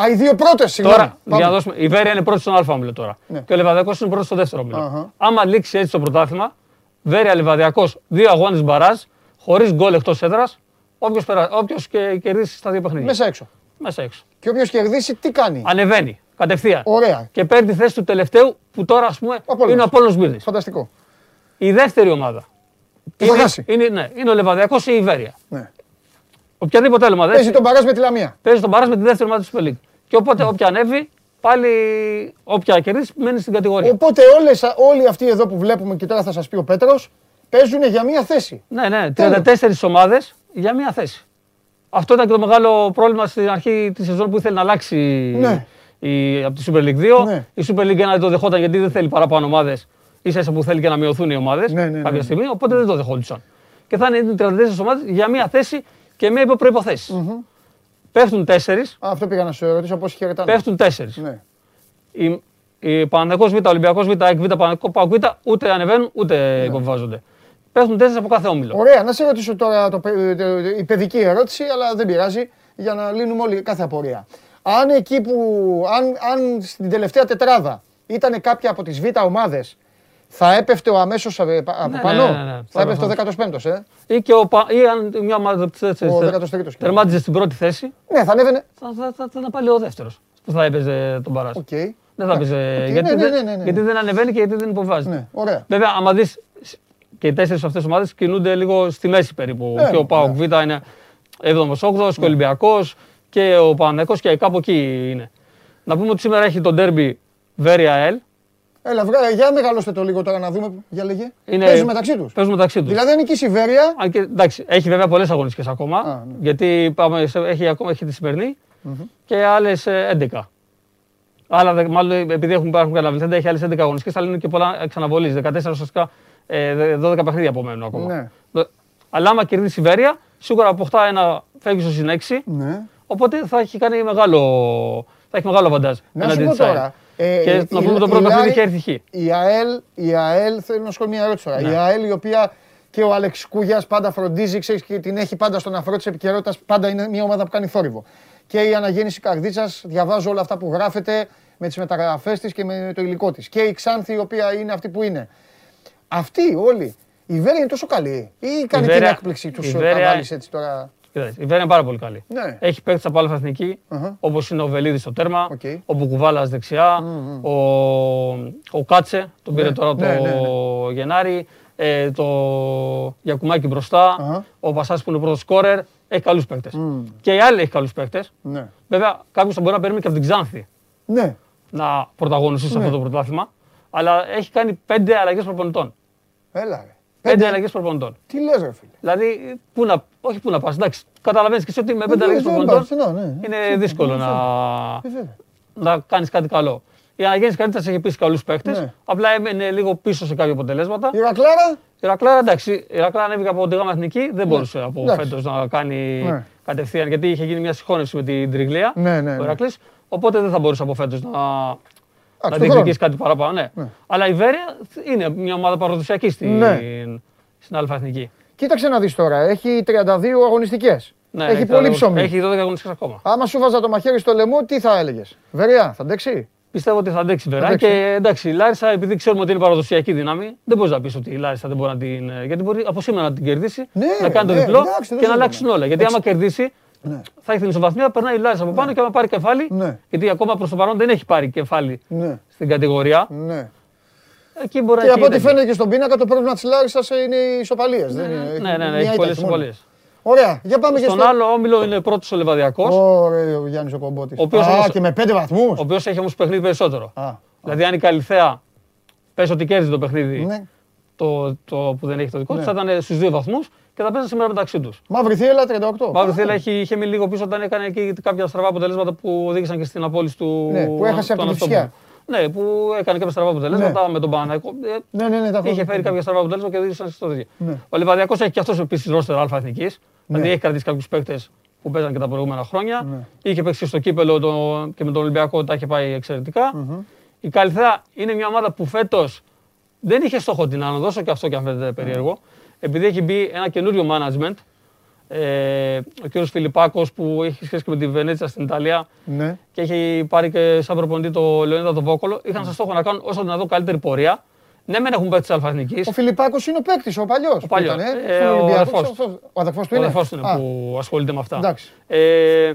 Α, οι δύο πρώτες, συγγνώμη. Τώρα, Πάμε. για να δώσουμε, η Βέρεια είναι πρώτη στον Α όμιλο τώρα. Ναι. Και ο Λεβαδειακός είναι πρώτος στο δεύτερο όμιλο. Αχα. Άμα λήξει έτσι το πρωτάθλημα, Βέροια Λεβαδειακός, δύο αγώνες μπαράζ, χωρίς γκολ εκτός έδρας, όποιος και κερδίσει στα δύο παιχνίδια. Μέσα έξω. Μέσα έξω. Και όποιος κερδίσει, τι κάνει; Ανεβαίνει κατευθείαν. Ωραία. Και παίρνει τη θέση του τελευταίου που τώρα ας πούμε Απόλλωνας. είναι ο Απόλλωνας Σμύρνης. Φανταστικό. Η δεύτερη ομάδα. Που θα χάσει. είναι, ναι, είναι ο Λεβαδιακό ή η Βέρεια. Ναι. Οποιαδήποτε άλλη ομάδα. Παίζει έτσι, τον παράζ με τη Λαμία. Παίζει τον παρά με τη δεύτερη ομάδα του Super League. Και οπότε όποια ανέβει, πάλι όποια κερδίσεις μένει στην κατηγορία. Οπότε όλες, όλοι αυτοί εδώ που βλέπουμε και τώρα θα σας πει ο Πέτρος, παίζουν για μία θέση. Ναι, ναι, 34 ομάδες για μία θέση. Αυτό ήταν και το μεγάλο πρόβλημα στην αρχή της σεζόν που ήθελε να αλλάξει Ναι. η, από τη Super League 2. Ναι. Η Super League 1 δεν το δεχόταν γιατί δεν θέλει παραπάνω ομάδες. σα ίσα που θέλει και να μειωθούν οι ομάδες Ναι, ναι, ναι, κάποια ναι. στιγμή. Οπότε δεν το δεχόντουσαν. Και θα είναι 34 ομάδες για μία θέση και με προποθέσει. Πέφτουν 4, Α, αυτό πήγα να σου ρωτήσω πώς χαιρετάνε. πέφτουν 4. Ναι. Η, η Παναθηναϊκός Β, Ολυμπιακός Β, ΑΕΚ Β, Παναθηναϊκός Πάοκ Β, ούτε ανεβαίνουν ούτε υποβιβάζονται. Πέφτουν 4 από κάθε όμιλο. Ωραία, να σε ρωτήσω τώρα το, παι- το- η παιδική ερώτηση, αλλά δεν πειράζει, για να λύνουμε όλοι κάθε απορία. Αν εκεί που, αν, αν στην τελευταία τετράδα ήταν κάποια από τις β' ομάδες, θα έπεφτε ο αμέσως απ- από Ναι, πάνω, ναι, ναι, ναι. θα έπεφτε ο 15ος, ε; Ή, και ο, Πα- ή αν μια ομάδα από τις τέσσερις Ο τε- 13ος. τερμάτιζε στην πρώτη θέση, Ναι, θα ανέβαινε. θα, θα, θα, θα ήταν πάλι ο δεύτερος που θα έπαιζε το μπαράζ. Οκ. Δεν θα έπαιζε. Οκ, γιατί, ναι, δεν, ναι, ναι, ναι. γιατί δεν ανεβαίνει και γιατί δεν υποβιβάζει. Ναι, ωραία. Βέβαια, άμα δεις και οι τέσσερις αυτές ομάδες κινούνται λίγο στη μέση περίπου. Ναι, και ο ΠΑΟΚ Β είναι 7ο-8ο, και ο Ολυμπιακός και ο Παναγενικό και κάπου εκεί είναι. Να πούμε ότι σήμερα έχει το ντέρμπι Βέρεια Ελ. Έλα, βγα, για μεγαλώστε το λίγο τώρα να δούμε, για λέγε. Είναι- Παίζουν μεταξύ τους. Παίζουν μεταξύ τους. Δηλαδή αν νικήσει η Βέρεια, Αν και, εντάξει, έχει βέβαια πολλές αγωνιστικές ακόμα. Α, ναι. Γιατί πάμε, σε- έχει, ακόμα έχει τη σημερινη και άλλες 11. Άλλα, δε- μάλλον επειδή έχουν, υπάρχουν καταλαβαίνετε, έχει άλλες 11 αγωνιστικές, αλλά είναι και πολλά εξαναβολής. 14 ουσιαστικά ε, δε- 12 παιχνίδια απομένουν ακόμα. Ναι. Δο- Αλλά άμα κερδίσει η Βέρεια, σίγουρα αποκτά ένα, φεύγει στο συν 6. ναι. Οπότε θα έχει κάνει μεγάλο θα έχει μεγάλο βαντάζ. Να σου πω τώρα. ε, Και η- να πούμε το η πρώτο Λάρη- παιχνίδι είχε έρθει χ. Η ΑΕΛ, η ΑΕΛ, θέλω να σου πω μια ερώτηση τώρα. Ναι. Η ΑΕΛ η οποία και ο Άλεξ Κούγιας πάντα φροντίζει, ξέρεις, και την έχει πάντα στον αφρό της επικαιρότητας, πάντα είναι μια ομάδα που κάνει θόρυβο. Και η αναγέννηση καρδίτσας, διαβάζω όλα αυτά που γράφεται με τις μεταγραφές της και με το υλικό της. Και η Ξάνθη η οποία είναι αυτή που είναι. Αυτοί όλοι, η Βέρεια είναι τόσο καλή ή κάνει την Βέρεια- έκπληξη τους η τα Βέρεια- βάλεις έτσι τώρα; Κοίταξε, Η Βέρεια είναι πάρα πολύ καλή. Ναι. Έχει παίκτες από άλφα εθνική, Αχα. όπως είναι ο Βελίδης στο τέρμα, Οκ. ο Μπουκουβάλας δεξιά, ο, ο Κάτσε, τον πήρε Ναι, τώρα το ναι, ναι, ναι. Γενάρη, ε, το Γιακουμάκι μπροστά, Αχα. ο Πασάς που είναι πρώτος σκόρερ. Έχει καλούς παίκτες. Και η άλλη έχει καλούς παίκτες. Ναι. Βέβαια, κάποιος θα μπορεί να περιμένει και από την Ξάνθη Ναι. να πρωταγωνιστεί σε αυτό το πρωτάθλημα. Αλλά έχει κάνει πέντε αλλαγές προπονητών. Έλα ρε. Πέντε αλλαγές προπονητών. Τι λες ρε φίλε; Δηλαδή, πού να, όχι πού να πας. Εντάξει, καταλαβαίνεις και εσύ ότι με πέντε Ε, αλλαγές δεν προπονητών πάω, ναι, ναι. είναι δύσκολο να, Ε, βέβαια. να κάνεις κάτι καλό. Η Αναγέννηση καλύτερα έχει πει καλούς παίκτε. Ναι. Απλά έμενε λίγο πίσω σε κάποια αποτελέσματα. Η Ρακλάρα; Η Ρακλάρα, εντάξει, η Ρακλάρα ανέβηκε από τη γάμα εθνική, δεν μπορούσε από Εντάξει. φέτος να κάνει Ναι. κατευθείαν γιατί είχε γίνει μια συγχώνευση με την Τριγλία. Ναι, ναι, ο ναι. Ηρακλής, οπότε δεν θα μπορούσε από φέτος να, να του διεκδικήσει χρόνου. κάτι παραπάνω. Ναι. Ναι. Αλλά η Βέρεια είναι μια ομάδα παραδοσιακή στην, Ναι. στην Α Εθνική. Κοίταξε να δεις τώρα, έχει 32 αγωνιστικές. Ναι, έχει έχει πολύ τα- ψωμί. Έχει 12 αγωνιστικές ακόμα. Άμα σου βάζα το μαχαίρι στο λαιμό, τι θα έλεγες; Βεριά, θα αντέξει; Πιστεύω ότι θα αντέξει βέβαια. αντέξει. Και εντάξει, η Λάρισα, επειδή ξέρουμε ότι είναι παραδοσιακή δύναμη, δεν μπορείς να πεις ότι η Λάρισα δεν μπορεί να την. Γιατί μπορεί από σήμερα να την κερδίσει, Ναι, να κάνει το ναι, διπλό εντάξει, δεν και να το αλλάξουν συζητάμε. όλα. Γιατί άμα κερδίσει, Ναι. θα έχει την ισοβαθμία, περνάει η Λάρισα από πάνω και άμα πάρει κεφάλι. Ναι. Γιατί ακόμα προς το παρόν δεν έχει πάρει κεφάλι Ναι. στην κατηγορία. ναι. Εκεί μπορεί Και να από έχει ό,τι τέτοιο. φαίνεται και στον πίνακα, το πρόβλημα της Λάρισας είναι οι ισοπαλίες. δεν είναι; Ναι, ναι, ναι, μια έχει ήττα πολλές έχει μόνο. συμβολίε. Ωραία, για πάμε και Στον στο... άλλο όμιλο είναι πρώτος ο Λεβαδιακός, Ωραία, ο Γιάννης ο Κομπότης. Ο οποίος Α, όμως- και με πέντε βαθμούς. ο οποίος έχει όμως παιχνίδι περισσότερο. Α, Δηλαδή, αν η Καλυθέα πες ότι κέρδιζε το παιχνίδι ναι. Το, το που δεν έχει το δικό Ναι. του, θα ήταν στους δύο βαθμούς και θα παίζανε σήμερα μεταξύ τους. Μαύρη θύελα 38. Μαύρη Α, Θύλα είχε, είχε μείνει λίγο πίσω όταν έκανε και κάποια στραβά αποτελέσματα που οδήγησαν και στην απόλυση του. Ναι, που έχασε από του την Κυφσιά. Αναστόπουλου. Ναι, που έκανε κάποια στραβά αποτελέσματα με τον Παναναϊκό. Ε, Ναι, ναι, ναι, τα έχω Είχε δει. φέρει κάποια στραβά αποτελέσματα και οδήγησαν στο τέτοιο. Ναι. Ο Λεβαδιακό έχει και αυτός επίσης ρόστερ Α εθνικής. Δηλαδή Ναι. έχει κρατήσει κάποιους παίκτες που παίζαν και τα προηγούμενα χρόνια. Ναι. Είχε παίξει στο κύπελο το, και με τον Ολυμπιακό τα είχε πάει εξαιρετικά. Η Καλυθέα είναι μια ομάδα που φέτος δεν είχε στόχο την άνοδο, όσο και αυτό και αν φαίνεται περίεργο. Επειδή έχει μπει ένα καινούριο management. Ε, ο κ. Φιλιππάκος που έχει σχέση και με τη Βενέτσα στην Ιταλία Ναι. και έχει πάρει και σαν προπονητή το Λεωνίδα τον Βόκολο, είχαν σαν στόχο να κάνουν όσο δυνατόν καλύτερη πορεία. Ναι, μεν έχουν παίξει της Αλφα-Εθνικής, Ο Φιλιππάκος είναι ο παίκτης, ο παλιός. Ο παλιός. Ήταν, Ε, στον ο Ολυμπιακό. αδερφός του. Ο αδερφός του ο είναι; αδερφός του είναι Α, που ασχολείται με αυτά. Εντάξει. Ε,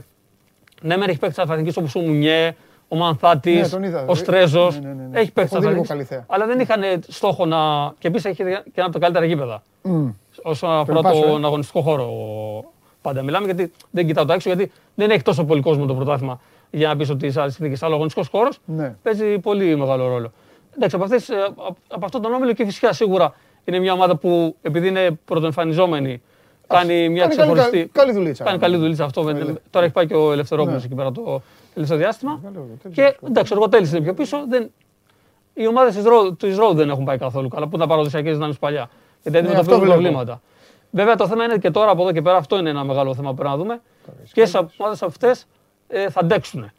ναι, μεν έχει παίξει της Αλφα-Εθνικής όπως ο Μουνιέ, ο Μανθάτης, Ναι, τον είδα. ο Στρέζος. Ναι, ναι, ναι, ναι. Έχει παίξει Έχω τη δει λίγο Αλφα-Εθνικής, καλή θέα. Αλλά δεν είχαν στόχο να. και επίσης έχει και ένα από τα καλύτερα γήπεδα. Μμ. Όσον αφορά Πάσο, ε. τον αγωνιστικό χώρο πάντα μιλάμε, γιατί δεν κοιτάω το έξω, γιατί δεν έχει τόσο πολύ κόσμο το πρωτάθλημα για να πεις ότι σε άλλε συνθήκε. Αλλά ο αγωνιστικός χώρος Ναι. παίζει πολύ μεγάλο ρόλο. Εντάξει, από, αυτές, ε, απ- από αυτόν τον όμιλο και φυσικά σίγουρα είναι μια ομάδα που επειδή είναι πρωτοεμφανιζόμενη κάνει μια κάνει καλή- ξεχωριστή. καλή δουλίτσα. Κάνει καλή δουλίτσα αυτό. με- τώρα έχει πάει και ο Ελευθερόπουλος Ναι. εκεί πέρα το τελευταίο διάστημα. Καλό, τέτοιο Και εντάξει, ο Εργοτέλη είναι πιο πίσω. Δεν, οι ομάδες της Ρόου δεν έχουν πάει καθόλου καλά, που ήταν παραδοσιακέ δυνάμει παλιά. Γιατί Ναι, αντιμετωπίζουν αυτό βλέπω. προβλήματα. Βέβαια το θέμα είναι και τώρα από εδώ και πέρα αυτό είναι ένα μεγάλο θέμα που πρέπει να δούμε. Ποιε ομάδες αυτές ε, θα αντέξουν.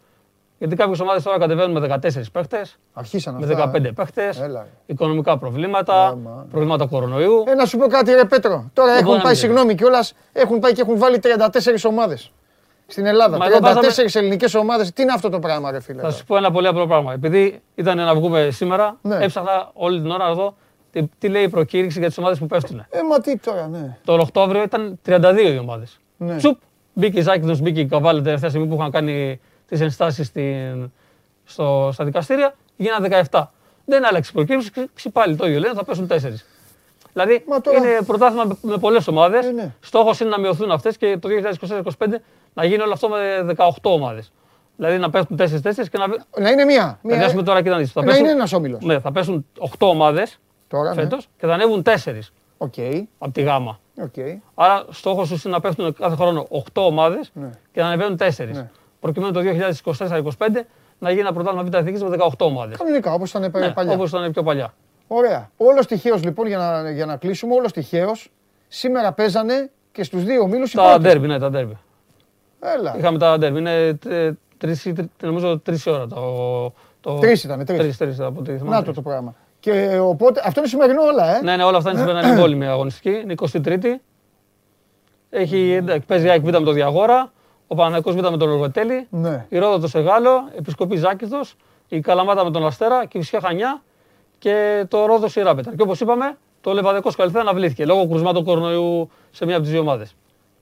Γιατί κάποιες ομάδες τώρα κατεβαίνουν με 14 παίχτες, Αρχίσαν με αυτά. 15 ε. παίχτες, Έλα, ρε. οικονομικά προβλήματα, Άμα. προβλήματα κορονοϊού. Ε, να σου πω κάτι, ρε Πέτρο. Τώρα Δεν μπορεί έχουν να πάει, μην συγγνώμη κιόλας, έχουν πάει και έχουν βάλει 34 ομάδες. Στην Ελλάδα. Μα εδώ 34 ελληνικές ομάδες. Τι είναι αυτό το πράγμα, ρε φίλε. Θα τώρα. σου πω ένα πολύ απλό πράγμα. Επειδή ήταν να βγούμε σήμερα, Ναι. έψαχνα όλη την ώρα εδώ τι, τι λέει η προκήρυξη για τις ομάδες που πέφτουν. Ε, μα τι τώρα, ναι. Το Οκτώβριο ήταν 32 οι ομάδες. Ναι. Τσουπ, μπήκε η Ζάκηδος, μπήκε η Καβάλη τελευταία στιγμή που είχαν κάνει τις ενστάσεις στο, στα δικαστήρια, γίνανε 17. Δεν άλλαξε η προκήρυξη, ξ- πάλι το ίδιο λένε, θα πέσουν 4. Δηλαδή Μα τώρα- είναι πρωτάθλημα με, με πολλές ομάδες. Ε, ναι. Στόχος είναι να μειωθούν αυτές και το 2024-2025 να γίνει όλο αυτό με 18 ομάδες. Δηλαδή να πέσουν 4-4 και να. Να είναι μία. Θα πιάσουμε τώρα και να δεις. Θα να πέσουν- είναι ένας όμιλος. Ναι, θα πέσουν 8 ομάδες Τώρα, ναι. φέτος και θα ανέβουν 4 Οκ. από τη γάμμα. Οκ. Άρα στόχος σου είναι να πέφτουν κάθε χρόνο 8 ομάδες Ναι. και να ανεβαίνουν 4. Ναι. Προκειμένου το 2024-2025 να γίνει ένα πρωτάθλημα β' εθνικής με 18 ομάδες. Κανονικά, όπως ήταν Ναι, παλιά. Όπως ήταν πιο παλιά. Ωραία. Όλως τυχαίως λοιπόν για να, για να κλείσουμε, όλως τυχαίως σήμερα παίζανε και στους δύο ομίλους οι Τα πρώτοι. ντέρμπι, ναι, τα ντέρμπι. Έλα. Είχαμε τα ντέρμπι. Είναι ε, Τρεις, ή τρι- νομίζω τρεις ώρα το... το Τρεις ήτανε, τρεις. Τρεις, τρεις, από ό,τι θυμάμαι. Να το το πράγμα. Και οπότε, αυτό είναι σημερινό όλα, ε. Ναι, ναι, όλα αυτά είναι συμβαίνουν είναι πόλη μια αγωνιστική. Είναι 23η. Έχει, εντάξει, παίζει η ΑΕΚ Β με το Διαγόρα, ο Παναγικός Β με τον Οργοτέλη, Ναι. η Ρόδο το Σεγάλο, Επισκοπή Ζάκηθος, η Καλαμάτα με τον Αστέρα και η Φυσιά Χανιά και το Ρόδος η Ράπετα. Και όπως είπαμε, το Λεβαδικό Σκαλιθέα αναβλήθηκε λόγω κρουσμάτων κορονοϊού σε μία από τις δύο ομάδες.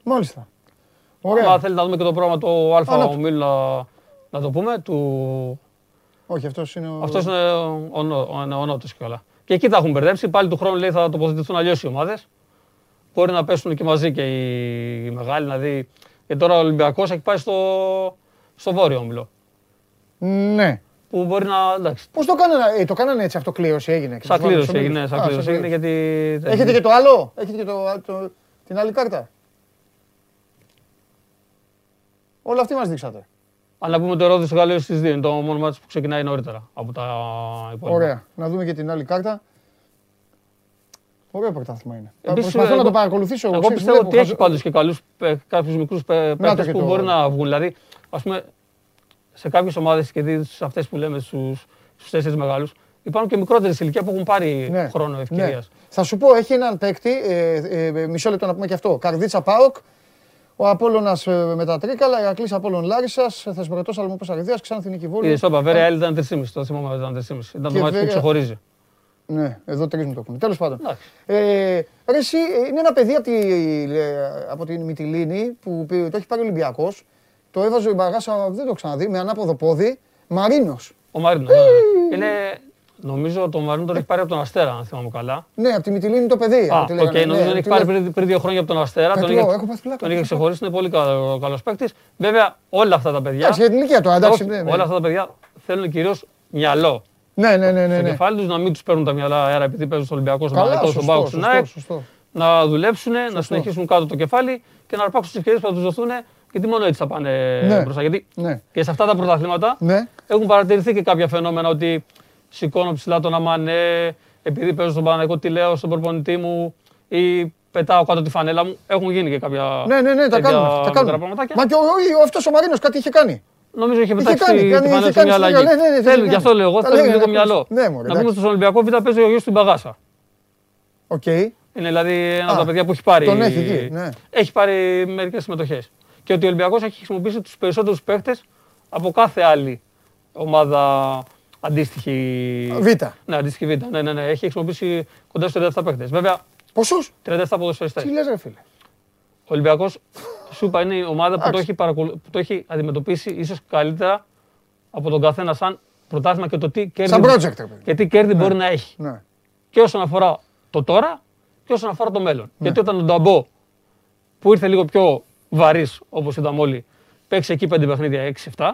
Μάλιστα. Αν Ωραία. θέλετε να δούμε και το πρόγραμμα το Α Α, να το. ομίλου να, να το πούμε, του... Όχι, αυτός είναι ο... αυτός είναι ο, ο, Νό- ο, ο, ο Νότος και όλα. Και εκεί τα έχουν μπερδέψει, πάλι του χρόνου λέει θα τοποθετηθούν αλλιώς οι ομάδες. Μπορεί να πέσουν και μαζί και οι, οι μεγάλοι, δηλαδή, γιατί τώρα ο Ολυμπιακός έχει πάει στο, στο βόρειο όμιλο. Ναι. Που μπορεί να, εντάξει, Πώς το κάνανε, ε, το κάνανε έτσι αυτό κλήρωση έγινε. και σαν τους βάλανε κλήρωση στους έγινε, ομίλους. σαν Α, κλήρωση σαν έγινε, γιατί... Έχετε και το άλλο, έχετε και το, το- την άλλη κάρτα; Όλα αυτή μας δείξατε. Αν να πούμε το ερώτηση του Γαλλίου στις δύο, είναι το μόνο μάτι που ξεκινάει νωρίτερα από τα υπόλοιπα. Ωραία. Να δούμε και την άλλη κάρτα. Ωραίο πρωτάθλημα είναι. Θα Επίσης, Προσπαθώ να εγώ- το παρακολουθήσω. Εγώ ξέρεις, πιστεύω βλέπω, ότι έχει χαζο- πάντως και καλούς, ε, κάποιους μικρούς παι- παίκτες και που το- μπορεί να βγουν. Δηλαδή, ας πούμε, σε κάποιες ομάδες και δι- σε αυτές που λέμε στους, στους τέσσερις μεγάλους, υπάρχουν και μικρότερες ηλικία που έχουν πάρει Ναι, χρόνο ναι. ευκαιρίας. Θα σου πω, έχει έναν παίκτη, ε, ε, ε, μισό λεπτό να πούμε και αυτό. Καρδίτσα Πάοκ, ο Απόλλωνας ε, με τα Τρίκαλα, Ηρακλής Απόλλων Λάρισας, Θεσμορατός Αλμόπος Αγριδίας, Ξάνθη Βόλου. Είδες το είπα, Βέρεια Άιλ ήταν 3,5, το θυμάμαι ήταν 3,5. Ήταν Και το μάτι που Βέρεια- ξεχωρίζει. Ναι, εδώ τρεις μου το έχουν. Τέλος πάντων. Εντάξει. Ε, ρε εσύ, ε, είναι ένα παιδί από, τη, ε, από την Μυτιλίνη που πήρε- το έχει πάρει ο Ολυμπιακός. Το έβαζε ο Μπαγάσα, δεν το έχω ξαναδεί, με ανάποδο πόδι. Μαρίνος. Ο Μαρίνος. ναι, ναι. Είναι, νομίζω το Μαρίνο τον έχει πάρει από τον Αστέρα, αν θυμάμαι καλά. Ναι, από τη Μυτιλίνη το παιδί. Α, από τη οκ, λέγανε. νομίζω Ναι, τον έχει τη πάρει λέ- πριν, πριν δύο χρόνια από τον Αστέρα. Τον Πετρό, είχε, έχω πάθει πλάκα, τον είχε έχω ξεχωρίσει, είναι πολύ καλό καλός παίκτης. Βέβαια, όλα αυτά τα παιδιά. Εντάξει, για την ηλικία του, εντάξει. όχι, ναι, ναι. όλα αυτά τα παιδιά θέλουν κυρίως μυαλό. Ναι, ναι, ναι. ναι, στο ναι. κεφάλι του, να μην τους παίρνουν τα μυαλά αέρα επειδή παίζουν στο Ολυμπιακό, στον Καλά, Παναγικό, στον σωστό, Πάουκ, στον σωστό, ΑΕΚ. σωστό. Να δουλέψουν, να συνεχίσουν κάτω το κεφάλι και να αρπάξουν τις ευκαιρίες που θα τους δοθούν. Γιατί μόνο έτσι θα πάνε Ναι. μπροστά. Γιατί Ναι. και σε αυτά τα πρωταθλήματα Ναι. έχουν παρατηρηθεί και κάποια φαινόμενα ότι σηκώνω ψηλά τον Αμανέ, επειδή παίζω στον Παναγικό, τι λέω στον προπονητή μου ή πετάω κάτω τη φανέλα μου. Έχουν γίνει και κάποια. Ναι, ναι, ναι, τα τέτοια κάνουμε. Τα μικρά κάνουμε. πραγματάκια. Μα και ο, ο, αυτός ο Μαρίνος κάτι είχε κάνει. Νομίζω είχε Είχε πετάξει κάνει, τη κάνει, φανέλα είχε σε μια κάνει αλλαγή. στο μυαλό, ναι, ναι, ναι, Θέλουν, είχε γι' αυτό κάνει. λέω εγώ, Τα θέλουν λέγανε λίγο αυτός. μυαλό. Ναι, μωρέ, Να πούμε εντάξει. στον Ολυμπιακό Β παίζει ο γιος του Μπαγάσα. Οκ. Είναι δηλαδή ένα Α, από τα παιδιά που έχει πάρει. τον έχει εκεί, ναι. Έχει πάρει μερικές συμμετοχές. Και ότι ο Ολυμπιακός έχει χρησιμοποιήσει τους περισσότερους παίχτες από κάθε άλλη ομάδα αντίστοιχη. Β. Ναι, αντίστοιχη Β. Ναι, ναι, ναι. Έχει χρησιμοποιήσει κοντά στους 37 παίχτες. Βέβαια, Πόσους; 37 ποδοσφαιριστές. Τι λες ρε φίλε; Ο Ολυμπιακός, σου είπα, είναι η ομάδα που το, Εντάξει. έχει παρακολου... που το έχει αντιμετωπίσει ίσως καλύτερα από τον καθένα σαν πρωτάθλημα και το τι κέρδη, Σαν project, ρε παιδί. και τι κέρδη μπορεί να έχει. Ναι. Και όσον αφορά το τώρα και όσον αφορά το μέλλον. Γιατί όταν ο Νταμπό που ήρθε λίγο πιο βαρύς, όπως είδαμε όλοι, παίξει εκεί πέντε παιχνίδια 6-7,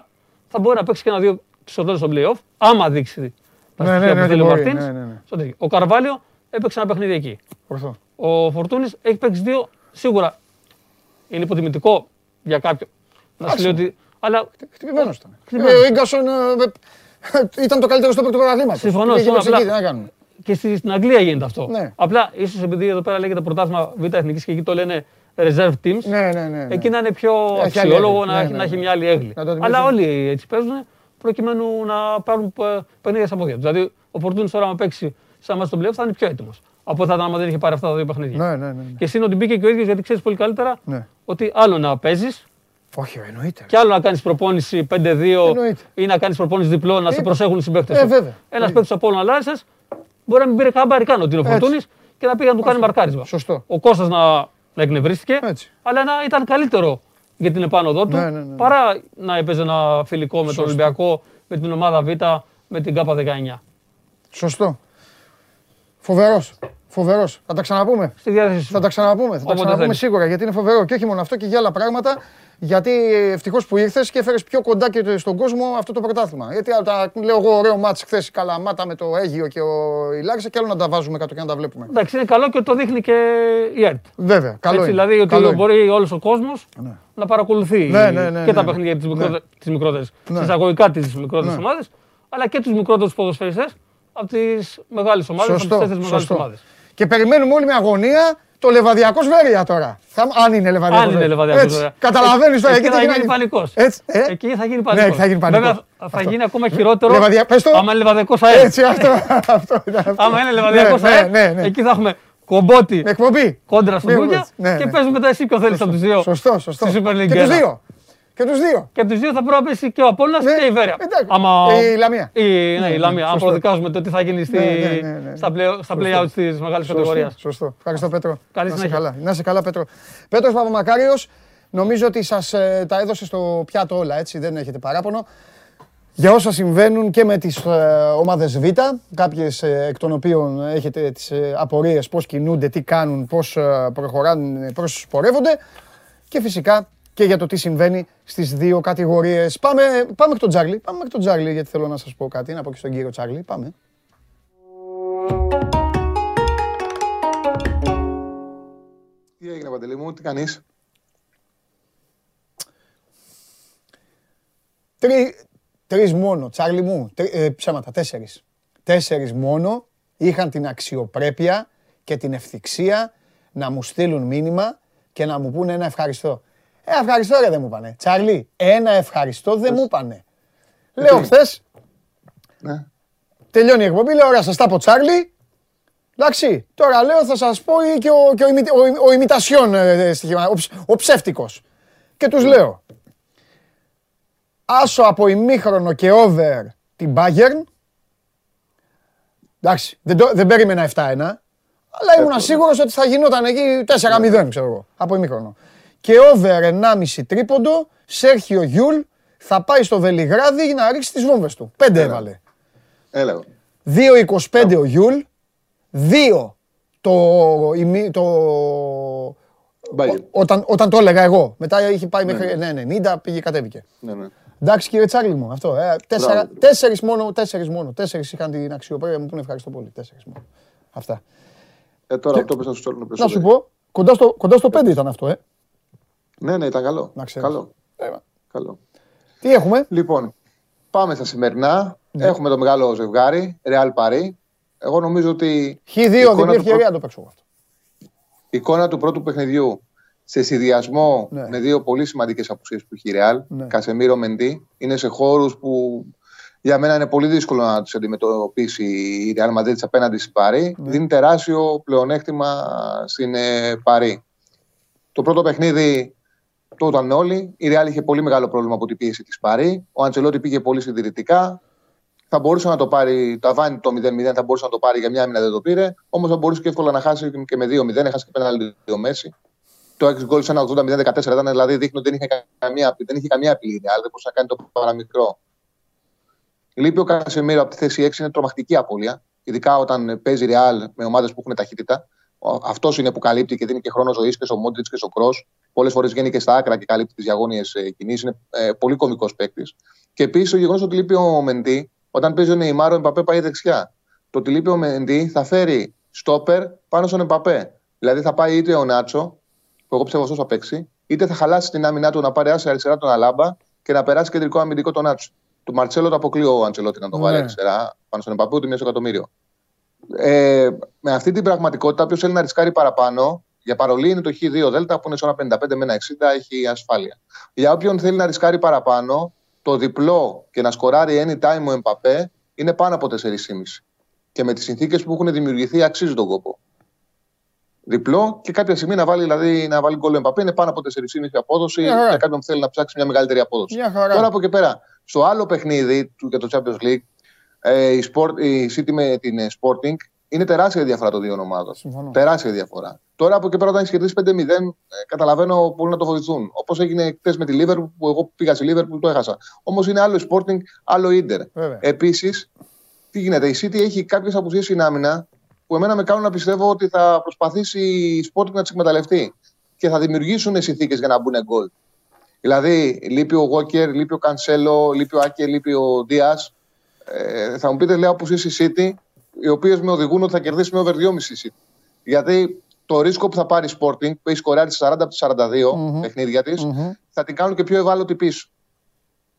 θα μπορεί να παίξει και ένα-δύο στο τέλο των playoff, άμα δείξει τα Ναι, στοιχεία ναι, ναι, που θέλει ο μπορεί, Μαρτίνς. ναι, ναι, ναι. Ο Καρβάλιο έπαιξε ένα παιχνίδι εκεί. Ορθό. Ο Φορτούνης έχει παίξει δύο. Σίγουρα είναι υποτιμητικό για κάποιον. Να σου Εντάξει. λέει ότι. Αλλά Χτυπημένος ήταν. Χτυπημένος. Ε, Ο Ίγκασον ε, ε, ήταν το καλύτερο στο του πρωταθλήματος. Συμφωνώ, Πήγε συμφωνώ, προς εκεί, απλά- τι να κάνουμε. και στη- στην Αγγλία γίνεται αυτό. Ναι. Απλά ίσως επειδή εδώ πέρα λέγεται πρωτάθλημα Β' Εθνικής και εκεί το λένε reserve teams. Ναι, ναι, ναι. ναι. Εκεί να είναι πιο Έχει άλλη αξιόλογο, έγκλη. να, Ναι, έχει- ναι, να έχει ναι. μια άλλη έγκλη. Να το Αλλά αντιμετωπίσουν. όλοι έτσι παίζουν προκειμένου να πάρουν ε, παιχνίδια στα πόδια τους. Δηλαδή, ο Φορτούνης τώρα, άμα παίξει σαν μας στον playoff, θα είναι πιο έτοιμος. Από θα ήταν άμα δεν είχε πάρει αυτά τα δύο παιχνίδια. Ναι, ναι, ναι, ναι. Και εσύ είναι ότι μπήκε και ο ίδιος, γιατί ξέρεις πολύ καλύτερα Ναι. ότι άλλο να παίζεις Όχι, εννοείται. και άλλο να κάνεις προπόνηση 5-2 Εννοείται. ή να κάνεις προπόνηση διπλό, να σε Ε, προσέχουν οι συμπαίκτες. ε, βέβαια. Ένας παίκτης από όλων αλλάζει μπορεί να μην πήρε κάμπαρι καν ότι είναι ο Έτσι. Φορτούνης και να πήγε να του κάνει μαρκάρισμα. Σωστό. Ο Κώστας να, να εκνευρίστηκε, Έτσι. αλλά να ήταν καλύτερο για την επάνωδό του Ναι, ναι, ναι. παρά να έπαιζε ένα φιλικό με τον Ολυμπιακό, με την ομάδα Β, με την ΚΑΠΑ 19. Σωστό. Φοβερός. Φοβερός. Θα τα ξαναπούμε. Στη διάθεση σου. Θα τα ξαναπούμε. Θα τα Όποτε ξαναπούμε θέλεις. σίγουρα γιατί είναι φοβερό. Και όχι μόνο αυτό και για άλλα πράγματα. Γιατί ευτυχώς που ήρθες και έφερες πιο κοντά και στον κόσμο αυτό το πρωτάθλημα. Γιατί όταν λέω εγώ ωραίο μάτς χθες η Καλαμάτα με το Αίγιο και ο Ηλάρισα και άλλο να τα βάζουμε κάτω και να τα βλέπουμε. Εντάξει, είναι καλό και το δείχνει και η ΕΡΤ. Βέβαια. Καλό Έτσι, είναι. δηλαδή ότι Καλό είναι. μπορεί όλος ο κόσμος Ναι. να παρακολουθεί Ναι, ναι, ναι, και τα ναι. παιχνίδια της Ναι. μικρότερη, Ναι. τις εισαγωγικά της μικρότερης Ναι. ομάδε, αλλά και τους μικρότερους ποδοσφαιριστές από τις μεγάλες ομάδες, από τις Σωστό. τέσσερις μεγάλες σωστό. ομάδες. Και περιμένουμε όλοι με αγωνία το λεβαδιακός σβέρια τώρα. Θα, αν είναι λεβαδιακός. Αν είναι λεβαδιακός, βέβαια. Καταλαβαίνεις τώρα. Εκεί τι θα γίνει κάνει. πανικός. Έτσι, ε; Εκεί θα γίνει πανικός. θα γίνει πανικός. Βέβαια θα Αυτό. γίνει ακόμα χειρότερο. Λεβαδια- πες το. Άμα είναι λεβαδιακός αέρα. Έτσι, αυτό. αυτό ήταν αυτό. Άμα είναι λεβαδιακός Ναι, αέρα. ναι, ναι. Εκεί θα έχουμε κομπότη Εκπομπή. κόντρα στον Ναι, Κούγια ναι, και ναι. παίζουμε μετά εσύ ποιο θέλει από τους δύο. Σωστό, σωστό. Στη Super League Και τους ένα. δύο. Και τους δύο. Και από τους δύο θα πρέπει να πέσει και ο Απόλλωνας Ναι, και η Βέρεια. εντάξει. Άμα... Η Λαμία. Η, ναι, η ναι, Λαμία. Αν σωστό. προδικάζουμε το τι θα γίνει στη... Ναι, ναι, ναι, ναι. στα play- στα play-out της μεγάλης κατηγορίας. Σωστό, σωστό. Ευχαριστώ, Πέτρο. Καλή να είσαι συνέχεια. καλά. Να είσαι καλά, Πέτρο. Πέτρος Παπαμακάριος, νομίζω ότι σας ε, τα έδωσε στο πιάτο όλα, έτσι, δεν έχετε παράπονο. Για όσα συμβαίνουν και με τις ε, ομάδες Β, κάποιες ε, εκ των οποίων έχετε τις ε, απορίες πώς κινούνται, τι κάνουν, πώς ε, προχωράνε, πώς πορεύονται και φυσικά και για το τι συμβαίνει στις δύο κατηγορίες. Πάμε, πάμε εκ τον Τζάρλι, πάμε εκ τον Τζάρλι γιατί θέλω να σας πω κάτι, να πω και στον κύριο Τσάρλι. Πάμε. Τι έγινε, Παντελή μου, τι κάνεις; Τρει, τρεις μόνο, Τσάρλι μου, τρι, ε, ψέματα, τέσσερις. Τέσσερις μόνο είχαν την αξιοπρέπεια και την ευθυξία να μου στείλουν μήνυμα και να μου πούνε ένα ευχαριστώ. Ε, ευχαριστώ ρε δεν μου πάνε. Τσάρλι, ένα ευχαριστώ δεν μου πάνε. Λέω τι; χθες, Ναι. τελειώνει η εκπομπή, λέω ωραία σας τα πω Τσάρλι. Εντάξει, τώρα λέω θα σας πω ή και ο, και ο, ημι- ο, ημι- ο ημιτασιόν ε, στοιχημα- ο, ψ- ο ψεύτικος. Και τους λέω, άσο από ημίχρονο και over την Bayern. Εντάξει, δεν, το, δεν περίμενα 7-1, αλλά ήμουν σίγουρος ότι θα γινόταν εκεί 4-0, ξέρω εγώ, από ημίχρονο. Και over 1,5 τρίποντο, Σέρχιο Γιούλ θα πάει στο Βελιγράδι να ρίξει τις βόμβες του. Πέντε έβαλε. Έλα. εγώ. 2-25 ο Γιούλ, 2 το, ημί- το, Bayern. όταν, όταν το έλεγα εγώ. Μετά είχε πάει μέχρι ναι, 90, πήγε κατέβηκε. Ναι, ναι. Εντάξει κύριε Τσάρλι μου, αυτό. Ε, τέσσερα, Μπράβο. τέσσερις μόνο, τέσσερις μόνο. Τέσσερις είχαν την αξιοπρέπεια μου που είναι ευχαριστώ πολύ. Τέσσερις μόνο. Αυτά. Ε, τώρα αυτό πες να σου στέλνουν Να περισσότερο. σου πω, κοντά στο, κοντά στο 5 ήταν αυτό, ε. Ναι, ναι, ήταν καλό. Να ξέρεις. Καλό. Ε, καλό. Τι έχουμε; Λοιπόν, πάμε στα σημερινά. Ναι. Έχουμε το μεγάλο ζευγάρι, Real Paris. Εγώ νομίζω ότι Χ2, η διπλή εικόνα, του ευκαιρία πρω- να το παίξω αυτό. η εικόνα του πρώτου παιχνιδιού σε συνδυασμό Ναι. με δύο πολύ σημαντικές απουσίες που έχει η Real, Ναι. Κασεμίρο Μεντί, είναι σε χώρους που για μένα είναι πολύ δύσκολο να τους αντιμετωπίσει η Real Madrid απέναντι στην Παρή. Ναι. Δίνει τεράστιο πλεονέκτημα στην ε, Παρή. Το πρώτο παιχνίδι το ήταν όλοι. Η Real είχε πολύ μεγάλο πρόβλημα από την πίεση της Παρή. Ο Αντσελότη πήγε πολύ συντηρητικά. Θα μπορούσε να το πάρει, το Αβάνι το 0-0 θα μπορούσε να το πάρει για μια μήνα δεν το πήρε. Όμως θα μπορούσε και εύκολα να χάσει και με 2-0. Έχασε και πέναλτι ο Μέση. Το 6 γκολ σε ένα 80-0-14 ήταν, δηλαδή δείχνει ότι δεν είχε καμία, δεν είχε καμία απειλή. η Real, δεν μπορούσε να κάνει το παραμικρό. Λείπει ο Κασεμίρο από τη θέση 6, είναι τρομακτική απώλεια. Ειδικά όταν παίζει Real με ομάδες που έχουν ταχύτητα. Αυτός είναι που καλύπτει και δίνει και χρόνο ζωής και στο Μόντριτς και στο Κρό. Πολλές φορές βγαίνει και στα άκρα και καλύπτει τις διαγώνιες κινήσεις. Είναι ε, πολύ κωμικός παίκτης. Και επίσης το γεγονός ότι λείπει ο Μεντί, όταν παίζει ο Νεϊμάρο, ο Εμπαπέ πάει δεξιά. Το ότι λείπει ο Μεντί θα φέρει στόπερ πάνω στον Εμπαπέ. Δηλαδή θα πάει είτε ο Νάτσο, που εγώ πιστεύω αυτός θα παίξει, είτε θα χαλάσει την άμυνά του να πάρει άσια αριστερά τον Αλάμπα και να περάσει κεντρικό αμυντικό τον Νάτσο. Του Μαρτσέλο το αποκλεί ο Αντσελότη να τον βάλει Ναι. αριστερά πάνω στον Εμπαπέ, ούτε μία στο εκατομμύριο. Ε, με αυτή την πραγματικότητα, όποιος θέλει να ρισκάρει παραπάνω, για παρολί είναι το Χ2 Δέλτα που είναι σε ένα 55 με ένα 60, έχει ασφάλεια. Για όποιον θέλει να ρισκάρει παραπάνω, το διπλό και να σκοράρει anytime ο Εμπαπέ είναι πάνω από 4,5. Και με τις συνθήκες που έχουν δημιουργηθεί αξίζει τον κόπο. Διπλό και κάποια στιγμή να βάλει, δηλαδή, να βάλει γκολ ο Εμπαπέ είναι πάνω από 4,5 απόδοση Μια χαρά. για κάποιον που θέλει να ψάξει μια μεγαλύτερη απόδοση. Μια χαρά. Τώρα από εκεί πέρα, στο άλλο παιχνίδι του, για το Champions League, ε, η, Sport, η City με την ε, Sporting είναι τεράστια η διαφορά των δύο ομάδων. Συμφωνώ. Τεράστια διαφορά. Τώρα από εκεί πέρα, όταν έχεις κερδίσει 5-0, ε, καταλαβαίνω πολύ να το βοηθούν. Όπως έγινε χτε με τη Liverpool, που εγώ πήγα στη Liverpool που το έχασα. Όμως είναι άλλο η Sporting, άλλο η Inter. Βέβαια. Επίσης, τι γίνεται, η City έχει κάποιες απουσίες στην άμυνα που εμένα με κάνουν να πιστεύω ότι θα προσπαθήσει η Sporting να τις εκμεταλλευτεί και θα δημιουργήσουν συνθήκες για να μπουν γκολ. Δηλαδή, λείπει ο Walker, λείπει ο Cancelo, λείπει ο Άκε, λείπει ο Δία. Ε, θα μου πείτε, λέω, απουσίες η City, οι οποίες με οδηγούν ότι θα κερδίσει με over 2,5 η City. Γιατί το ρίσκο που θα πάρει η Sporting, που έχει σκοράρει 40 από τις 42 Μμμ. παιχνίδια της, Μμμ. θα την κάνουν και πιο ευάλωτη πίσω.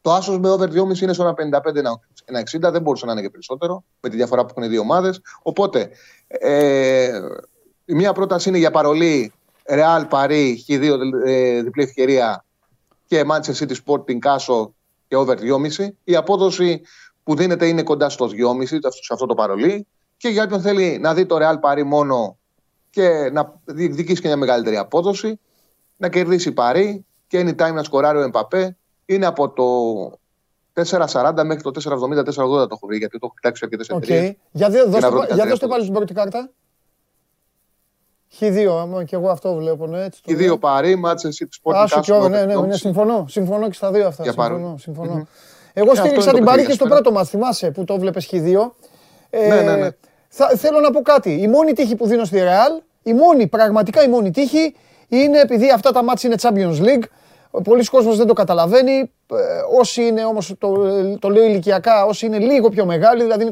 Το άσος με over 2,5 είναι στο 1,55, ένα 60, δεν μπορούσε να είναι και περισσότερο, με τη διαφορά που έχουν οι δύο ομάδες. Οπότε, ε, Η μία πρόταση είναι για παρολί Real Paris, Χ2 ε, διπλή ευκαιρία και Manchester City Sporting Κάσο και over 2,5. Η απόδοση που δίνεται είναι κοντά στο 2,5 σε αυτό το παρολί. Και για όποιον θέλει να δει το Real Paris μόνο και να διεκδικήσει και μια μεγαλύτερη απόδοση, να κερδίσει Παρί και anytime να σκοράρει ο Εμπαπέ, είναι από το 4,40 μέχρι το 4,70-4,80 το έχω βρει, γιατί το έχω κοιτάξει αρκετές εταιρείες. Okay. Για, για δώστε πάλι στην πρώτη κάρτα. Χ2, και εγώ αυτό βλέπω. Ναι, έτσι, Χ2 παρή, μάτσε εσύ τη πόρτα. Άσο και ναι, ναι, ναι, συμφωνώ. Συμφωνώ και στα δύο αυτά. Για συμφωνώ. συμφωνώ. Mm-hmm. Εγώ στήριξα την Παρή και στο πρώτο μας, θυμάσαι που το βλέπει Χ2. Ε, ναι, ναι, ναι. Θα, θέλω να πω κάτι. Η μόνη τύχη που δίνω στη Ρεάλ, η μόνη, πραγματικά η μόνη τύχη, είναι επειδή αυτά τα μάτια είναι Champions League. Πολλοί κόσμος δεν το καταλαβαίνει. Ε, όσοι είναι όμως, το, το λέω ηλικιακά, όσοι είναι λίγο πιο μεγάλοι, δηλαδή είναι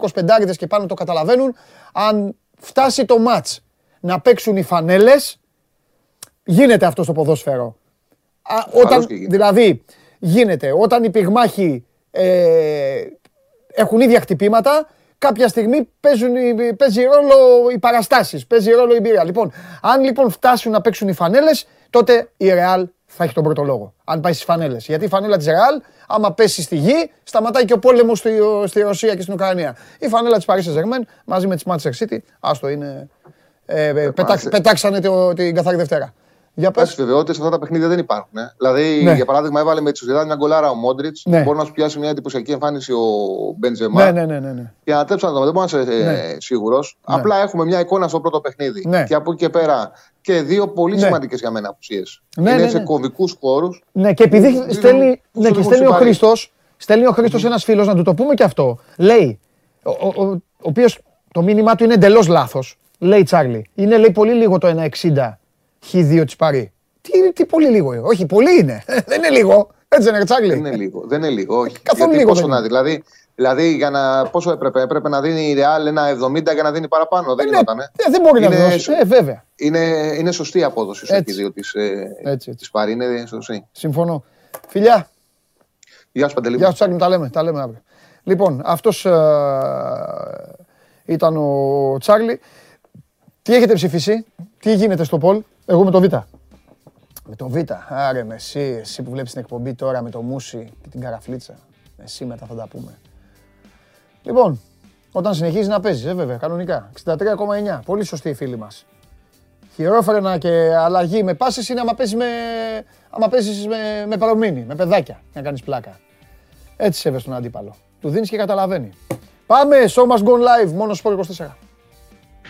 25 και πάνω το καταλαβαίνουν, αν φτάσει το μάτς να παίξουν οι φανέλες, γίνεται αυτό στο ποδόσφαιρο. Α, όταν, δηλαδή, γίνεται. Όταν οι πυγμάχοι ε, έχουν ίδια χτυπήματα, κάποια στιγμή παίζουν, παίζει ρόλο οι παραστάσεις, παίζει ρόλο η μπύρα. Λοιπόν, αν λοιπόν φτάσουν να παίξουν οι φανέλες, τότε η Ρεάλ θα έχει τον πρώτο λόγο. Αν πάει στις φανέλες. Γιατί η φανέλα της Ρεάλ, άμα πέσει στη γη, σταματάει και ο πόλεμος στη, στη Ρωσία και στην Ουκρανία. Η φανέλα της Paris Saint-Germain μαζί με τη Manchester City, άστο είναι. Ε, ε, πετάξανε την καθαρή Δευτέρα. Για πες. βεβαιότητες αυτά τα παιχνίδια δεν υπάρχουν. Ε. Δηλαδή, ναι. για παράδειγμα, έβαλε με τη Σουηδία μια γκολάρα ο Μόντριτς. Ναι. Μπορεί να σου πιάσει μια εντυπωσιακή εμφάνιση ο Μπεντζεμά. Ναι, ναι, ναι, ναι, ναι. Και να τρέψει να το δεν μπορεί να είσαι ναι. σίγουρος. Ναι. Απλά έχουμε μια εικόνα στο πρώτο παιχνίδι. Ναι. Και από εκεί και πέρα και δύο πολύ ναι. σημαντικές για μένα απουσίες. Ναι, Είναι ναι, σε ναι. κομβικούς χώρους. Ναι, και επειδή στέλνει, ναι, και στέλνει ο Χρήστος, στέλνει ο Χρήστος ένας φίλος, να του το πούμε και αυτό. Λέει, ο, ο, ο, ο οποίος το μήνυμά του είναι εντελώς λάθος. Λέει Τσάρλι, είναι λέει πολύ λίγο το 1,60 Χ2 τη Παρή. Τι, τι πολύ λίγο είναι. Όχι, πολύ είναι. δεν είναι λίγο. Έτσι είναι, Τσάρλι. Δεν είναι λίγο. Δεν είναι λίγο. Όχι. Καθόλου λίγο. Πόσο να, δηλαδή, δηλαδή για να, πόσο έπρεπε, έπρεπε να δίνει η Real ένα 70 για να δίνει παραπάνω. Δεν ε, ναι, γινόταν. Ε, δεν μπορεί είναι, να δώσει. Ε, βέβαια. Είναι, είναι σωστή η απόδοση στο Χ2 της Παρή. Είναι σωστή. Συμφωνώ. Φιλιά. Γεια σου Παντελή. Γεια σου Τσάρλι, τα λέμε, τα λέμε αύριο. Λοιπόν, αυτός ε, ήταν ο Τσάρλι. Τι έχετε ψηφίσει, τι γίνεται στο Πολ, εγώ με το Β. Με το Β. Άρε με εσύ, εσύ που βλέπεις την εκπομπή τώρα με το Μούσι και την Καραφλίτσα. Εσύ μετά θα τα πούμε. Λοιπόν, όταν συνεχίζει να παίζεις, ε, βέβαια, κανονικά. 63,9. Πολύ σωστή η φίλη μας. Χειρόφρενα και αλλαγή με πάσες είναι άμα παίζεις με, άμα παίζεις με, με παρομήνη, με παιδάκια, να κάνεις πλάκα. Έτσι σέβεσαι τον αντίπαλο. Του δίνεις και καταλαβαίνει. Πάμε, show must go live, μόνο στο 24.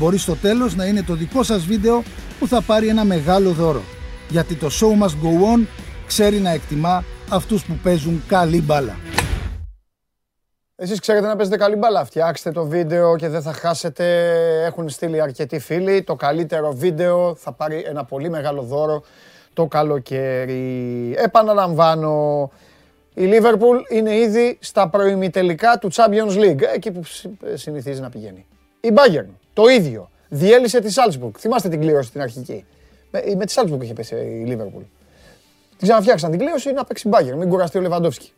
μπορεί στο τέλος να είναι το δικό σας βίντεο που θα πάρει ένα μεγάλο δώρο. Γιατί το show must go on ξέρει να εκτιμά αυτούς που παίζουν καλή μπάλα. Εσείς ξέρετε να παίζετε καλή μπάλα. Φτιάξτε το βίντεο και δεν θα χάσετε. Έχουν στείλει αρκετοί φίλοι. Το καλύτερο βίντεο θα πάρει ένα πολύ μεγάλο δώρο το καλοκαίρι. Επαναλαμβάνω, η Λίβερπουλ είναι ήδη στα προημιτελικά του Champions League, εκεί που συνηθίζει να πηγαίνει. Η Bayern το ίδιο. Διέλυσε τη Σάλτσμπουργκ. Θυμάστε την κλήρωση στην αρχική. Με, με τη Σάλτσμπουργκ είχε πέσει η Λίβερπουλ. Την ξαναφτιάξαν την κλήρωση να παίξει μπάγκερ. Μην κουραστεί ο Λεβαντόφσκι.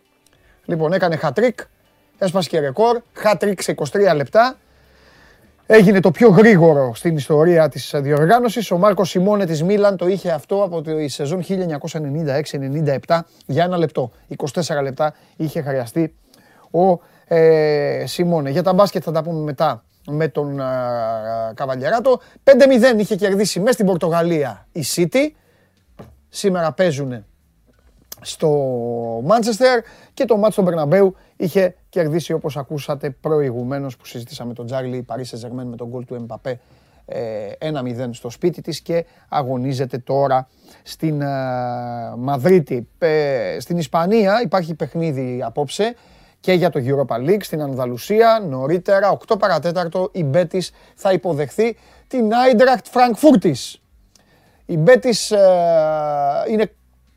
Λοιπόν, έκανε χατρίκ. Έσπασε και ρεκόρ. Χατρίκ σε 23 λεπτά. Έγινε το πιο γρήγορο στην ιστορία της διοργάνωσης. Ο Μάρκος Σιμώνε της Μίλαν το είχε αυτό από τη σεζόν 1996-97 για ένα λεπτό. 24 λεπτά είχε χρειαστεί ο ε, Σιμώνε. Για τα μπάσκετ θα τα πούμε μετά με τον Καβαλιαράτο. 5-0 είχε κερδίσει μέσα στην Πορτογαλία η City. Σήμερα παίζουν στο Μάντσεστερ και το μάτσο στον Περναμπέου είχε κερδίσει όπως ακούσατε προηγουμένως που συζητήσαμε τον Τζάρλι η Παρίσι Ζερμέν με τον γκολ του Εμπαπέ 1-0 στο σπίτι της και αγωνίζεται τώρα στην Μαδρίτη. Στην Ισπανία υπάρχει παιχνίδι απόψε και για το Europa League στην Ανδαλουσία. Νωρίτερα, 8 παρατέταρτο, η Μπέτης θα υποδεχθεί την Άιντρακτ Φραγκφούρτης. Η Μπέτης ε, είναι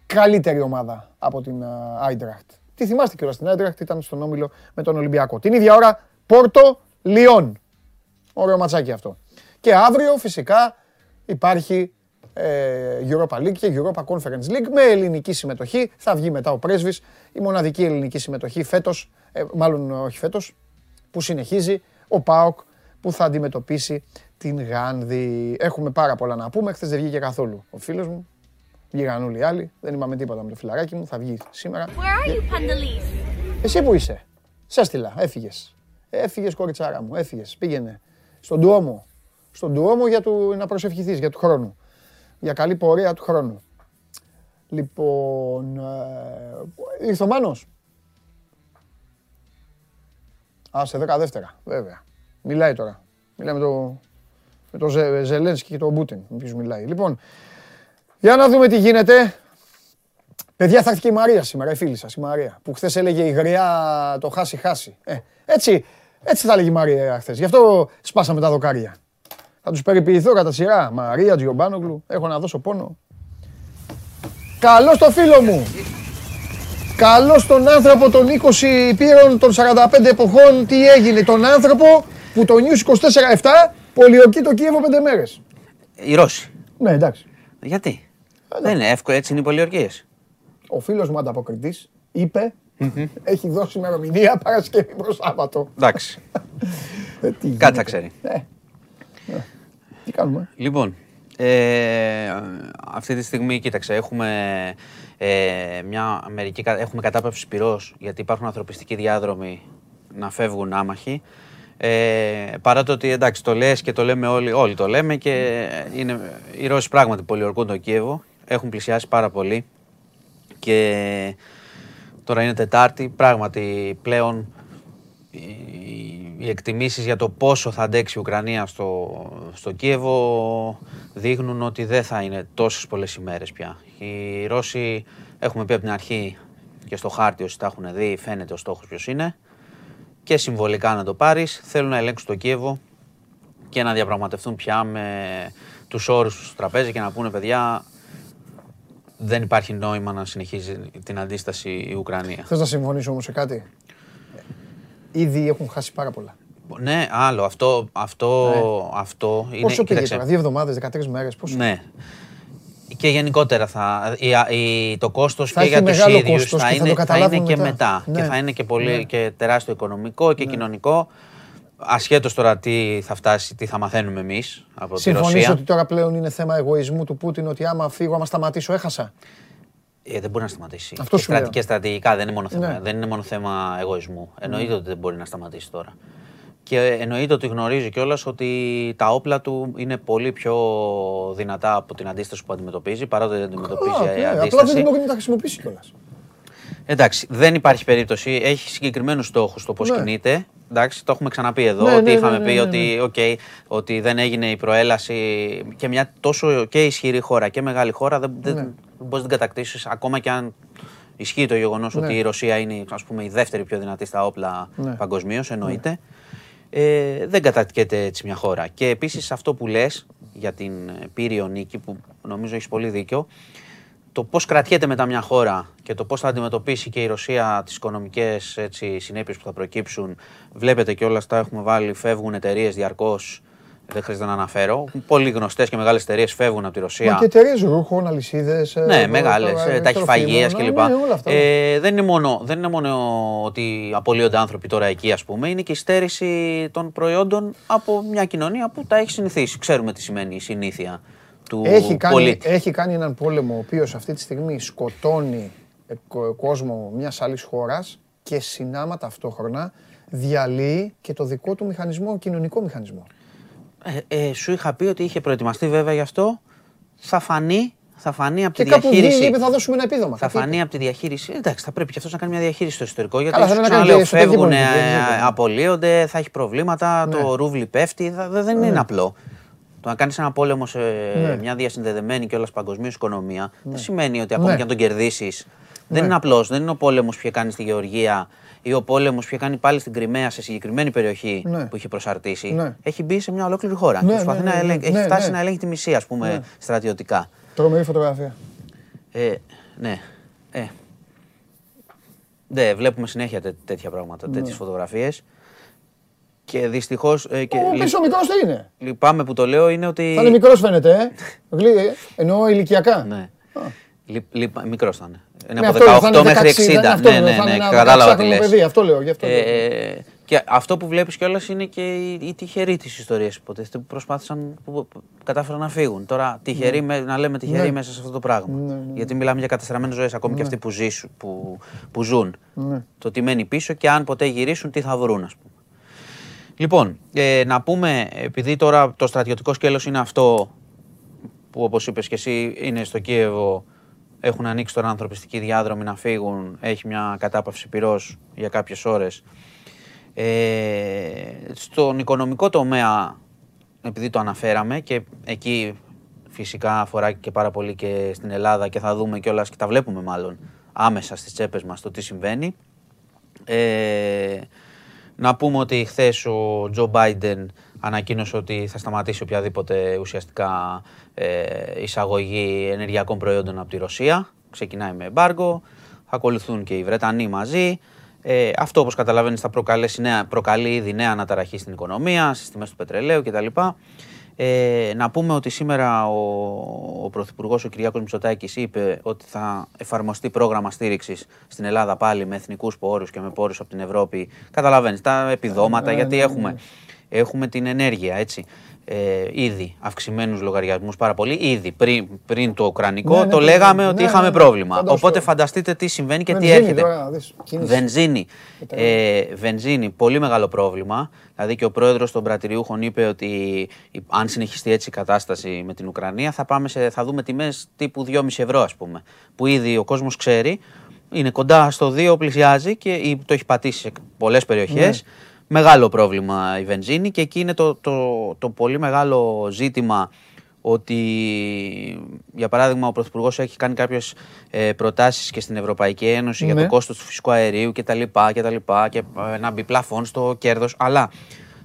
καλύτερη ομάδα από την Άιντρακτ. Τι θυμάστε κιόλας, την Άιντρακτ ήταν στον Όμιλο με τον Ολυμπιακό. Την ίδια ώρα, Πόρτο, Λιόν. Ωραίο ματσάκι αυτό. Και αύριο φυσικά υπάρχει ε, Europa League και Europa Conference League με ελληνική συμμετοχή. Θα βγει μετά ο πρέσβης, η μοναδική ελληνική συμμετοχή φέτος, ε, μάλλον όχι φέτος, που συνεχίζει ο ΠΑΟΚ που θα αντιμετωπίσει την Γάνδη. Έχουμε πάρα πολλά να πούμε, χθες δεν βγήκε καθόλου ο φίλος μου. Βγήκαν όλοι οι άλλοι, δεν είπαμε τίποτα με το φιλαράκι μου, θα βγει σήμερα. Where are you, Pandelis? Εσύ που είσαι, σε έστειλα, έφυγες. Έφυγες κοριτσάρα μου, έφυγες, πήγαινε στον Τουόμο. Στον Τουόμο για του, να προσευχηθείς για του χρόνου για καλή πορεία του χρόνου. Λοιπόν, ε, ήρθε ο Μάνος. Α, σε 10 δεύτερα, βέβαια. Μιλάει τώρα. Μιλάει με το, με το Ζε, Ζελένσκι και τον Μπούτιν, με ποιους μιλάει. Λοιπόν, για να δούμε τι γίνεται. Παιδιά, θα έρθει και η Μαρία σήμερα, η φίλη σας, η Μαρία, που χθες έλεγε η γριά το χάσει-χάσει. Ε, έτσι, έτσι θα έλεγε η Μαρία χθες. Γι' αυτό σπάσαμε τα δοκάρια. Θα τους περιποιηθώ κατά σειρά. Μαρία, Τζιομπάνογλου, έχω να δώσω πόνο. Καλό το φίλο μου. Καλό τον άνθρωπο των 20 πύρων των 45 εποχών. Τι έγινε, τον άνθρωπο που το News 24-7 πολιορκεί το Κίεβο 5 μέρες. Οι Ρώσοι. Ναι, εντάξει. Γιατί; Δεν είναι εύκολο, έτσι είναι οι πολιορκίες. Ο φίλος μου ανταποκριτής είπε, έχει δώσει ημερομηνία Παρασκευή προς Σάββατο. Εντάξει. Ε, τι Κάτι θα γίνεται. ξέρει. Ναι. Ναι. Τι κάνουμε; Λοιπόν, ε, αυτή τη στιγμή, κοίταξε, έχουμε, ε, μια μερική, κα- έχουμε κατάπαυση πυρός, γιατί υπάρχουν ανθρωπιστικοί διάδρομοι να φεύγουν άμαχοι. Ε, παρά το ότι εντάξει το λες και το λέμε όλοι, όλοι το λέμε και είναι, οι Ρώσοι πράγματι πολιορκούν το Κίεβο, έχουν πλησιάσει πάρα πολύ και τώρα είναι Τετάρτη, πράγματι πλέον οι- οι εκτιμήσεις για το πόσο θα αντέξει η Ουκρανία στο, στο Κίεβο δείχνουν ότι δεν θα είναι τόσες πολλές ημέρες πια. Οι Ρώσοι έχουμε πει από την αρχή και στο χάρτη όσοι τα έχουν δει φαίνεται ο στόχος ποιος είναι και συμβολικά να το πάρεις θέλουν να ελέγξουν το Κίεβο και να διαπραγματευτούν πια με τους όρους του στο τραπέζι και να πούνε παιδιά δεν υπάρχει νόημα να συνεχίζει την αντίσταση η Ουκρανία. Θες να συμφωνήσω όμως σε κάτι; Ήδη έχουν χάσει πάρα πολλά. Ναι, άλλο. Αυτό, αυτό, Ναι. αυτό είναι. Πόσο πήγε κοίταξε, τώρα, δύο εβδομάδες, 13 μέρες, πόσο; Ναι. Και γενικότερα θα, η, η, το κόστος Θα και έχει για τους μεγάλο ίδιους κόστος θα, και θα είναι, το θα είναι καταλάβουμε και μετά. μετά. Ναι. Και θα είναι και πολύ Ναι. και τεράστιο οικονομικό και κοινωνικό. Ασχέτως τώρα τι θα φτάσει, τι θα μαθαίνουμε εμείς από τη Συμφωνείς Ρωσία. ότι τώρα πλέον είναι θέμα εγωισμού του Πούτιν ότι άμα φύγω, άμα σταματήσω, έχασα; Ε, δεν μπορεί να σταματήσει. Αυτό και, σου λέω. στρατη- και στρατηγικά δεν είναι μόνο θέμα, Ναι. δεν είναι μόνο θέμα εγωισμού. Εννοείται ότι δεν μπορεί να σταματήσει τώρα. Και εννοείται ότι γνωρίζει κιόλας ότι τα όπλα του είναι πολύ πιο δυνατά από την αντίσταση που αντιμετωπίζει, παρά το ότι αντιμετωπίζει Α, ναι, Απλά αντίσταση. δεν μπορεί να τα χρησιμοποιήσει κιόλας. Εντάξει, δεν υπάρχει περίπτωση. Έχει συγκεκριμένους στόχους το πώς Ναι. κινείται. Εντάξει, το έχουμε ξαναπεί εδώ. Ναι, ότι ναι, είχαμε ναι, πει ναι, ότι, οκ, ότι δεν έγινε η προέλαση και μια τόσο και ισχυρή χώρα και μεγάλη χώρα δεν, δεν, Ναι. δεν μπορείς να την κατακτήσεις ακόμα και αν ισχύει το γεγονός Ναι. ότι η Ρωσία είναι ας πούμε, η δεύτερη πιο δυνατή στα όπλα Ναι. παγκοσμίως, εννοείται. Ε, δεν κατακτιέται έτσι μια χώρα. Και επίσης αυτό που λες για την ε, Πύριο νίκη, που νομίζω έχεις πολύ δίκιο, το πώς κρατιέται μετά μια χώρα και το πώς θα αντιμετωπίσει και η Ρωσία τις οικονομικές συνέπειες που θα προκύψουν. Βλέπετε και όλα αυτά έχουμε βάλει, φεύγουν εταιρείες διαρκώς. Δεν χρειάζεται να αναφέρω. Πολύ γνωστές και μεγάλες εταιρείες φεύγουν από τη Ρωσία. Μα και εταιρείες ρούχων, αλυσίδες. Ναι, μεγάλες, ταχυφαγία κλπ. Ναι, όλα αυτά. Ε, δεν, είναι μόνο, δεν είναι μόνο ότι απολύονται άνθρωποι τώρα εκεί, ας πούμε. Είναι και η στέρηση των προϊόντων από μια κοινωνία που τα έχει συνηθίσει. Ξέρουμε τι σημαίνει η συνήθεια του Έχει κάνει, πολίτη. έχει κάνει έναν πόλεμο ο οποίος αυτή τη στιγμή σκοτώνει ε, κο- κόσμο μιας άλλης χώρας και συνάμα ταυτόχρονα διαλύει και το δικό του μηχανισμό, κοινωνικό μηχανισμό. Ε, ε, σου είχα πει ότι είχε προετοιμαστεί βέβαια γι' αυτό. Θα φανεί, θα φανεί από Και τη κάπου βγήκε διαχείριση. είπε θα δώσουμε ένα επίδομα. Θα Κάτι φανεί είπε. από τη διαχείριση. Εντάξει, θα πρέπει και αυτός να κάνει μια διαχείριση στο εσωτερικό. Γιατί Καλά, σου θέλει να κάνει ξαναλέω, και εσωτερική φεύγουν, πολιτική, δεν είναι. απολύονται, θα έχει προβλήματα, Ναι. το ρούβλι πέφτει. θα- δε- δεν είναι απλό. Το να κάνεις ένα πόλεμο σε Ναι. μια διασυνδεδεμένη και όλας παγκοσμίως οικονομία δεν σημαίνει ότι ακόμα Ναι. και αν τον κερδίσεις Δεν είναι απλός. Δεν είναι ο πόλεμος που είχε κάνει στη Γεωργία ή ο πόλεμος που είχε κάνει πάλι στην Κρυμαία σε συγκεκριμένη περιοχή Ναι. που είχε προσαρτήσει. Ναι. Έχει μπει σε μια ολόκληρη χώρα. Ναι, και προσπαθεί ναι, να ναι, ελέγχει. ναι, έχει φτάσει ναι. να ελέγχει τη μισή, ας πούμε, Ναι. στρατιωτικά. Τρομερή φωτογραφία. Ε, ναι. Ε. Ναι, βλέπουμε συνέχεια τέ- τέτοια πράγματα, τέτοιες φωτογραφίες. Και δυστυχώς. Ε, και Ναι. Ο λυ- πίσω μικρό τι είναι; λυπάμαι που το λέω είναι ότι. Θα είναι μικρός φαίνεται, ε. Γλύ- ε. Εννοώ ηλικιακά. Ναι. Λυ, λυπα- μικρός θα είναι. Είναι Ναι, από αυτό λέω, θα 18 είναι μέχρι 16, 60. θα είναι αυτό, ναι, ναι, θα είναι ναι, ένα κατάλαβα τι 16χρονο λες. παιδί, αυτό λέω, γι' αυτό λέω. Ε, και αυτό που βλέπεις κιόλας είναι και οι, οι τυχεροί της ιστορίας υποτίθεται που προσπάθησαν, που, που κατάφεραν να φύγουν. Τώρα τυχεροί, με- να λέμε τυχεροί Ναι. μέσα σε αυτό το πράγμα. Γιατί μιλάμε για καταστραμμένες ζωές, ακόμη και αυτοί που, ζήσουν, που, που ζουν. Ναι. Το τι μένει πίσω και αν ποτέ γυρίσουν τι θα βρουν ας πούμε. Λοιπόν, ε, να πούμε, επειδή τώρα το στρατιωτικό σκέλος είναι αυτό που όπως είπες και εσύ είναι στο Κίεβο, έχουν ανοίξει τώρα ανθρωπιστικοί διάδρομοι να φύγουν, έχει μια κατάπαυση πυρός για κάποιες ώρες. Ε, στον οικονομικό τομέα, επειδή το αναφέραμε και εκεί φυσικά αφορά και πάρα πολύ και στην Ελλάδα και θα δούμε κιόλας και τα βλέπουμε μάλλον άμεσα στις τσέπες μας το τι συμβαίνει. Ε, να πούμε ότι χθες ο Τζο Μπάιντεν ανακοίνωσε ότι θα σταματήσει οποιαδήποτε ουσιαστικά ε, εισαγωγή ενεργειακών προϊόντων από τη Ρωσία. Ξεκινάει με εμπάργκο, θα ακολουθούν και οι Βρετανοί μαζί. Ε, αυτό όπως καταλαβαίνεις θα προκαλέσει νέα, προκαλεί ήδη νέα αναταραχή στην οικονομία, στις τιμές του πετρελαίου κτλ. Ε, να πούμε ότι σήμερα ο, ο Πρωθυπουργός ο Κυριάκος Μητσοτάκης είπε ότι θα εφαρμοστεί πρόγραμμα στήριξης στην Ελλάδα πάλι με εθνικούς πόρους και με πόρους από την Ευρώπη. Καταλαβαίνεις, τα επιδόματα, γιατί έχουμε, έχουμε την ενέργεια, έτσι. Ε, ήδη αυξημένους λογαριασμούς πάρα πολύ. Ήδη πριν, πριν το Ουκρανικό Ναι, ναι, το ναι, λέγαμε ναι, ότι ναι, είχαμε ναι, πρόβλημα. φαντάσου Οπότε τώρα. φανταστείτε τι συμβαίνει και τι Βενζίνη έρχεται. τώρα, δεις, κίνηση. Βενζίνη. Ε, βενζίνη, πολύ μεγάλο πρόβλημα. Δηλαδή και ο πρόεδρος των πρατηριούχων είπε ότι η- αν συνεχιστεί έτσι η κατάσταση με την Ουκρανία θα, πάμε σε, θα δούμε τιμές τύπου 2,5 ευρώ ας πούμε. Που ήδη ο κόσμος ξέρει, είναι κοντά στο 2 πλησιάζει και ή το έχει πατήσει σε πολλές περιοχές. Μεγάλο πρόβλημα η βενζίνη και εκεί είναι το, το, το πολύ μεγάλο ζήτημα ότι για παράδειγμα ο Πρωθυπουργός έχει κάνει κάποιες ε, προτάσεις και στην Ευρωπαϊκή Ένωση για Ναι. το κόστος του φυσικού αερίου κτλ. Και, και, τα λοιπά και ε, να μπει πλαφόν στο κέρδος. Αλλά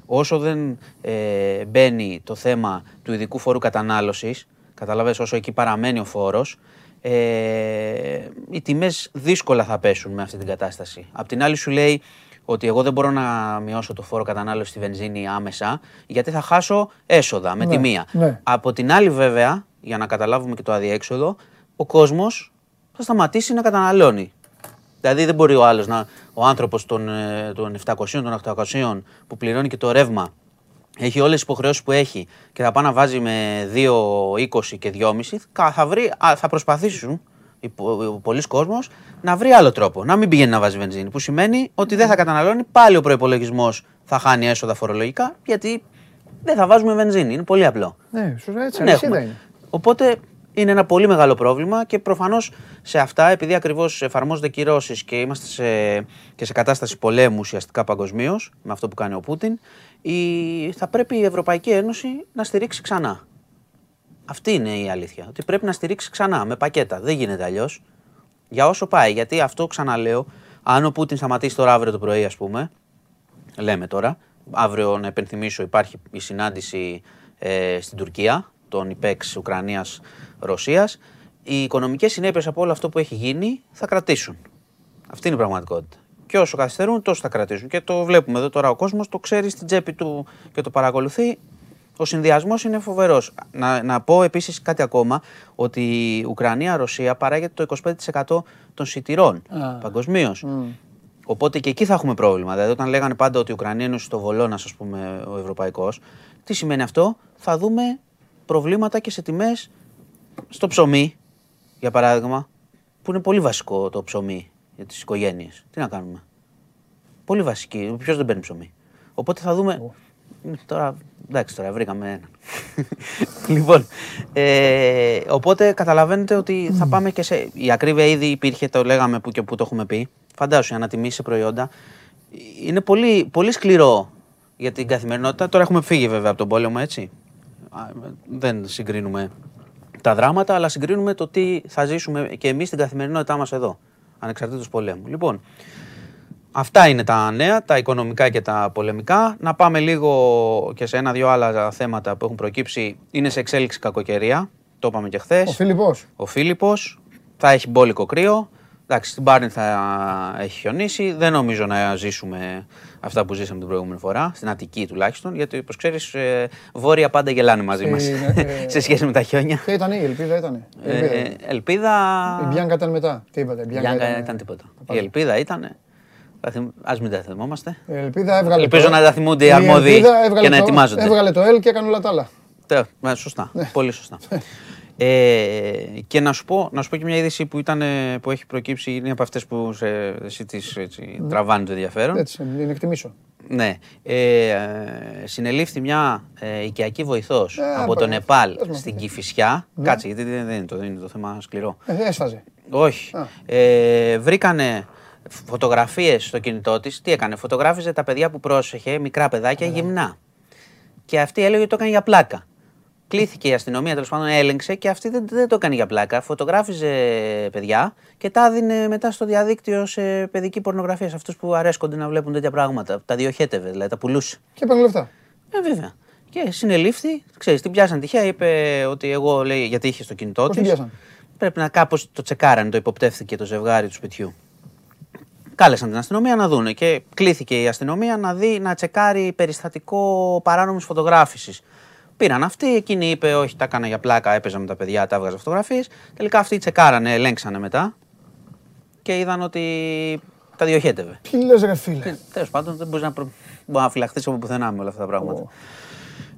όσο δεν ε, μπαίνει το θέμα του ειδικού φόρου κατανάλωσης, καταλαβαίνεις όσο εκεί παραμένει ο φόρος, ε, οι τιμές δύσκολα θα πέσουν με αυτή την κατάσταση. Απ' την άλλη σου λέει ότι εγώ δεν μπορώ να μειώσω το φόρο κατανάλωσης στη βενζίνη άμεσα, γιατί θα χάσω έσοδα με Ναι, τη μία. ναι. Από την άλλη, βέβαια, για να καταλάβουμε και το αδιέξοδο, ο κόσμος θα σταματήσει να καταναλώνει. Δηλαδή δεν μπορεί ο άλλος να. Ο άνθρωπος των, ε, των 700, των 800 που πληρώνει και το ρεύμα, έχει όλες τις υποχρεώσεις που έχει και θα πάει να βάζει με 2,20 και 2,5, κα- θα, βρει, α, θα προσπαθήσουν οι πο- πολλοί κόσμος να βρει άλλο τρόπο. Να μην πηγαίνει να βάζει βενζίνη. Που σημαίνει ότι δεν θα καταναλώνει, πάλι ο προπολογισμό θα χάνει έσοδα φορολογικά, γιατί δεν θα βάζουμε βενζίνη. Είναι πολύ απλό. Ναι, σωστά έτσι, Δεν αλυσίδα έχουμε. είναι. Οπότε είναι ένα πολύ μεγάλο πρόβλημα και προφανώς σε αυτά, επειδή ακριβώς εφαρμόζονται κυρώσεις και είμαστε σε, και σε κατάσταση πολέμου ουσιαστικά παγκοσμίως, με αυτό που κάνει ο Πούτιν, η, θα πρέπει η Ευρωπαϊκή Ένωση να στηρίξει ξανά. Αυτή είναι η αλήθεια. Ότι πρέπει να στηρίξει ξανά με πακέτα. Δεν γίνεται αλλιώς. Για όσο πάει. Γιατί αυτό ξαναλέω, αν ο Πούτιν σταματήσει τώρα αύριο το πρωί, ας πούμε, λέμε τώρα, αύριο να επενθυμίσω υπάρχει η συνάντηση ε, στην Τουρκία των ΙΠΕΞ Ουκρανίας-Ρωσίας. Οι οικονομικές συνέπειες από όλο αυτό που έχει γίνει θα κρατήσουν. Αυτή είναι η πραγματικότητα. Και όσο καθυστερούν, τόσο θα κρατήσουν. Και το βλέπουμε εδώ τώρα ο κόσμος, το ξέρει στην τσέπη του και το παρακολουθεί. Ο συνδυασμός είναι φοβερός. Να, να πω επίσης κάτι ακόμα, ότι η Ουκρανία-Ρωσία παράγεται το 25% των σιτηρών παγκοσμίως. Οπότε και εκεί θα έχουμε πρόβλημα. Δηλαδή, όταν λέγανε πάντα ότι η Ουκρανία είναι στο βολόνας, ας πούμε, ο ευρωπαϊκός, τι σημαίνει αυτό, θα δούμε προβλήματα και σε τιμές στο ψωμί, για παράδειγμα, που είναι πολύ βασικό το ψωμί για τις οικογένειες. Τι να κάνουμε; Πολύ βασική. Ποιος δεν παίρνει ψωμί; Οπότε θα δούμε. Τώρα, εντάξει, τώρα βρήκαμε έναν. λοιπόν, ε, οπότε καταλαβαίνετε ότι θα πάμε και σε. Η ακρίβεια ήδη υπήρχε, το λέγαμε που και που το έχουμε πει. Φαντάσου, η ανατιμήσει σε προϊόντα. Είναι πολύ, πολύ σκληρό για την καθημερινότητα. Τώρα έχουμε φύγει βέβαια από τον πόλεμο, έτσι. Α, Δεν συγκρίνουμε τα δράματα, αλλά συγκρίνουμε το τι θα ζήσουμε και εμείς στην καθημερινότητά μας εδώ. ανεξαρτήτως πολέμου. Λοιπόν, αυτά είναι τα νέα, τα οικονομικά και τα πολεμικά. Να πάμε λίγο και σε ένα-δυο άλλα θέματα που έχουν προκύψει. Είναι σε εξέλιξη κακοκαιρία, το είπαμε και χθες. Ο Φίλιππος. Ο Φίλιππος θα έχει μπόλικο κρύο. Εντάξει, στην Πάρνη θα έχει χιονίσει. Δεν νομίζω να ζήσουμε αυτά που ζήσαμε την προηγούμενη φορά, στην Αττική τουλάχιστον, γιατί όπως ξέρεις, βόρεια πάντα γελάνε μαζί μας Στην, ε, σε σχέση με τα χιόνια. Ποια ήταν η ελπίδα, ήταν. Ε, ελπίδα. Η Μπιάνκα ήταν μετά. Τι είπατε, η Η Μπιάνκα Μπιάνκα ήταν τίποτα. Η ελπίδα ήταν. Α μην τα θυμόμαστε. Η ελπίδα έβγαλε. Ελπίζω το- να τα θυμούνται οι η αρμόδιοι Ελπίδα έβγαλε και να το- ετοιμάζονται. Έβγαλε το L και έκανε όλα τα άλλα. Τε- ναι, σωστά. Ναι. Πολύ σωστά. Ε, και να σου, πω, να σου πω και μια είδηση που, ήταν, ε, που έχει προκύψει, είναι από αυτές που σε, εσύ τις έτσι, τραβάνε το ενδιαφέρον. Ναι. Έτσι, την εκτιμήσω. Ναι. Ε, ε, συνελήφθη μια ε, οικιακή βοηθός Ε, από μπράβο. το Νεπάλ Πες μας, στην τι. Κηφισιά. Κάτσε, γιατί δεν, δεν είναι το, δεν είναι το θέμα σκληρό. Ε, δεν έσφαζε. Όχι. Α. Ε, βρήκανε φωτογραφίες στο κινητό της. Τι έκανε, φωτογράφιζε τα παιδιά που πρόσεχε, μικρά παιδάκια, γυμνά. Και αυτή έλεγε ότι το έκανε για πλάκα. Κλήθηκε η αστυνομία, τέλος πάντων έλεγξε και αυτή δεν, δεν το έκανε για πλάκα. Φωτογράφιζε παιδιά και τα έδινε μετά στο διαδίκτυο σε παιδική πορνογραφία. Σε αυτούς που αρέσκονται να βλέπουν τέτοια πράγματα. Τα διοχέτευε, δηλαδή τα πουλούσε. Και έπαιρνε λεφτά. Ε, βέβαια. Και συνελήφθη, ξέρεις, την πιάσαν τυχαία, είπε ότι εγώ λέει, γιατί είχε στο κινητό Πώς της. την πιάσαν; Πρέπει να κάπως το τσεκάρανε, το υποπτεύθηκε το ζευγάρι του σπιτιού. Κάλεσαν την αστυνομία να δούνε και κλήθηκε η αστυνομία να δει, να τσεκάρει περιστατικό παράνομης φωτογράφησης. Πήραν αυτοί, εκείνη είπε: Όχι, τα έκανα για πλάκα, έπαιζα με τα παιδιά, τα έβγαζα φωτογραφίες. Τελικά αυτοί τσεκάρανε, ελέγξανε μετά και είδαν ότι τα διοχέτευε. Τι λες ρε φίλε; Τέλος πάντων, δεν μπορείς να, προ... μπορείς να φυλαχθεί από πουθενά με όλα αυτά τα πράγματα. Ω.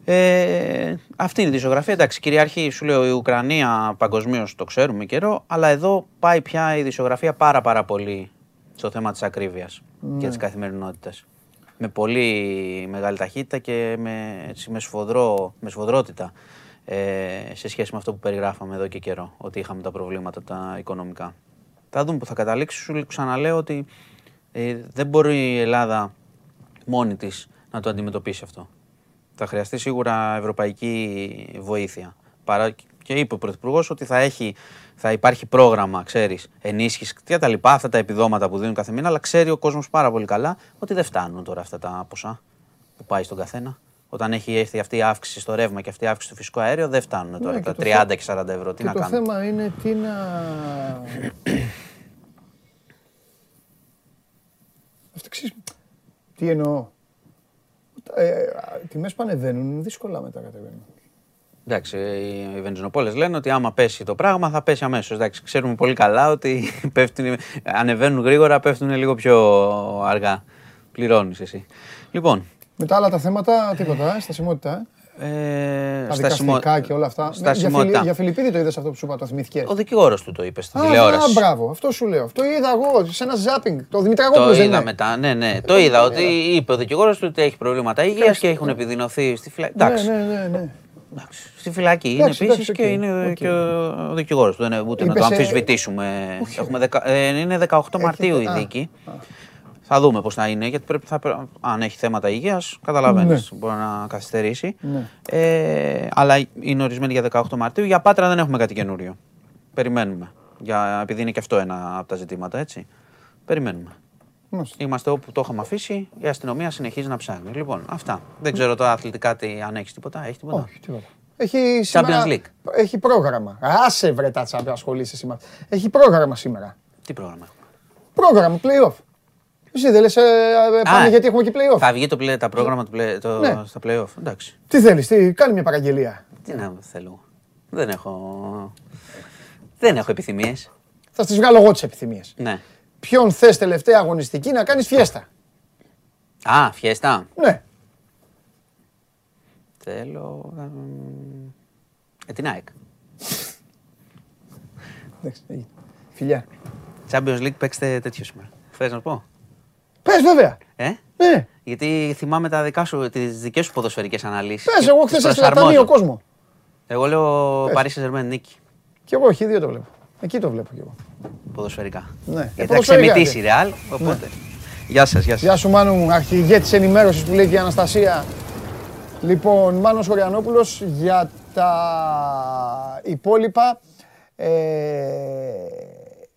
Ε, αυτή είναι η δισογραφία. Εντάξει, κυριαρχεί, σου λέω, η Ουκρανία παγκοσμίως το ξέρουμε καιρό, αλλά εδώ πάει πια η δισογραφία πάρα πάρα πολύ στο θέμα της ακρίβειας και της καθημερινότητας. Με πολύ μεγάλη ταχύτητα και με, έτσι, με, σφοδρό, με σφοδρότητα ε, σε σχέση με αυτό που περιγράφαμε εδώ και καιρό, ότι είχαμε τα προβλήματα τα οικονομικά. Θα δούμε που θα καταλήξει. Σου ξαναλέω ότι ε, δεν μπορεί η Ελλάδα μόνη της να το αντιμετωπίσει αυτό. Θα χρειαστεί σίγουρα ευρωπαϊκή βοήθεια. Παρά, και είπε ο Πρωθυπουργός ότι θα, έχει, θα υπάρχει πρόγραμμα, ξέρεις, ενίσχυσης και τα λοιπά, αυτά τα επιδόματα που δίνουν κάθε μήνα, αλλά ξέρει ο κόσμος πάρα πολύ καλά ότι δεν φτάνουν τώρα αυτά τα ποσά που πάει στον καθένα. Όταν έχει έρθει αυτή η αύξηση στο ρεύμα και αυτή η αύξηση στο φυσικό αέριο, δεν φτάνουν τώρα Ναι, και τα το 30 θε- και 40 ευρώ. Τι Και να το κάνουμε; θέμα είναι τι να... Αυτό ξέρεις, τι εννοώ. Ε, τιμές που ανεβαίνουν, δύσκολα μετά κατεβαίνουν. Εντάξει, οι βενζινοπόλες λένε ότι άμα πέσει το πράγμα θα πέσει αμέσως. Εντάξει, ξέρουμε πολύ καλά ότι πέφτουν, ανεβαίνουν γρήγορα, πέφτουν λίγο πιο αργά. Πληρώνεις εσύ. Λοιπόν, Με τα άλλα τα θέματα, τίποτα, ε, στασιμότητα. Ε. ε, Τα στασιμο- δικαστικά και όλα αυτά. για, στασιμότητα. Φιλι, για Φιλιππίδη το είδες αυτό που σου είπα, το θυμήθηκες. Ο δικηγόρος του το είπες στην Α, τηλεόραση. Α, μπράβο, αυτό σου λέω. Αυτό είδα εγώ σε ένα ζάπινγκ. Το Το Δημητραγόπουλο δεν είδα είναι. μετά, ναι, ναι. Το είδα ότι είπε ο δικηγόρος του ότι έχει προβλήματα υγείας και έχουν επιδεινωθεί στη φυλακή. Εντάξει, Ναι, ναι, ναι, ναι. εντάξει, στη φυλακή είναι Εντάξει, επίσης εντάξει, και οκ, είναι οκ. και ο, ο δικηγόρος του. Δεν είναι ούτε να Είπες το σε- αμφισβητήσουμε. Έχουμε δεκα- ε, είναι 18 Μαρτίου η α, δίκη. Θα δούμε πώς θα είναι, γιατί πρέπει, θα, πρέ- αν έχει θέματα υγείας, καταλαβαίνεις. Μπορεί να καθυστερήσει. Ναι. Ε, αλλά είναι ορισμένη για 18 Μαρτίου. Για Πάτρα δεν έχουμε κάτι καινούριο. Περιμένουμε. Για, επειδή είναι και αυτό ένα από τα ζητήματα, έτσι. Περιμένουμε. Μάλιστα. Είμαστε όπου το είχαμε αφήσει, η αστυνομία συνεχίζει να ψάχνει. Λοιπόν, αυτά. Δεν ξέρω τώρα αθλητικά τι, αν έχεις τίποτα. Έχει τίποτα; Όχι, τίποτα. Έχει σήμερα... League. Έχει πρόγραμμα. Άσε βρε τα τσάμπια, ασχολείσαι σήμερα. Έχει πρόγραμμα σήμερα. Τι πρόγραμμα; Έχουμε. Πρόγραμμα, play-off. Εσύ δεν λες, ε, ε, πάμε Α, γιατί έχουμε και play-off. Θα βγει το, play, τα πρόγραμμα του play, το, Ναι. στα play-off. Εντάξει. Τι θέλεις, τι, κάνει μια παραγγελία. Τι να θέλω. Δεν έχω. Δεν έχω επιθυμίες. Θα στις βγάλω εγώ τις επιθυμίες. Ναι. Ποιον θες τελευταία αγωνιστική να κάνεις φιέστα. Α, φιέστα. Ναι. Θέλω. εμ, Ε, την ΑΕΚ. Εντάξει, έγινε. Φιλιά. Champions League παίξτε τέτοιο σήμερα. Θες να σου πω; Πες βέβαια. Ε; Ναι. Γιατί θυμάμαι τα δικά σου, τις δικές σου ποδοσφαιρικές αναλύσεις. Πες, και εγώ τις χθες έστειλα προσαρμόζω. ταμείο κόσμο. Εγώ λέω Πες. Παρίσι Ζερμέν νίκη. Κι εγώ όχι, δύο το βλέπω. Εκεί το βλέπω κι εγώ. Ποδοσφαιρικά. Ναι. Ε, Γιατί θα ποδοσφαιρικά, ξεμητήσει η ναι. Ρεάλ, οπότε. Γεια σας, γεια σας. Γεια σου Μάνου μου, αρχηγέ της ενημέρωσης που λέει και η Αναστασία. Λοιπόν, Μάνος Χωριανόπουλος για τα υπόλοιπα. Ε,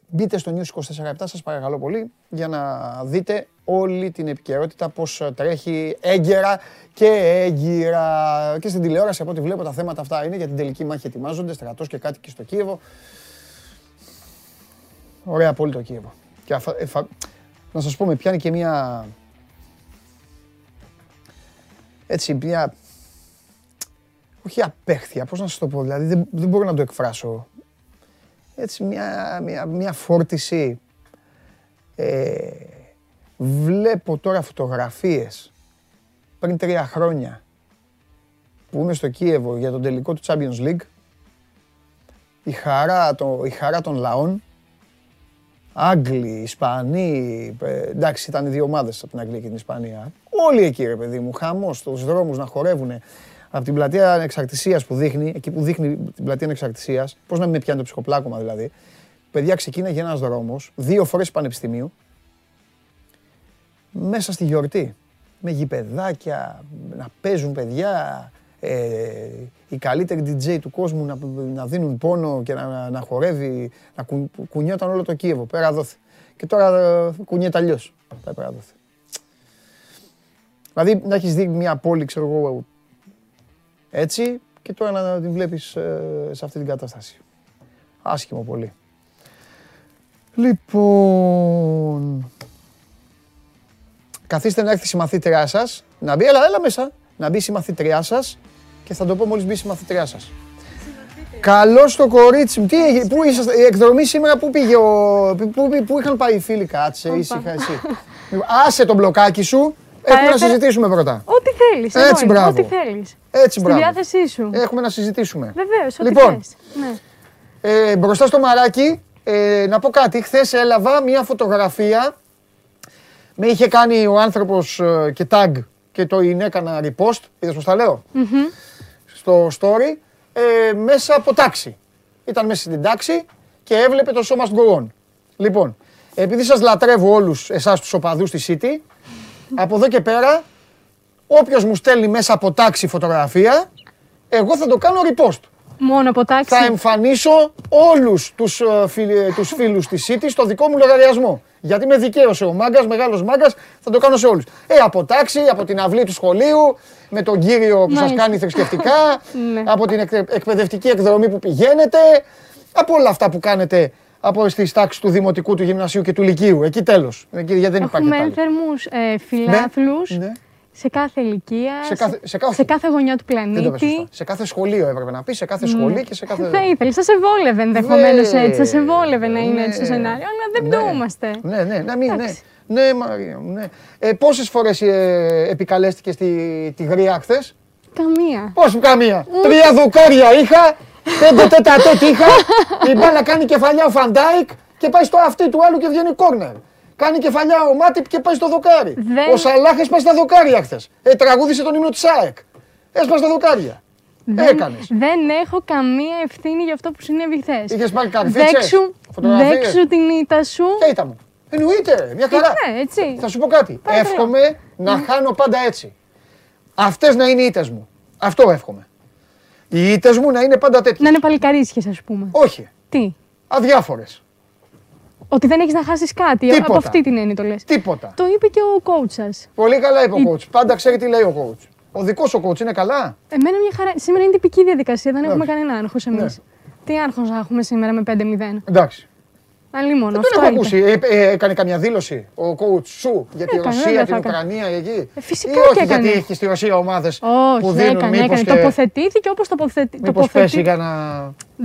Μπείτε στο News 24 σας παρακαλώ πολύ για να δείτε όλη την επικαιρότητα πώς τρέχει έγκαιρα και έγκυρα και στην τηλεόραση από ό,τι βλέπω τα θέματα αυτά είναι για την τελική μάχη ετοιμάζονται στρατός και κάτι και στο Κίεβο ωραία πολύ το Κίεβο και αφα- ε, φα- να σας πω με πιάνει και μια έτσι μια όχι απέχθεια, πώς να σας το πω, δηλαδή δεν, δεν μπορώ να το εκφράσω. Έτσι μια, μια, μια φόρτιση. Ε, βλέπω τώρα φωτογραφίες πριν τρία χρόνια που είμαι στο Κίεβο για τον τελικό του Champions League. Η χαρά, το, η χαρά των λαών. Άγγλοι, Ισπανοί, ε, εντάξει ήταν δύο ομάδες από την Αγγλία και την Ισπανία. Όλοι εκεί ρε παιδί μου, χαμός στους δρόμους να χορεύουν. Από την πλατεία Ανεξαρτησίας που δείχνει, εκεί που δείχνει την πλατεία Ανεξαρτησίας, πώς να μην με πιάνει το ψυχοπλάκωμα δηλαδή. Παιδιά ξεκίναγε ένας δρόμος, δύο φορές πανεπιστημίου, μέσα στη γιορτή. Με γηπεδάκια, να παίζουν παιδιά, ε, οι καλύτεροι DJ του κόσμου να, να δίνουν πόνο και να, να χορεύει, να κου, κουνιόταν όλο το Κίεβο, πέρα δόθε. Και τώρα ε, κουνιέται αλλιώς. Τα πέρα δόθε. Δηλαδή να έχεις δει μια πόλη, ξέρω εγώ, έτσι και τώρα να την βλέπεις ε, σε αυτή την κατάσταση. Άσχημο πολύ. Λοιπόν, καθίστε να έρθει η συμμαθήτριά σας, να μπει, έλα, έλα μέσα, να μπει η συμμαθήτριά σας και θα το πω μόλις μπει η συμμαθήτριά σας. Καλώς το κορίτσι μου. Τι έγινε, πού είσαστε, η εκδρομή σήμερα πού πήγε, ο, πού, πού, πού είχαν πάει οι φίλοι, κάτσε, ήσυχα εσύ. Λοιπόν, Άσε το μπλοκάκι σου, έχουμε να έφερα- συζητήσουμε πρώτα. Ό,τι θέλεις. Έτσι, εγώ είμαι, μπράβο. Ό,τι θέλεις. Έτσι, Στη μπράβο. διάθεσή σου. Έχουμε να συζητήσουμε. Βεβαίως, ό,τι Λοιπόν. θες. Ναι. Ε, μπροστά στο μαράκι, ε, να πω κάτι. Χθες έλαβα μια φωτογραφία. Με είχε κάνει ο άνθρωπος ε, και tag και το είναι έκανα repost. Είδες πώς τα λέω; Στο story. Ε, μέσα από τάξη. Ήταν μέσα στην τάξη και έβλεπε το show must go on. Λοιπόν, επειδή σας λατρεύω όλους εσάς τους οπαδούς της City, από εδώ και πέρα, όποιος μου στέλνει μέσα από τάξη φωτογραφία, εγώ θα το κάνω repost Μόνο από τάξη. θα εμφανίσω όλους τους, ε, φίλοι- τους φίλους της City στο δικό μου λογαριασμό. Γιατί με δικαίωσε ο μάγκας, μεγάλος μάγκας, θα το κάνω σε όλους. Ε, από τάξη, από την αυλή του σχολείου, με τον κύριο που σας Μάλιστα. κάνει θρησκευτικά, Ναι. από την εκ- εκπαιδευτική εκδρομή που πηγαίνετε, από όλα αυτά που κάνετε από στις τάξεις του Δημοτικού, του Γυμνασίου και του Λυκείου. Εκεί τέλος. Εκεί γιατί δεν υπάρχει Έχουμε πάλι. ένθερμους ε, φιλάθλους Ναι. Σε κάθε ηλικία, Σε κάθε- σε κάθε- γωνιά του Δεν το πες πλανήτη. σωστά. Σε κάθε σχολείο έπρεπε να πεις, σε κάθε σχολή και σε κάθε... Θα ήθελες, θα σε βόλευε ενδεχομένως Ναι. έτσι. Θα σε βόλευε να είναι έτσι το Ναι. σενάριο. Αλλά δεν Ναι. πτοούμαστε. Ναι, ναι, να μην, ναι. Εντάξει. Ναι, Μαρία μου, ναι. Ε, πόσες φορές ε, επικαλέστηκες τη, τη γριά χθες; Καμία. Πώς καμία. Τρία δοκάρια είχα, πέντε τετ α τετ είχα, η μπάλα κάνει κεφαλιά ο Φαντάικ και πάει στο αυτί του άλλου και βγαίνει κόρνερ. Κάνει κεφαλιά ο Μάτιπ και πάει στο δοκάρι. Δεν- Ο Σαλάχ πάει στα δοκάρια χθες. Ε, τραγούδισε τον ύμνο της ΑΕΚ. Έσπασε στα δοκάρια. Δεν, Έκανες. δεν έχω καμία ευθύνη για αυτό που συνέβη χθες. Είχες πάρει καρφίτσες, Δέξου, φωτογραφίες. δέξου την ήττα σου. Ποια ήταν μου. Εννοείται, ρε, μια χαρά. Ναι, έτσι. Θα σου πω κάτι. Πάρα Εύχομαι να χάνω πάντα έτσι. Αυτές να είναι οι ήττες μου. Αυτό εύχομαι. Οι ήττες μου να είναι πάντα Να τέτοιες. είναι παλικαρίσχες, ας πούμε. Όχι. Τι; Αδιάφορες. Ότι δεν έχεις να χάσεις κάτι. Τίποτα. Από αυτή την έννοια το λες. Τίποτα. Το είπε και ο coach σας. Πολύ καλά είπε ο Η- coach. Πάντα ξέρει τι λέει ο coach. Ο δικός ο coach είναι καλά; Εμένα μια χαρά. Σήμερα είναι τυπική διαδικασία, δεν έχουμε Εντάξει. κανένα άγχος εμείς. Ναι. Τι άγχος να έχουμε σήμερα με 5-0. Εντάξει. Αλλήμον. Δεν Αυτό τον έχω είπε. ακούσει. Ε, ε, έκανε καμιά δήλωση ο coach σου για τη Έκανε, Ρωσία, βέβαια, την θα έκανε. Ουκρανία εκεί. Ε, φυσικά Ή όχι και έκανε. γιατί έχεις στη Ρωσία ομάδες που Όχι, δίνουν έκανε, μήπως έκανε. και... Τοποθετήθηκε όπως τοποθετεί. Μήπως πέσει για να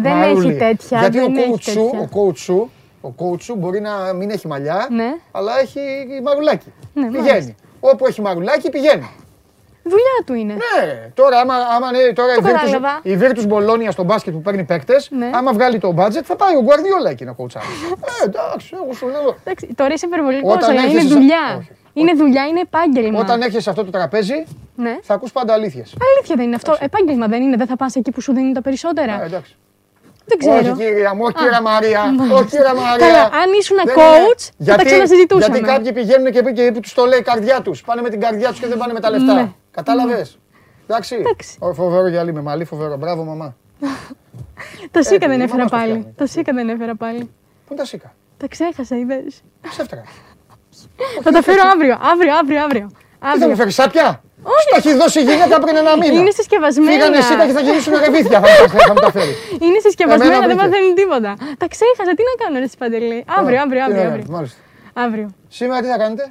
Δεν μαρούλι. έχει τέτοια, Γιατί δεν ο έχει coach, σου, τέτοια. ο coach σου, ο coach σου μπορεί να μην έχει μαλλιά, Ναι. αλλά έχει μαρουλάκι. Ναι, πηγαίνει. μάλιστα. Όπου έχει μαρουλάκι πηγαίνει. Δουλειά του είναι. Ναι, ρε. τώρα άμα, άμα ναι, τώρα Το η Virtus, κατάλαβα. η Virtus Bologna στο μπάσκετ που παίρνει παίκτες, Ναι. άμα βγάλει το budget θα πάει ο Guardiola εκεί να κοουτσάρει. ε, εντάξει, εγώ σου λέω. Εντάξει, τώρα είσαι υπερβολικό, Όταν αλλά είναι έρχεσαι σε- δουλειά. Όχι. Είναι δουλειά, είναι επάγγελμα. Όταν έρχεσαι σε αυτό το τραπέζι, Ναι. θα ακούς πάντα αλήθειες. Αλήθεια δεν είναι αυτό. Επάγγελμα δεν είναι. Δεν θα πας εκεί που σου δίνουν τα περισσότερα. Ε, εντάξει. Δεν ξέρω. Όχι κυρία μου, όχι κυρία Μαρία. μάλιστα. Όχι κυρία Μαρία. Καλά, αν ήσουν Δεν coach, είναι. θα τα ξανασυζητούσαμε. Γιατί κάποιοι πηγαίνουν και, και τους το λέει η καρδιά τους. Πάνε με την καρδιά τους και δεν πάνε με τα λεφτά. Ναι. Κατάλαβε. Εντάξει. Εντάξει. Ω, Φοβερό γυαλί με μαλλί, φοβερό. Μπράβο, μαμά. Το σίκα Ε, δεν η έφερα μαμά στο πάλι. φτιάχνει. Το σίκα δεν έφερα πάλι. Πού είναι τα σίκα. Τα ξέχασα, είδες. Ψεύτερα. Θα τα φέρω αύριο. Αύριο, αύριο, αύριο. Τι θα μου αύριο. φέρεις σάπια; Στο έχει δώσει η γυναίκα πριν ένα μήνα. Είναι συσκευασμένα. Φύγανε σίκα και θα γυρίσουν ρεβίθια. Θα μου τα- θα μου τα φέρεις. Είναι συσκευασμένα, Εμένα δεν βρήκε. παθαίνουν τίποτα. Τα ξέχασα, τι να κάνω, ρε Παντελή. Αύριο, Α, αύριο, τι αύριο. ωραία, αύριο. Μάλιστα. Αύριο. Σήμερα τι θα κάνετε;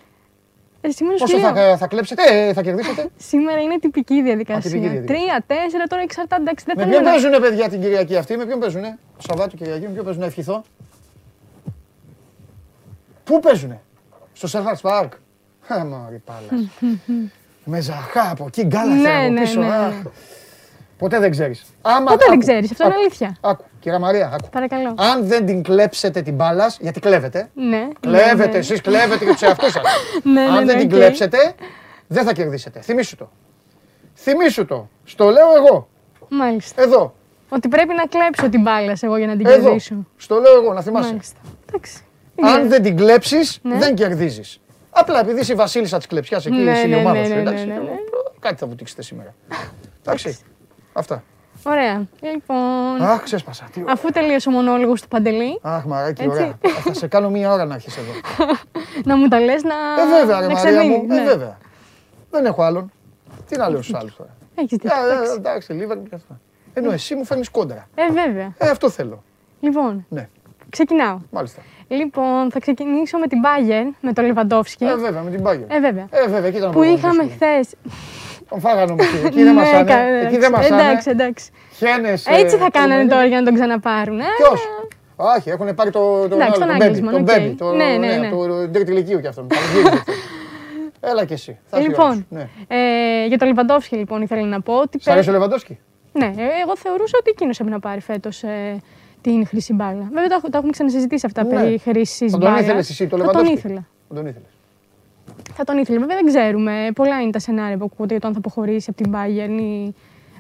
Ε, σήμερα σου Πόσο λέω. θα, θα κλέψετε, ε, θα κερδίσετε; Σήμερα είναι τυπική διαδικασία. τυπική διαδικασία. Τρία, τέσσερα, τώρα εξαρτάται. Εντάξει, δεν Με θέλω ποιον να. παίζουνε παιδιά την Κυριακή αυτή, με ποιον παίζουνε; Το Σαββάτο Κυριακή, με ποιον παίζουνε, ευχηθώ. Πού παίζουνε, στο Σερχάρτ Πάρκ. Α, μωρή πάλας. Με ζαχά από εκεί, γκάλα Ναι, από ναι, πίσω. ναι, ναι. αχ. Ποτέ δεν ξέρεις. Άμα, Ποτέ δεν άκου, ξέρεις, αυτό είναι άκου, αλήθεια. Άκου, κυρία Μαρία, άκου. Παρακαλώ. Αν δεν την κλέψετε την μπάλα, γιατί κλέβετε. Ναι. Κλέβετε, ναι, ναι. εσείς κλέβετε και τους εαυτούς σας. Ναι, ναι, Αν ναι, δεν την οκ. κλέψετε, δεν θα κερδίσετε. Θυμήσου το. Θυμήσου το. Στο λέω εγώ. Μάλιστα. Εδώ. Ότι πρέπει να κλέψω την μπάλα σε εγώ για να την Εδώ. κερδίσω. Στο λέω εγώ, να θυμάσαι. Μάλιστα. Εντάξει. Αν Ναι. δεν την κλέψεις, Ναι. δεν κερδίζεις. Απλά επειδή είσαι η βασίλισσα της κλεψιάς εκεί, Ναι, είσαι η ναι, ομάδα ναι, σου. ναι, εντάξει, ναι, ναι, ναι. Κάτι θα βουτήξετε σήμερα. Εντάξει. Αυτά. Ωραία. Λοιπόν, Αχ, ξέσπασα. Τι ωραία. αφού τελείωσε ο μονόλογος του Παντελή, Αχ, μαράκι, Έτσι. ωραία. Θα σε κάνω μία ώρα να έρχεσαι εδώ. να μου τα λες να, Ε, βέβαια, ρε να Μαρία μου. ξεδίνει. Ε, βέβαια. Δεν έχω άλλον. Τι να λέω στους άλλους τώρα. Έχεις δίκιο. Ε, ε, εντάξει. Εντάξει, Λίβερπουλ και αυτά. Ενώ εσύ μου φέρνεις κόντρα. Ε, βέβαια. Ε, αυτό θέλω. Λοιπόν, Ναι, ξεκινάω. μάλιστα. Λοιπόν, θα ξεκινήσω με την Bayern, με τον Λεβαντόφσκι. Ε, βέβαια, με την Bayern. Ε, βέβαια. Ε, βέβαια, εκεί ήταν ο Που προπονητής είχαμε σου. χθες. Τον φάγανε όμως εκεί. Εκεί δεν μασάνε. Εκεί δεν μασάνε. Εντάξει, εντάξει. Χένες, Έτσι ε, θα κάνανε τουρμένοι. τώρα για να τον ξαναπάρουν. ε. Ποιος; Όχι, έχουν πάρει το, το, Εντάξει, άλλο, τον τον Άγγελσμαν, Μπέμπι. Τον οκ. Μπέμπι. Το, Ναι, ναι, ναι. Το τρίτη ηλικίου κι αυτόν. Πανηγύρι αυτό. Έλα κι εσύ. Θα έρθει η ώρα σου. Λοιπόν, Ναι. ε, για τον Λεβαντόφσκι λοιπόν ήθελα να πω ότι. Σ' αρέσει ο Λεβαντόσκι. Ναι, ε, εγώ θεωρούσα ότι εκείνος έπρεπε να πάρει φέτος ε, την χρυσή μπάλα. Βέβαια τα, τα έχουμε ξανασυζητήσει αυτά Ναι. περί χρυσής Θα μπάλας. τον ήθελες εσύ, το Θα τον Λεβαντόσκι. ήθελα. Τον ήθελες. Θα τον ήθελα. Βέβαια δεν ξέρουμε. Πολλά είναι τα σενάρια που ακούγονται για το αν θα αποχωρήσει από την Bayern ή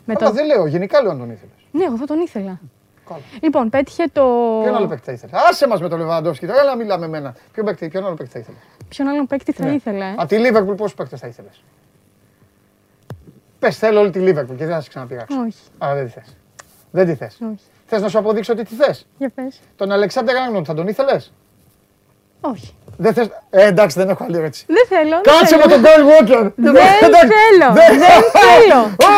μετά. Αλλά δεν λέω, γενικά λέω αν τον ήθελες. Ναι, εγώ θα τον ήθελα. Καλά. Λοιπόν, πέτυχε το. Ποιον άλλο παίκτη θα ήθελες. Άσε μας με τον Λεβαντόσκι τώρα, έλα μιλάμε με εμένα. Ποιον, παίκτη, ποιον άλλο παίκτη θα ήθελες; Ποιον άλλον παίκτη θα Ναι. ήθελα. ε; Από τη Λίβερπουλ πόσους παίκτες θα ήθελες; Πες θέλω όλη τη Λίβερπουλ και δεν θα σε ξαναπειράξω. Όχι, Α, δεν τη θες. Δεν τη θες. όχι. Θες να σου αποδείξω ότι τη θες; Για πες. Τον Αλεξάνδρ Άγνον θα τον ήθελες; Όχι. Δεν θες... Ε, εντάξει, δεν έχω άλλη ερώτηση. Δεν θέλω. δεν Κάτσε θέλω. με τον Κόιλ Walker. Δεν Εντάξει, θέλω. δεν- Δεν θέλω. Α!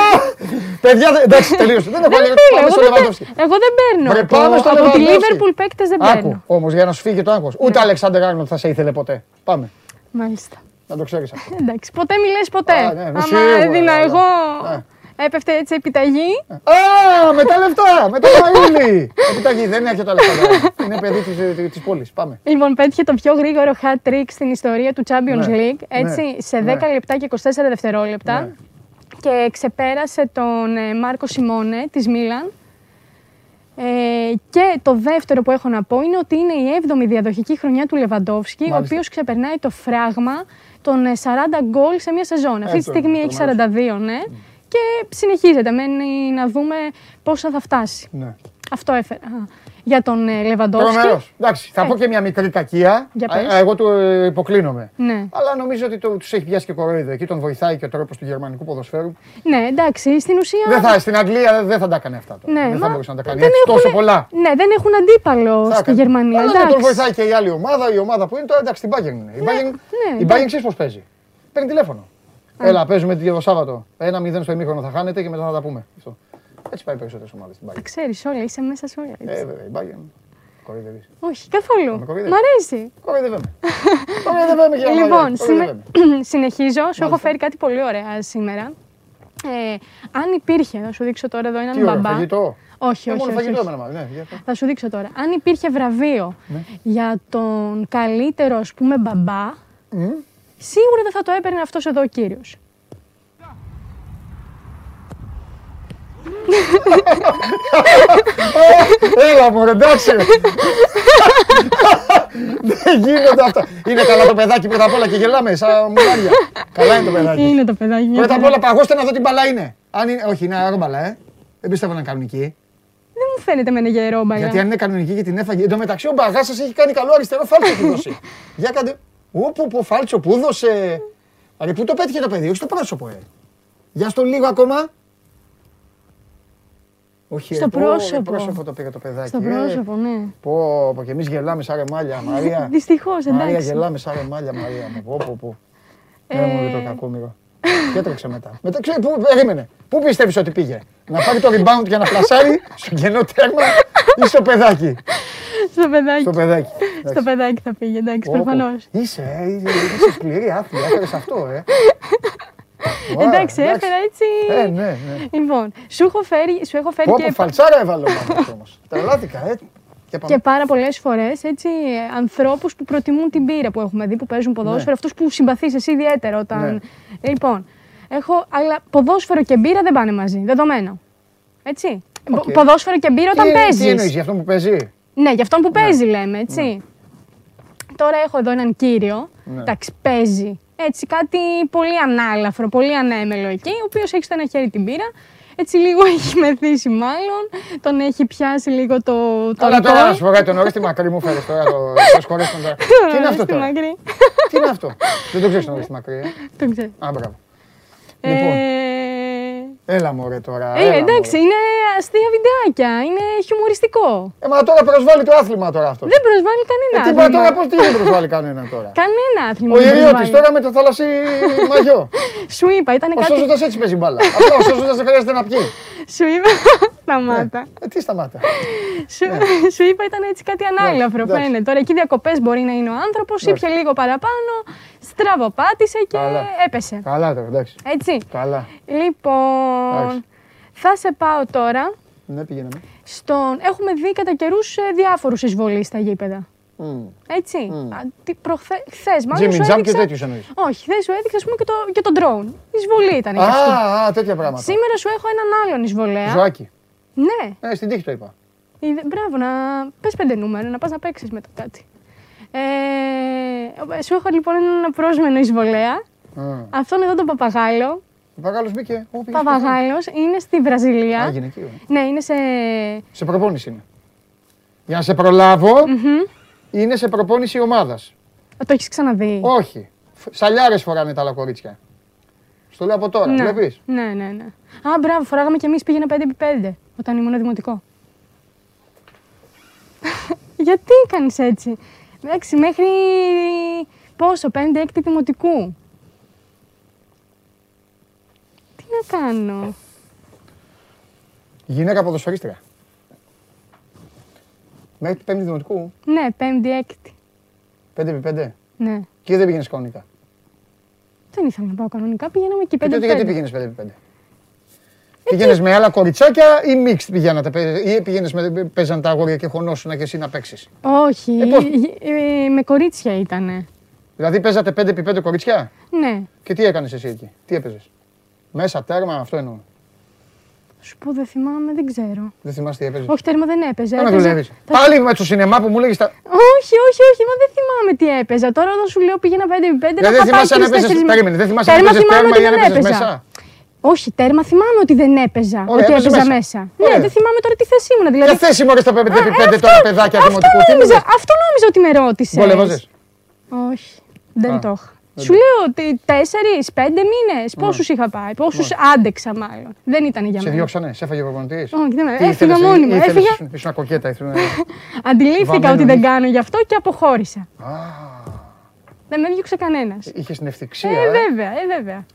Παιδιά, δεν- εντάξει, τελείωσε. Δεν έχω Δεν άλλη ερώτηση. θέλω. Πάμε Εγώ στο δεν, Λεβαντόφσκι. παίρνω. εγώ δεν παίρνω. Βρε, Από- πάμε στο από τη Λεβαντόφσκι. Liverpool παίκτες δεν Άκου, παίρνω. όμως για να σου φύγει το άγχος. Ούτε Αλεξάνδρ Άγνον θα σε ήθελε ποτέ. Πάμε. Μάλιστα. Να το ξέρεις αυτό. Εντάξει, ποτέ μη λες ποτέ. Α, ναι, ναι, Άμα σίγουρα, έδινα ναι. εγώ, Ναι. Έπεφτε έτσι επιταγή. Α, με τα λεφτά, με το μαΐλι. Επιταγή, δεν έρχεται ο Αλεξάνδρ Άγνον. Είναι παιδί της πόλης. Πάμε. Λοιπόν, πέτυχε το πιο γρήγορο hat trick στην ιστορία του Champions Ναι, League. Έτσι, ναι, σε 10 ναι. λεπτά και 24 δευτερόλεπτα. Ναι. Και ξεπέρασε τον ε, Μάρκο Σιμώνε της Μίλαν. Ε, και το δεύτερο που έχω να πω είναι ότι είναι η 7η διαδοχική χρονιά του Λεβαντόφσκι, ο Μάλιστα. οποίος ξεπερνάει το φράγμα των ε, 40 γκολ σε μια σεζόν. Αυτή τη το- στιγμή το έχει γνωρίζω. 42, ναι. Και συνεχίζεται. Μένει να δούμε πόσα θα φτάσει. Ναι. Αυτό έφερα. Α, Για τον ε, Λεβαντόφσκι. Τρομερός. Εντάξει, θα πω και μια μικρή κακία. Για Α, πες. α, Εγώ του ε, υποκλίνομαι. Ναι. Αλλά νομίζω ότι τους έχει πιάσει και κοροϊδό. Εκεί τον βοηθάει και ο τρόπος του γερμανικού ποδοσφαίρου. Ναι, εντάξει, στην ουσία. Δεν θα, στην Αγγλία δεν θα τα έκανε αυτά. Τώρα. Ναι, δεν θα μα μπορούσε να τα κάνει δεν έτσι τόσο έχουνε- πολλά. Ναι, δεν έχουν αντίπαλο Θα στη έκανε. Γερμανία. Αλλά ναι, εντάξει. τον βοηθάει και η άλλη ομάδα. Η ομάδα που είναι τώρα εντάξει, την Bayern είναι. Η Bayern, ναι, η Bayern ξέρεις πώς παίζει. Παίρνει τηλέφωνο. Έλα, παίζουμε το Σάββατο. Ένα 0 στο ημίχρονο θα χάνετε και μετά θα τα πούμε. Αυτό. Έτσι πάει περισσότερε ομάδες στην Τα Bayern. ξέρεις όλα, είσαι μέσα σε όλα. έτσι. Ε, βέβαια, η Bayern. Κοροϊδεύεις. Όχι, καθόλου. με κοροϊδεύεις. Μ' αρέσει. Κοροϊδεύαμε. Κοροϊδεύαμε και Λοιπόν, Μαρία, σημα... κοροϊδεύαμε. συνεχίζω. Σου έχω φέρει κάτι πολύ ωραία σήμερα. Ε, αν υπήρχε, θα σου δείξω τώρα εδώ έναν Τι ωραίο, μπαμπά. φαγητό. Όχι, Ε, όχι, Μόνο όχι, φαγητό όχι. εμένα μάλλον. Ναι, για το- Θα σου δείξω τώρα. Αν υπήρχε βραβείο Ναι. για τον καλύτερο, ας πούμε, μπαμπά, Μμ. Σίγουρα δεν θα το έπαιρνε αυτός εδώ ο κύριος. Έλα μου, ρε, εντάξει. ρε. Δεν γίνονται αυτά. Είναι καλά το παιδάκι πρώτα απ' όλα και γελάμε σαν μουλάρια. Καλά είναι το παιδάκι. Είναι το παιδάκι. μια Πρώτα απ' χαρά. όλα παγώστε να δω τι μπαλά είναι. Αν είναι... Όχι, είναι αερόμπαλα, ε. Δεν πιστεύω να είναι κανονική. Δεν μου φαίνεται με ένα γερό μπαλιά. Γιατί αν είναι κανονική και την έφαγε. Εν τω μεταξύ ο μπαγάς σας έχει κάνει καλό αριστερό φάλτσο που δώσει. Για κάντε. Όπο, πω, φάλτσο που έδωσε. Αρε, πού το πέτυχε το παιδί, όχι στο πρόσωπο, ε. Για στο λίγο ακόμα. Όχι, Στο ε, πω, πρόσωπο. πρόσωπο το πήρε το παιδάκι. Στο ε. πρόσωπο, ναι. Πω, πω, και εμείς γελάμε σαν ρεμάλια, Μαρία. Δυστυχώς, Μαρία, εντάξει. γελάμε σαν ρεμάλια, Μαρία μου. Πω, πω, πω. Ε. Ε, μου το κακόμοιρο. Και έτρεξε μετά. Μετά ξέρει, πού περίμενε. Πού πιστεύεις ότι πήγε; Να πάρει το rebound για να πλασάρει στο κενό τέρμα ή στο παιδάκι; Στο παιδάκι. Στο παιδάκι. Στο παιδάκι θα πήγε, εντάξει, Πω, πω. προφανώς. Είσαι, ε, είσαι, είσαι σκληρή άθλια, έφερες αυτό, ε. Ωραία, Εντάξει, έφερα έτσι. Ε, ναι, ναι. Λοιπόν, σου έχω φέρει, σου έχω φέρει Πω, και, πω, φαλτσάρα έβαλε ο Μάνος όμως. Τρελάθηκα, ε. Και πάμε. και πάρα πολλές φορές έτσι ανθρώπους που προτιμούν την μπύρα που έχουμε δει που παίζουν ποδόσφαιρο, Ναι. αυτούς που συμπαθείς εσύ ιδιαίτερα όταν. Ναι. Λοιπόν, έχω, αλλά ποδόσφαιρο και μπύρα δεν πάνε μαζί. Δεδομένο. Έτσι. ΟΚ. Ποδόσφαιρο και μπύρα όταν Τι- Τι παίζεις. εννοείς, για αυτό που παίζει; Ναι, για αυτόν που παίζει λέμε, έτσι. Τώρα έχω εδώ έναν κύριο, Ναι. εντάξει, παίζει. Έτσι, κάτι πολύ ανάλαφρο, πολύ ανέμελο εκεί, ο οποίος έχει στο ένα χέρι την μπύρα. Έτσι λίγο έχει μεθύσει μάλλον, τον έχει πιάσει λίγο το, το Καλά τώρα αλκοόλ. να σου πω κάτι, τον νωρίς τη μακρύ μου φέρεις τώρα, το το σχολείο τώρα. Τι είναι αυτό Στη τώρα, μακρύ. τι είναι αυτό; Δεν το ξέρεις τον νωρίς τη μακρύ, ε; Τον ξέρω. Α, μπράβο. Λοιπόν, Ε, έλα μωρέ τώρα, ε, έλα, εντάξει, μωρέ. είναι αστεία βιντεάκια, είναι χιουμοριστικό. Ε, μα τώρα προσβάλλει το άθλημα τώρα αυτός. Δεν προσβάλλει κανένα Ε, τι άθλημα. μα τώρα, πώς τι δεν προσβάλλει κανένα τώρα. Κανένα άθλημα. Ο δεν Ιριώτης προσβάλλει. τώρα με το θαλασσί μαγιό. Σου είπα, ήταν Ο κάτι. Σόζοντας έτσι παίζει μπάλα. Απλά ο Σόζοντας δεν χρειάζεται να πιει. Σου είπα. Σταμάτα. Ε, τι σταμάτα. Σου, σου είπα ήταν έτσι κάτι ανάλαφρο. εντάξει. Φαίνεται. Τώρα εκεί διακοπές μπορεί να είναι ο άνθρωπος, ήπια λίγο παραπάνω, στραβοπάτησε και Καλά. έπεσε. Καλά τώρα, εντάξει. Έτσι. Καλά. Λοιπόν, Εντάξει. θα σε πάω τώρα Ναι, πηγαίναμε. στον. Έχουμε δει κατά καιρούς διάφορους εισβολείς στα γήπεδα. Μμ. Έτσι. Α, τι προχθέ, χθες μάλλον. Jimmy σου Jump και έδειξα- τέτοιους εννοείς. Όχι, δεν σου έδειξα, ας πούμε, και το, και το drone. Εισβολή ήταν και αυτή. Α, α, τέτοια πράγματα. Σήμερα σου έχω έναν άλλον εισβολέα. Ζωάκι. Ναι. Ε, στην τύχη το είπα. Είδε- Μπράβο, να πες πέντε νούμερα, να πας να παίξεις μετά κάτι. Ε, σου έχω λοιπόν έναν πρόσμενο εισβολέα. Α. Αυτόν εδώ τον παπαγάλο. Ο Παγάλος μπήκε. Ω, πήγες στο Παπαγάλος είναι στη Α, Βραζιλία. γυναικείο. Ναι, είναι σε. Σε προπόνηση είναι. Για να σε προλάβω, είναι σε προπόνηση ομάδας. Το έχεις ξαναδεί. Όχι. Φ- Σαλιάρες φοράνε τα άλλα κορίτσια. Στο λέω από τώρα, ναι. βλέπεις; ναι, ναι, ναι. Α, μπράβο, φοράγαμε κι εμείς πήγαινα 5x5 όταν ήμουν δημοτικό. Γιατί κάνεις έτσι; Εντάξει, μέχρι πόσο, 5-6 δημοτικού; Τι να κάνω; Γυναίκα ποδοσφαιρίστρια. Μέχρι την πέμπτη δημοτικού, Ναι, 5-6. 5x5. Ναι. Και δεν πήγαινες κανονικά. Δεν ήθελα να πάω κανονικά, πηγαίναμε εκεί Και 5 τότε γιατί πήγαινες 5x5. Πήγαινε με άλλα κοριτσάκια ή mixed πηγαίνατε, παι- ή πήγαινε με παίζαν τα αγόρια και χωνόσουνα και εσύ να παίξεις; Όχι, Ε, πώς; ε, ε, με κορίτσια ήτανε. Δηλαδή παίζατε 5x5 κοριτσιά; Ναι. και τι έκανες εσύ εκεί, τι έπαιζες; Μέσα, τέρμα, αυτό εννοώ. Σου πω, δεν θυμάμαι, δεν ξέρω. Δεν θυμάσαι τι έπαιζες; Όχι, τέρμα δεν έπαιζε. Δεν με έπαιζε- δουλεύεις. θα- Πάλι με το σινεμά που μου λέγεις τα. Όχι, όχι, όχι, μα δεν θυμάμαι τι έπαιζα. Τώρα όταν σου λέω πήγαινα 5x5. Δηλαδή δεν θυμάσαι αν έπαιζε. Περίμενε, δεν θυμάσαι αν Τέρμα έπαιζες θυμάμαι τέρμα ότι ή αν δεν έπαιζες έπαιζα. μέσα; Όχι, τέρμα θυμάμαι ότι δεν έπαιζα. Ωραία, ότι έπαιζες έπαιζα μέσα. μέσα. Ωραία. Ναι, δεν θυμάμαι τώρα τι θέση ήμουν. Δηλαδή, Ποια θέση μου στα 5x5 τώρα παιδάκια αυτό δημοτικού. Τι μου νόμιζα, λες. αυτό νόμιζα ότι με ρώτησες. Βολεύαζε. Όχι, δεν Α, το είχα. Σου λέω ότι τέσσερι, πέντε μήνες. Πόσους είχα πάει, πόσους άντεξα μάλλον. Δεν ήταν για Σε μένα. διώξανε, σε έφαγε ο προπονητής. Όχι, δεν με- έφυγα μόνη μου. Έφυγα, Ήσουν κοκέτα. ήσουν- αντιλήφθηκα Βαμμένο ότι δεν νύχι. κάνω γι' αυτό και αποχώρησα. Α, Δεν με έδιωξε κανένας. Είχες την ευθυξία. Ε, ε; βέβαια, ε, βέβαια.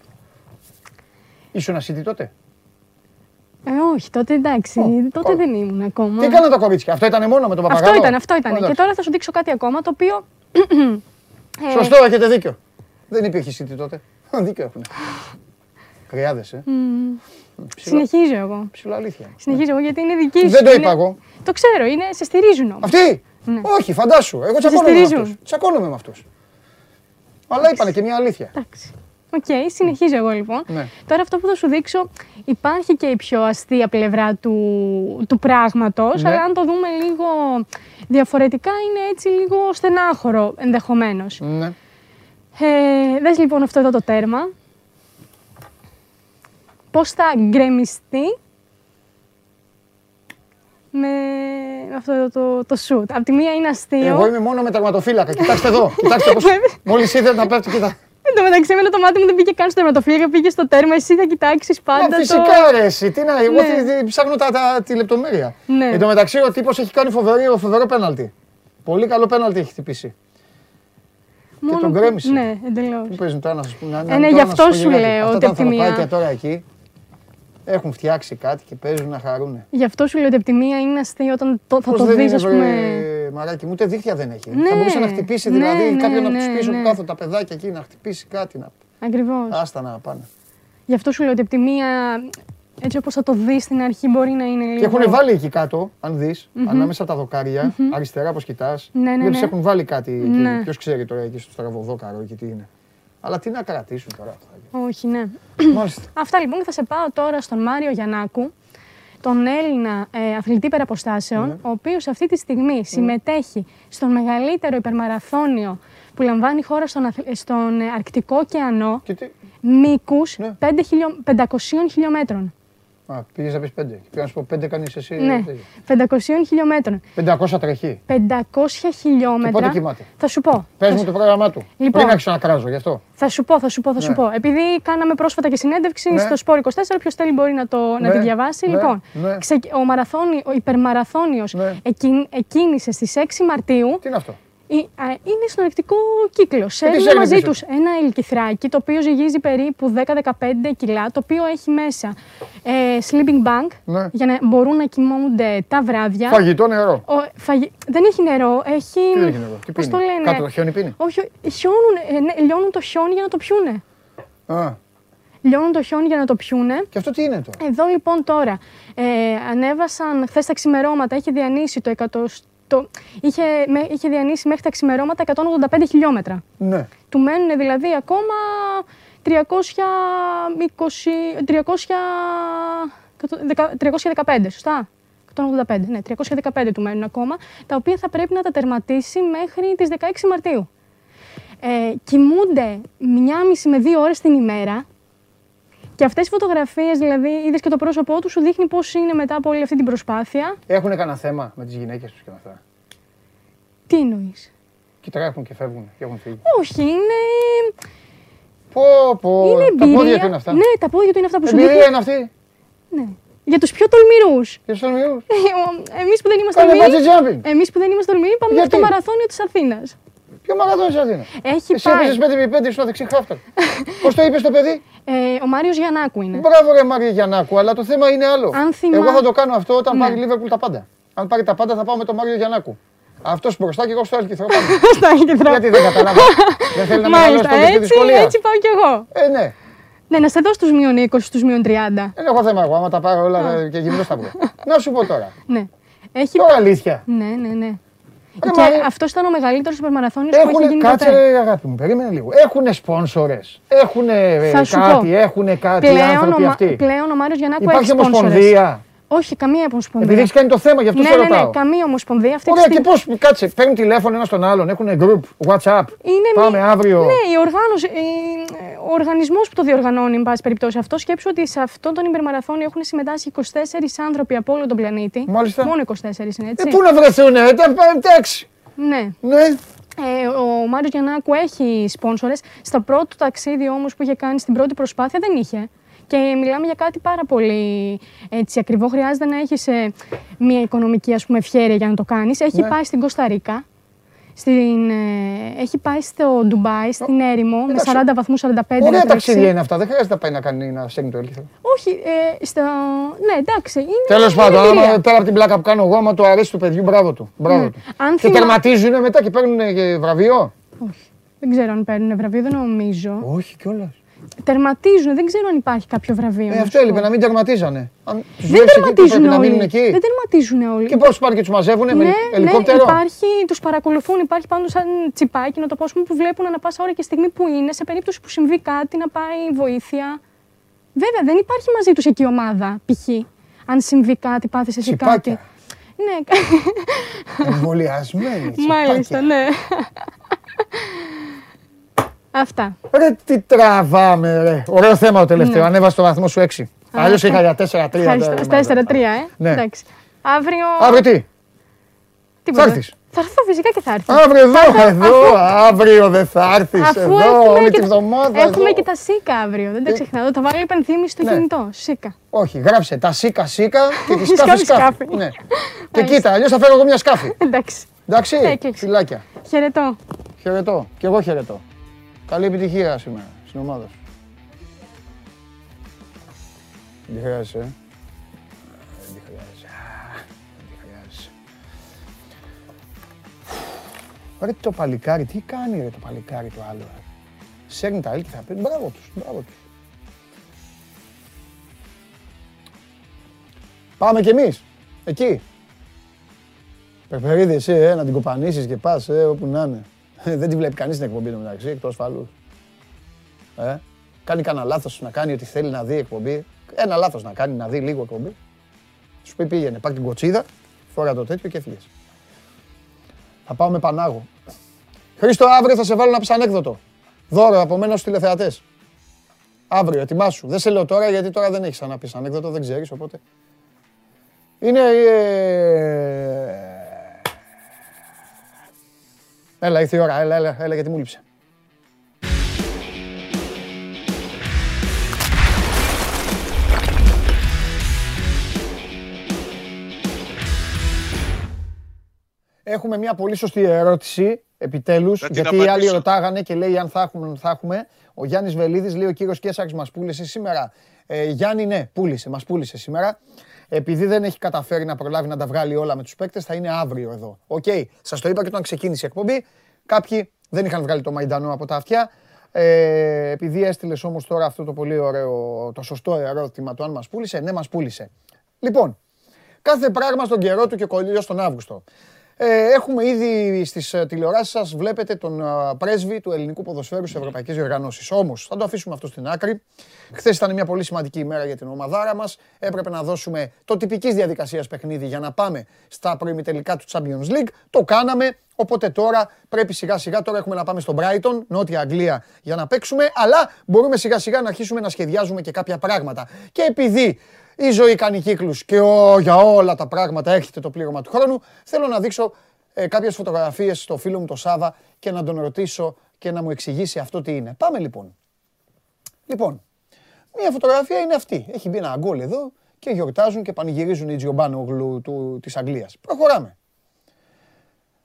Ήσουν ασύτη τότε; Ε, όχι, τότε εντάξει, τότε ω. δεν ήμουν ακόμα. Τι έκαναν τα κορίτσια. Αυτό ήταν μόνο με τον παπαγάλο; Αυτό ήταν, αυτό ήταν. Εντάξει. Και τώρα θα σου δείξω κάτι ακόμα το οποίο. ε, Σωστό, έχετε δίκιο. Δεν υπήρχε ασίστ τότε. Δίκιο έχουν. Κρυάδες, ε. Ψηλά, Συνεχίζω εγώ. ψηλά αλήθεια. Συνεχίζω εγώ γιατί είναι δική σου. Δεν το είναι- είπα εγώ. Το ξέρω, είναι, σε στηρίζουν όμως. Αυτοί! Όχι, φαντάσου. Εγώ τσακώνομαι με στηρίζουν. αυτούς. Τσακώνομαι με αυτούς. Αλλά είπανε και μια αλήθεια. Εντάξει. Οκ, συνεχίζω εγώ λοιπόν. Ναι. Τώρα αυτό που θα σου δείξω υπάρχει και η πιο αστεία πλευρά του, του πράγματος, Ναι. αλλά αν το δούμε λίγο διαφορετικά είναι έτσι λίγο στενάχωρο ενδεχομένως. Ναι. Ε, δες λοιπόν αυτό εδώ το τέρμα. Πώς θα γκρεμιστεί με αυτό εδώ το, το σουτ. Απ' τη μία είναι αστείο. Εγώ είμαι μόνο με τερματοφύλακα. Κοιτάξτε εδώ. Κοιτάξτε πώς. Μόλις είδε να πέφτει, κοιτά. Εν τω μεταξύ, εμένα το μάτι μου δεν πήγε καν στο τερματοφύλακα, πήγε στο τέρμα. Εσύ θα κοιτάξεις πάντα. Μα το... φυσικά ρε, εσύ, τι να, εγώ Ναι. τι- τι- ψάχνω τα, τα, τη λεπτομέρεια. Ναι. Εν τω μεταξύ ο τύπος έχει κάνει φοβερό, φοβερό πέναλτι. Πολύ καλό πέναλτι έχει χτυπήσει. Μόνο τον που- γκρέμισε. Ναι, εντελώς. Πού παίζουν τώρα να σας πούμε. να- Ε, να- ναι, τώρα γι' να αυτό σας πω σου γενικά. λέω Αυτά ότι τα από τη μία- ανθρωπάκια τώρα εκεί έχουν φτιάξει κάτι και παίζουν να χαρούν. Γι' αυτό σου λέω ότι από τη μία είναι αστείο όταν το, θα Πώς το δεν δεις, είναι, ας βρε, πούμε. Μαράκι μου, ούτε δίχτυα δεν έχει. Ναι, θα μπορούσε να χτυπήσει ναι, δηλαδή ναι, κάποιον από ναι, του πίσω ναι. που κάθονται τα παιδάκια εκεί να χτυπήσει κάτι. Να... Ακριβώς. Άστα να πάνε. Γι' αυτό σου λέω ότι από τη μία, έτσι όπως θα το δεις στην αρχή, μπορεί να είναι λίγο. Και έχουν βάλει εκεί κάτω, αν δεις, ανάμεσα από τα δοκάρια, αριστερά όπως κοιτάς. Ναι, ναι, ναι. έχουν βάλει κάτι εκεί. Ναι. Ποιος ξέρει τώρα εκεί στο στραβοδόκαρο εκεί τι είναι. Αλλά τι να κρατήσουν τώρα αυτά. Όχι, ναι. Μάλιστα. Αυτά λοιπόν και θα σε πάω τώρα στον Μάριο Γιαννάκου, τον Έλληνα ε, αθλητή υπεραποστάσεων, Ναι. ο οποίος αυτή τη στιγμή συμμετέχει στον μεγαλύτερο υπερμαραθώνιο που λαμβάνει η χώρα στον, αθλ- στον ε, Αρκτικό ωκεανό Και τι. μήκους Ναι. 5 χιλιο... 500 χιλιόμετρων. Α, πήγες να πεις πέντε. Πήγα να σου πω πέντε κάνει εσύ. Ναι, τέτοιο. 500 χιλιόμετρων. 500 τρεχεί. 500 χιλιόμετρα. πότε κοιμάται; Θα σου πω. Πες Θα μου σου- το πρόγραμμά του. Λοιπόν. Πριν άρχισα να κράζω γι' αυτό. Θα σου πω, θα σου πω, θα σου Ναι. πω. Επειδή κάναμε πρόσφατα και συνέντευξη Ναι. στο Sport 24, ποιος θέλει μπορεί να, το, να Ναι, τη διαβάσει. ναι, λοιπόν, ναι. ξεκ- ο, μαραθώνι, ο υπερμαραθώνιος Ναι. εκκιν- εκκίνησε στις 6 Μαρτίου. Τι είναι αυτό; Ε, α, Είναι στον αρκτικό κύκλο. Σέρνουν σέρνει μαζί πίσω τους ένα ελκυθράκι το οποίο ζυγίζει περίπου 10-15 κιλά, το οποίο έχει μέσα ε, sleeping bag Ναι. για να μπορούν να κοιμούνται τα βράδια. Φαγητό νερό. Ο, φαγη- Δεν έχει νερό, έχει. Τι δεν έχει νερό; Τι Πώς πίνει; το λένε; Κάτω το χιόνι πίνει; Όχι, χιώνουν, ε, ναι, λιώνουν το χιόνι για να το πιούνε. Α, Λιώνουν το χιόνι για να το πιούνε. και αυτό τι είναι τώρα; Εδώ λοιπόν τώρα ε, ανέβασαν χθες τα ξημερώματα, είχε διανύσει το 100. Το, είχε, με, είχε διανύσει μέχρι τα ξημερώματα 185 χιλιόμετρα. Ναι. Του μένουν δηλαδή ακόμα 320, 300, 315, σωστά; 185, ναι, 315 του μένουν ακόμα, τα οποία θα πρέπει να τα τερματίσει μέχρι τις 16 Μαρτίου. Ε, κοιμούνται μία μισή με δύο ώρες την ημέρα και αυτές οι φωτογραφίες, δηλαδή, είδες και το πρόσωπό του, σου δείχνει πώς είναι μετά από όλη αυτή την προσπάθεια. Έχουν κανένα θέμα με τις γυναίκες τους και με αυτά; Τι εννοείς; Και τρέχουν και φεύγουν και έχουν φύγει. Όχι, είναι, Πω, πω. είναι τα εμπειρία. πόδια του είναι αυτά. Ναι, τα πόδια του είναι αυτά που σου Εμπειρία δείχνει. είναι αυτή. Ναι. Για τους πιο τολμηρούς. Και στου ομοιού. Εμείς που δεν είμαστε Κάνε τολμηροί, bungee jumping. εμείς που δεν είμαστε τολμηροί πάμε μέχρι Γιατί; το μαραθώνιο της Αθήνας. Ποιο μαραθώνιο τη Αθήνα. Έχει Εσύ πάει. έπαιζε 5x5 στο δεξί χάφτα. Πώς το είπες το παιδί; Ε, ο Μάριος Γιαννάκου είναι. Μπράβο, ρε Μάρια Γιαννάκου, αλλά το θέμα είναι άλλο. Αν θυμά- Εγώ θα το κάνω αυτό όταν Ναι. πάρει η Λίβερπουλ τα πάντα. Αν πάρει τα πάντα, θα πάω με τον Μάριο Γιαννάκου. Αυτός μπροστά και εγώ στο έλκυθρο πάνω. Στα Άκεντρα. Γιατί δεν κατάλαβα. δεν θέλει να μεγαλώσει Μάλιστα, τότε στη έτσι, δυσκολία. έτσι πάω κι εγώ. Ε, ναι. Ναι, να σε δω στους μείον 20, στους μείον 30. Δεν έχω θέμα εγώ. Άμα τα πάρω όλα ε, και γυμνός θα βγω. να σου πω τώρα. Ναι. Έχει... Τώρα αλήθεια. Ναι, ναι, ναι. Ρε, και Μαρία. αυτός ήταν ο μεγαλύτερος υπερμαραθώνιος που έχει Έχουν γίνει κάτσε, ποτέ. ρε, αγάπη μου, περίμενε λίγο. Έχουν σπόνσορες. Έχουν Θα σου κάτι, πω. έχουν κάτι οι Πλέον, άνθρωποι ο, Μα- αυτοί. πλέον ο Μάριος Γιαννάκου Υπάρχει έχει sponsors. ομοσπονδία. Όχι, καμία ομοσπονδία. Επειδή έχεις κάνει το θέμα, γι' αυτό ναι, σε ναι, ρωτάω. ναι, καμία ομοσπονδία. Αυτή Ωραία, τη και στιγμή... πώς, κάτσε, παίρνουν τηλέφωνο ένας στον άλλον, έχουν group, WhatsApp. Είναι Πάμε μη- αύριο. Ναι, η οργάνωση, η- ο οργανισμός που το διοργανώνει, εν πάση περιπτώσει αυτό, σκέψου ότι σε αυτόν τον υπερμαραθώνιο έχουν συμμετάσχει 24 άνθρωποι από όλο τον πλανήτη. Μάλιστα. Μόνο 24 είναι έτσι. Ε, πού να βρεθούν, ε, τα- εντάξει. Ναι. Ναι. Ε, ο Μάριος Γιαννάκου έχει σπόνσορες. Στα πρώτο ταξίδι όμως που είχε κάνει στην πρώτη προσπάθεια δεν είχε. Και μιλάμε για κάτι πάρα πολύ έτσι, ακριβό. Χρειάζεται να έχεις ε, μια οικονομική ας πούμε, ευχέρεια για να το κάνεις. Έχει Ναι. πάει στην Κωνσταντίνα. Στην, ε, έχει πάει στο Ντουμπάι, στην έρημο, με εντάξει. 40 βαθμούς, 45 να Ωραία τρέξει. ταξίδια είναι αυτά. Δεν χρειάζεται να πάει να κάνει να στέλνει το έλκυθρο. Όχι, ε, στο... ναι εντάξει. Είναι, Τέλος είναι πάντων, εμπειρία. άμα πέρα από την πλάκα που κάνω εγώ, άμα το αρέσει του παιδιού, μπράβο του. Μπράβο Ναι. του. Αν Και θυμά- τερματίζουν μετά και παίρνουν ε, βραβείο; Όχι. Δεν ξέρω αν παίρνουν βραβείο, δεν νομίζω. Όχι κιόλας. Τερματίζουν, δεν ξέρω αν υπάρχει κάποιο βραβείο. Ε, να αυτό σου έλειπε πω. να μην τερματίζανε. Αν τους Δεν βλέπεις εκεί, τερματίζουν πρέπει να όλοι. μείνουν εκεί; Δεν τερματίζουν όλοι. Και πώς πάνε και τους μαζεύουν με ναι, ελικόπτερο; Ναι, υπάρχει, τους παρακολουθούν, υπάρχει πάντως σαν τσιπάκι να το πω, ας πούμε, που βλέπουν ανα πάσα ώρα και στιγμή που είναι, σε περίπτωση που συμβεί κάτι, να πάει βοήθεια. Βέβαια, δεν υπάρχει μαζί τους εκεί ομάδα, π.χ. Αν συμβεί κάτι, πάθεις εσύ κάτι. Τσιπάκια. Ναι, Εμβολιασμένοι. μάλιστα, τσιπάκια. ναι. Αυτά. Ρε τι τραβάμε, ρε. Ωραίο θέμα το τελευταίο. Ναι. Ανέβασε το βαθμό σου 6. Αλλιώς αυτό. είχα για 4-3. Ευχαριστώ. Στα 4-3, ε. Ναι. Εντάξει. Αύριο. Αύριο τι; Τίποτα. θα έρθεις. Θα έρθω φυσικά και θα έρθω. Αύριο εδώ, Θα έρθω, εδώ, αφού- αύριο δεν θα έρθεις Αφού εδώ έχουμε όλη και, τη βδομάδα. έχουμε εδώ. και τα ΣΥΚΑ αύριο, δεν το Ε. ξεχνάω. Θα βάλω υπενθύμηση στο Ναι. κινητό. ΣΥΚΑ. Όχι, γράψε τα σίκα σίκα και τη σκάφη Σκάφη, σκάφη. σκάφη. Ναι. Και κοίτα, αλλιώς θα φέρω εγώ μια σκάφη. Εντάξει. Εντάξει, Έκλειξε. φιλάκια. Χαιρετώ. Χαιρετώ. Κι εγώ χαιρετώ. Καλή επιτυχία σήμερα στην ομάδα σου. Δεν τη χρειάζεσαι, ε. Δεν τη χρειάζεσαι. Α, Δεν τη χρειάζεσαι. Ρε το παλικάρι, τι κάνει ρε το παλικάρι το άλλο. Ρε. Σέρνει τα έλκη θα πει. Μπράβο τους, μπράβο τους. Πάμε κι εμείς, εκεί. Περπερίδη εσύ, ε, να την κοπανίσεις και πας, ε, όπου να είναι. Δεν τη βλέπει κανείς την εκπομπή του μεταξύ, εκτός ασφαλούς. Ε, κάνει κανένα λάθος να κάνει ό,τι θέλει να δει εκπομπή. Ένα λάθος να κάνει, να δει λίγο εκπομπή. Σου πει πήγαινε, πάρ' την κοτσίδα, φόρα το τέτοιο και έφυγες. Θα πάω με Πανάγο. Χρήστο, αύριο θα σε βάλω να πεις ανέκδοτο. Δώρο από μένα στους τηλεθεατές. Αύριο, ετοιμάσου. Δεν σε λέω τώρα γιατί τώρα δεν έχεις να πεις ανέκδοτο, δεν ξέρεις, οπότε. Είναι... Έλα, ήρθε η ώρα, έλα, έλα, έλα γιατί μου λείψε. Έχουμε μια πολύ σωστή ερώτηση, επιτέλους, Θα την γιατί οι άλλοι απαντήσω. ρωτάγανε και λέει αν θα έχουμε, θα έχουμε. Ο Γιάννης Βελίδης λέει ο κύριος Κέσσαρης μας πούλησε σήμερα. Ε, Γιάννη, ναι, πούλησε, μας πούλησε σήμερα. Επειδή δεν έχει καταφέρει να προλάβει να τα βγάλει όλα με τους παίκτες, θα είναι αύριο εδώ. Οκ, σας το είπα και όταν ξεκίνησε η εκπομπή. Κάποιοι δεν είχαν βγάλει το μαϊντανό από τα αυτιά. Ε, επειδή έστειλες όμως τώρα αυτό το πολύ ωραίο, το σωστό ερώτημα το αν μας πούλησε, ναι μας πούλησε. Λοιπόν, κάθε πράγμα στον καιρό του και κολλείο στον Αύγουστο. Ε, έχουμε ήδη στις τηλεοράσεις σας, βλέπετε τον α, πρέσβη του ελληνικού ποδοσφαίρου σε ευρωπαϊκές διοργανώσεις. Όμως, θα το αφήσουμε αυτό στην άκρη. Χθες ήταν μια πολύ σημαντική ημέρα για την ομαδάρα μας. Έπρεπε να δώσουμε το τυπικής διαδικασίας παιχνίδι για να πάμε στα προημιτελικά του Champions League. Το κάναμε. Οπότε τώρα πρέπει σιγά σιγά, τώρα έχουμε να πάμε στο Brighton, Νότια Αγγλία, για να παίξουμε. Αλλά μπορούμε σιγά σιγά να αρχίσουμε να σχεδιάζουμε και κάποια πράγματα. Και επειδή η ζωή κάνει κύκλους και ο, για όλα τα πράγματα έρχεται το πλήρωμα του χρόνου. Θέλω να δείξω ε, κάποιες φωτογραφίες στο φίλο μου το Σάβα και να τον ρωτήσω και να μου εξηγήσει αυτό τι είναι. Πάμε λοιπόν. Λοιπόν, μία φωτογραφία είναι αυτή. Έχει μπει ένα γκολ εδώ και γιορτάζουν και πανηγυρίζουν οι Τζιομπάνογλου του, της Αγγλίας. Προχωράμε.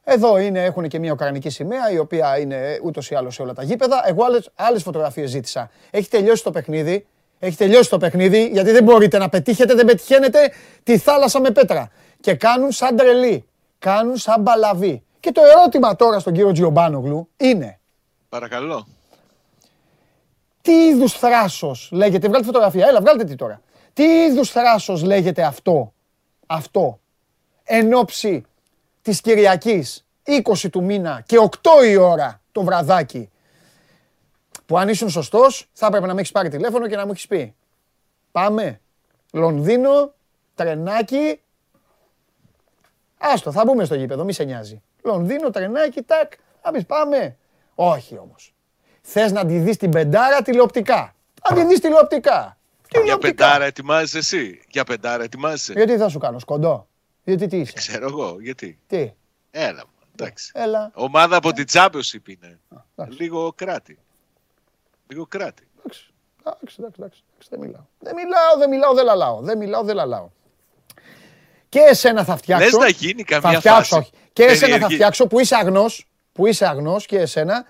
Εδώ είναι, έχουν και μια ουκρανική σημαία, η οποία είναι ούτως ή άλλως σε όλα τα γήπεδα. Εγώ άλλες, άλλες φωτογραφίες ζήτησα. Έχει τελειώσει το παιχνίδι. Έχει τελειώσει το παιχνίδι, γιατί δεν μπορείτε να πετύχετε, δεν πετυχαίνετε τη θάλασσα με πέτρα. Και κάνουν σαν τρελή. Κάνουν σαν μπαλαβή. Και το ερώτημα τώρα στον κύριο Τζιομπάνογλου είναι, Παρακαλώ. τι είδους θράσος λέγεται, βγάλτε φωτογραφία, έλα βγάλτε τη τώρα. Τι είδους θράσος λέγεται αυτό, αυτό, εν ώψη της Κυριακής 20 του μήνα και 8 η ώρα το βραδάκι που αν ήσουν σωστός θα έπρεπε να με έχεις πάρει τηλέφωνο και να μου έχεις πει πάμε Λονδίνο, τρενάκι, άστο θα μπούμε στο γήπεδο, μη σε νοιάζει. Λονδίνο, τρενάκι, τάκ, θα πεις πάμε. Όχι όμως. Θες να τη δεις την πεντάρα τηλεοπτικά. Να τη δεις τηλεοπτικά. Για Τηλεοπτικά. πεντάρα ετοιμάζεσαι εσύ. Για πεντάρα ετοιμάζεσαι. Γιατί θα σου κάνω, σκοντό. Γιατί τι είσαι; Ξέρω εγώ. Γιατί. Τι; Έλα. μου, Εντάξει. Έλα. Ομάδα από την Championship είναι. εντάξει. Λίγο κράτη. Λίγο κράτη. Εντάξει, εντάξει, εντάξει, εντάξει, δεν μιλάω. Δεν μιλάω, δεν μιλάω, δεν λαλάω. Δεν μιλάω, δεν λαλάω. Και εσένα θα φτιάξω. Λες να γίνει καμιά θα φτιάξω, φάση όχι. Και εσένα θα περίεργη. φτιάξω που είσαι αγνός, που είσαι αγνός και εσένα.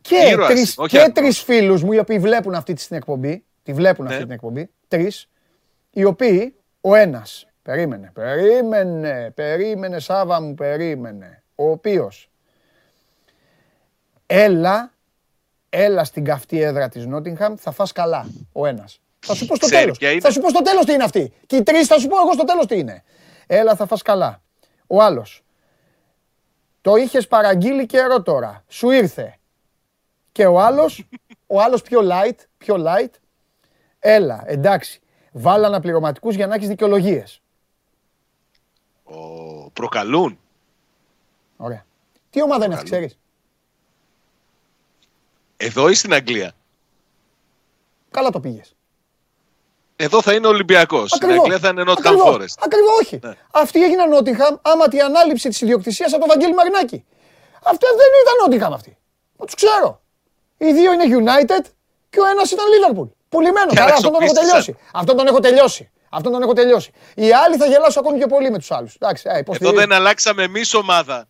Και Ήρωας τρεις, είμαι, όχι και αγνός. τρεις φίλους μου οι οποίοι βλέπουν αυτή την εκπομπή, τη βλέπουν Ναι. αυτή την εκπομπή, τρεις, οι οποίοι, ο ένας, περίμενε, περίμενε, περίμενε Σάβα μου, περίμενε, ο οποίος, έλα, έλα στην καυτή έδρα της Νότιγχαμ, θα φας καλά, ο ένας. Θα σου πω στο Ξέρεις τέλος. ποια είναι; Θα σου πω στο τέλος τι είναι αυτή. Και οι τρεις θα σου πω εγώ στο τέλος τι είναι. Έλα, θα φας καλά. Ο άλλος. Το είχες παραγγείλει καιρό τώρα. Σου ήρθε. Και ο άλλος, ο άλλος πιο light, πιο light. Έλα, εντάξει. Βάλα αναπληρωματικούς για να έχεις δικαιολογίες. Ο... Προκαλούν. Ωραία. Τι ομάδα είναι αυτή, Καλό. ξέρεις; Εδώ ή στην Αγγλία; Καλά το πήγες. Εδώ θα είναι Ολυμπιακός. Στην Ακριβώς. Αγγλία θα είναι Nottingham Ακριβώς. Forest. Ακριβώς, όχι. Ναι. Αυτοί έγιναν Νότιγχαμ άμα τη ανάληψη της ιδιοκτησίας από τον Βαγγέλη Μαρινάκη. Αυτό δεν ήταν Νότιγχαμ αυτοί. Τους ξέρω. Οι δύο είναι United και ο ένας ήταν Liverpool. Πουλημένος. Και Καλά, αυτόν τον έχω αναξοπίστησαν. τελειώσει. Αυτόν τον έχω τελειώσει. Αυτόν τον έχω τελειώσει. Οι άλλοι θα γελάσω ακόμη και πολύ με τους άλλους. Εντάξει, ε, Εδώ υποστηρίζω. δεν αλλάξαμε εμείς ομάδα.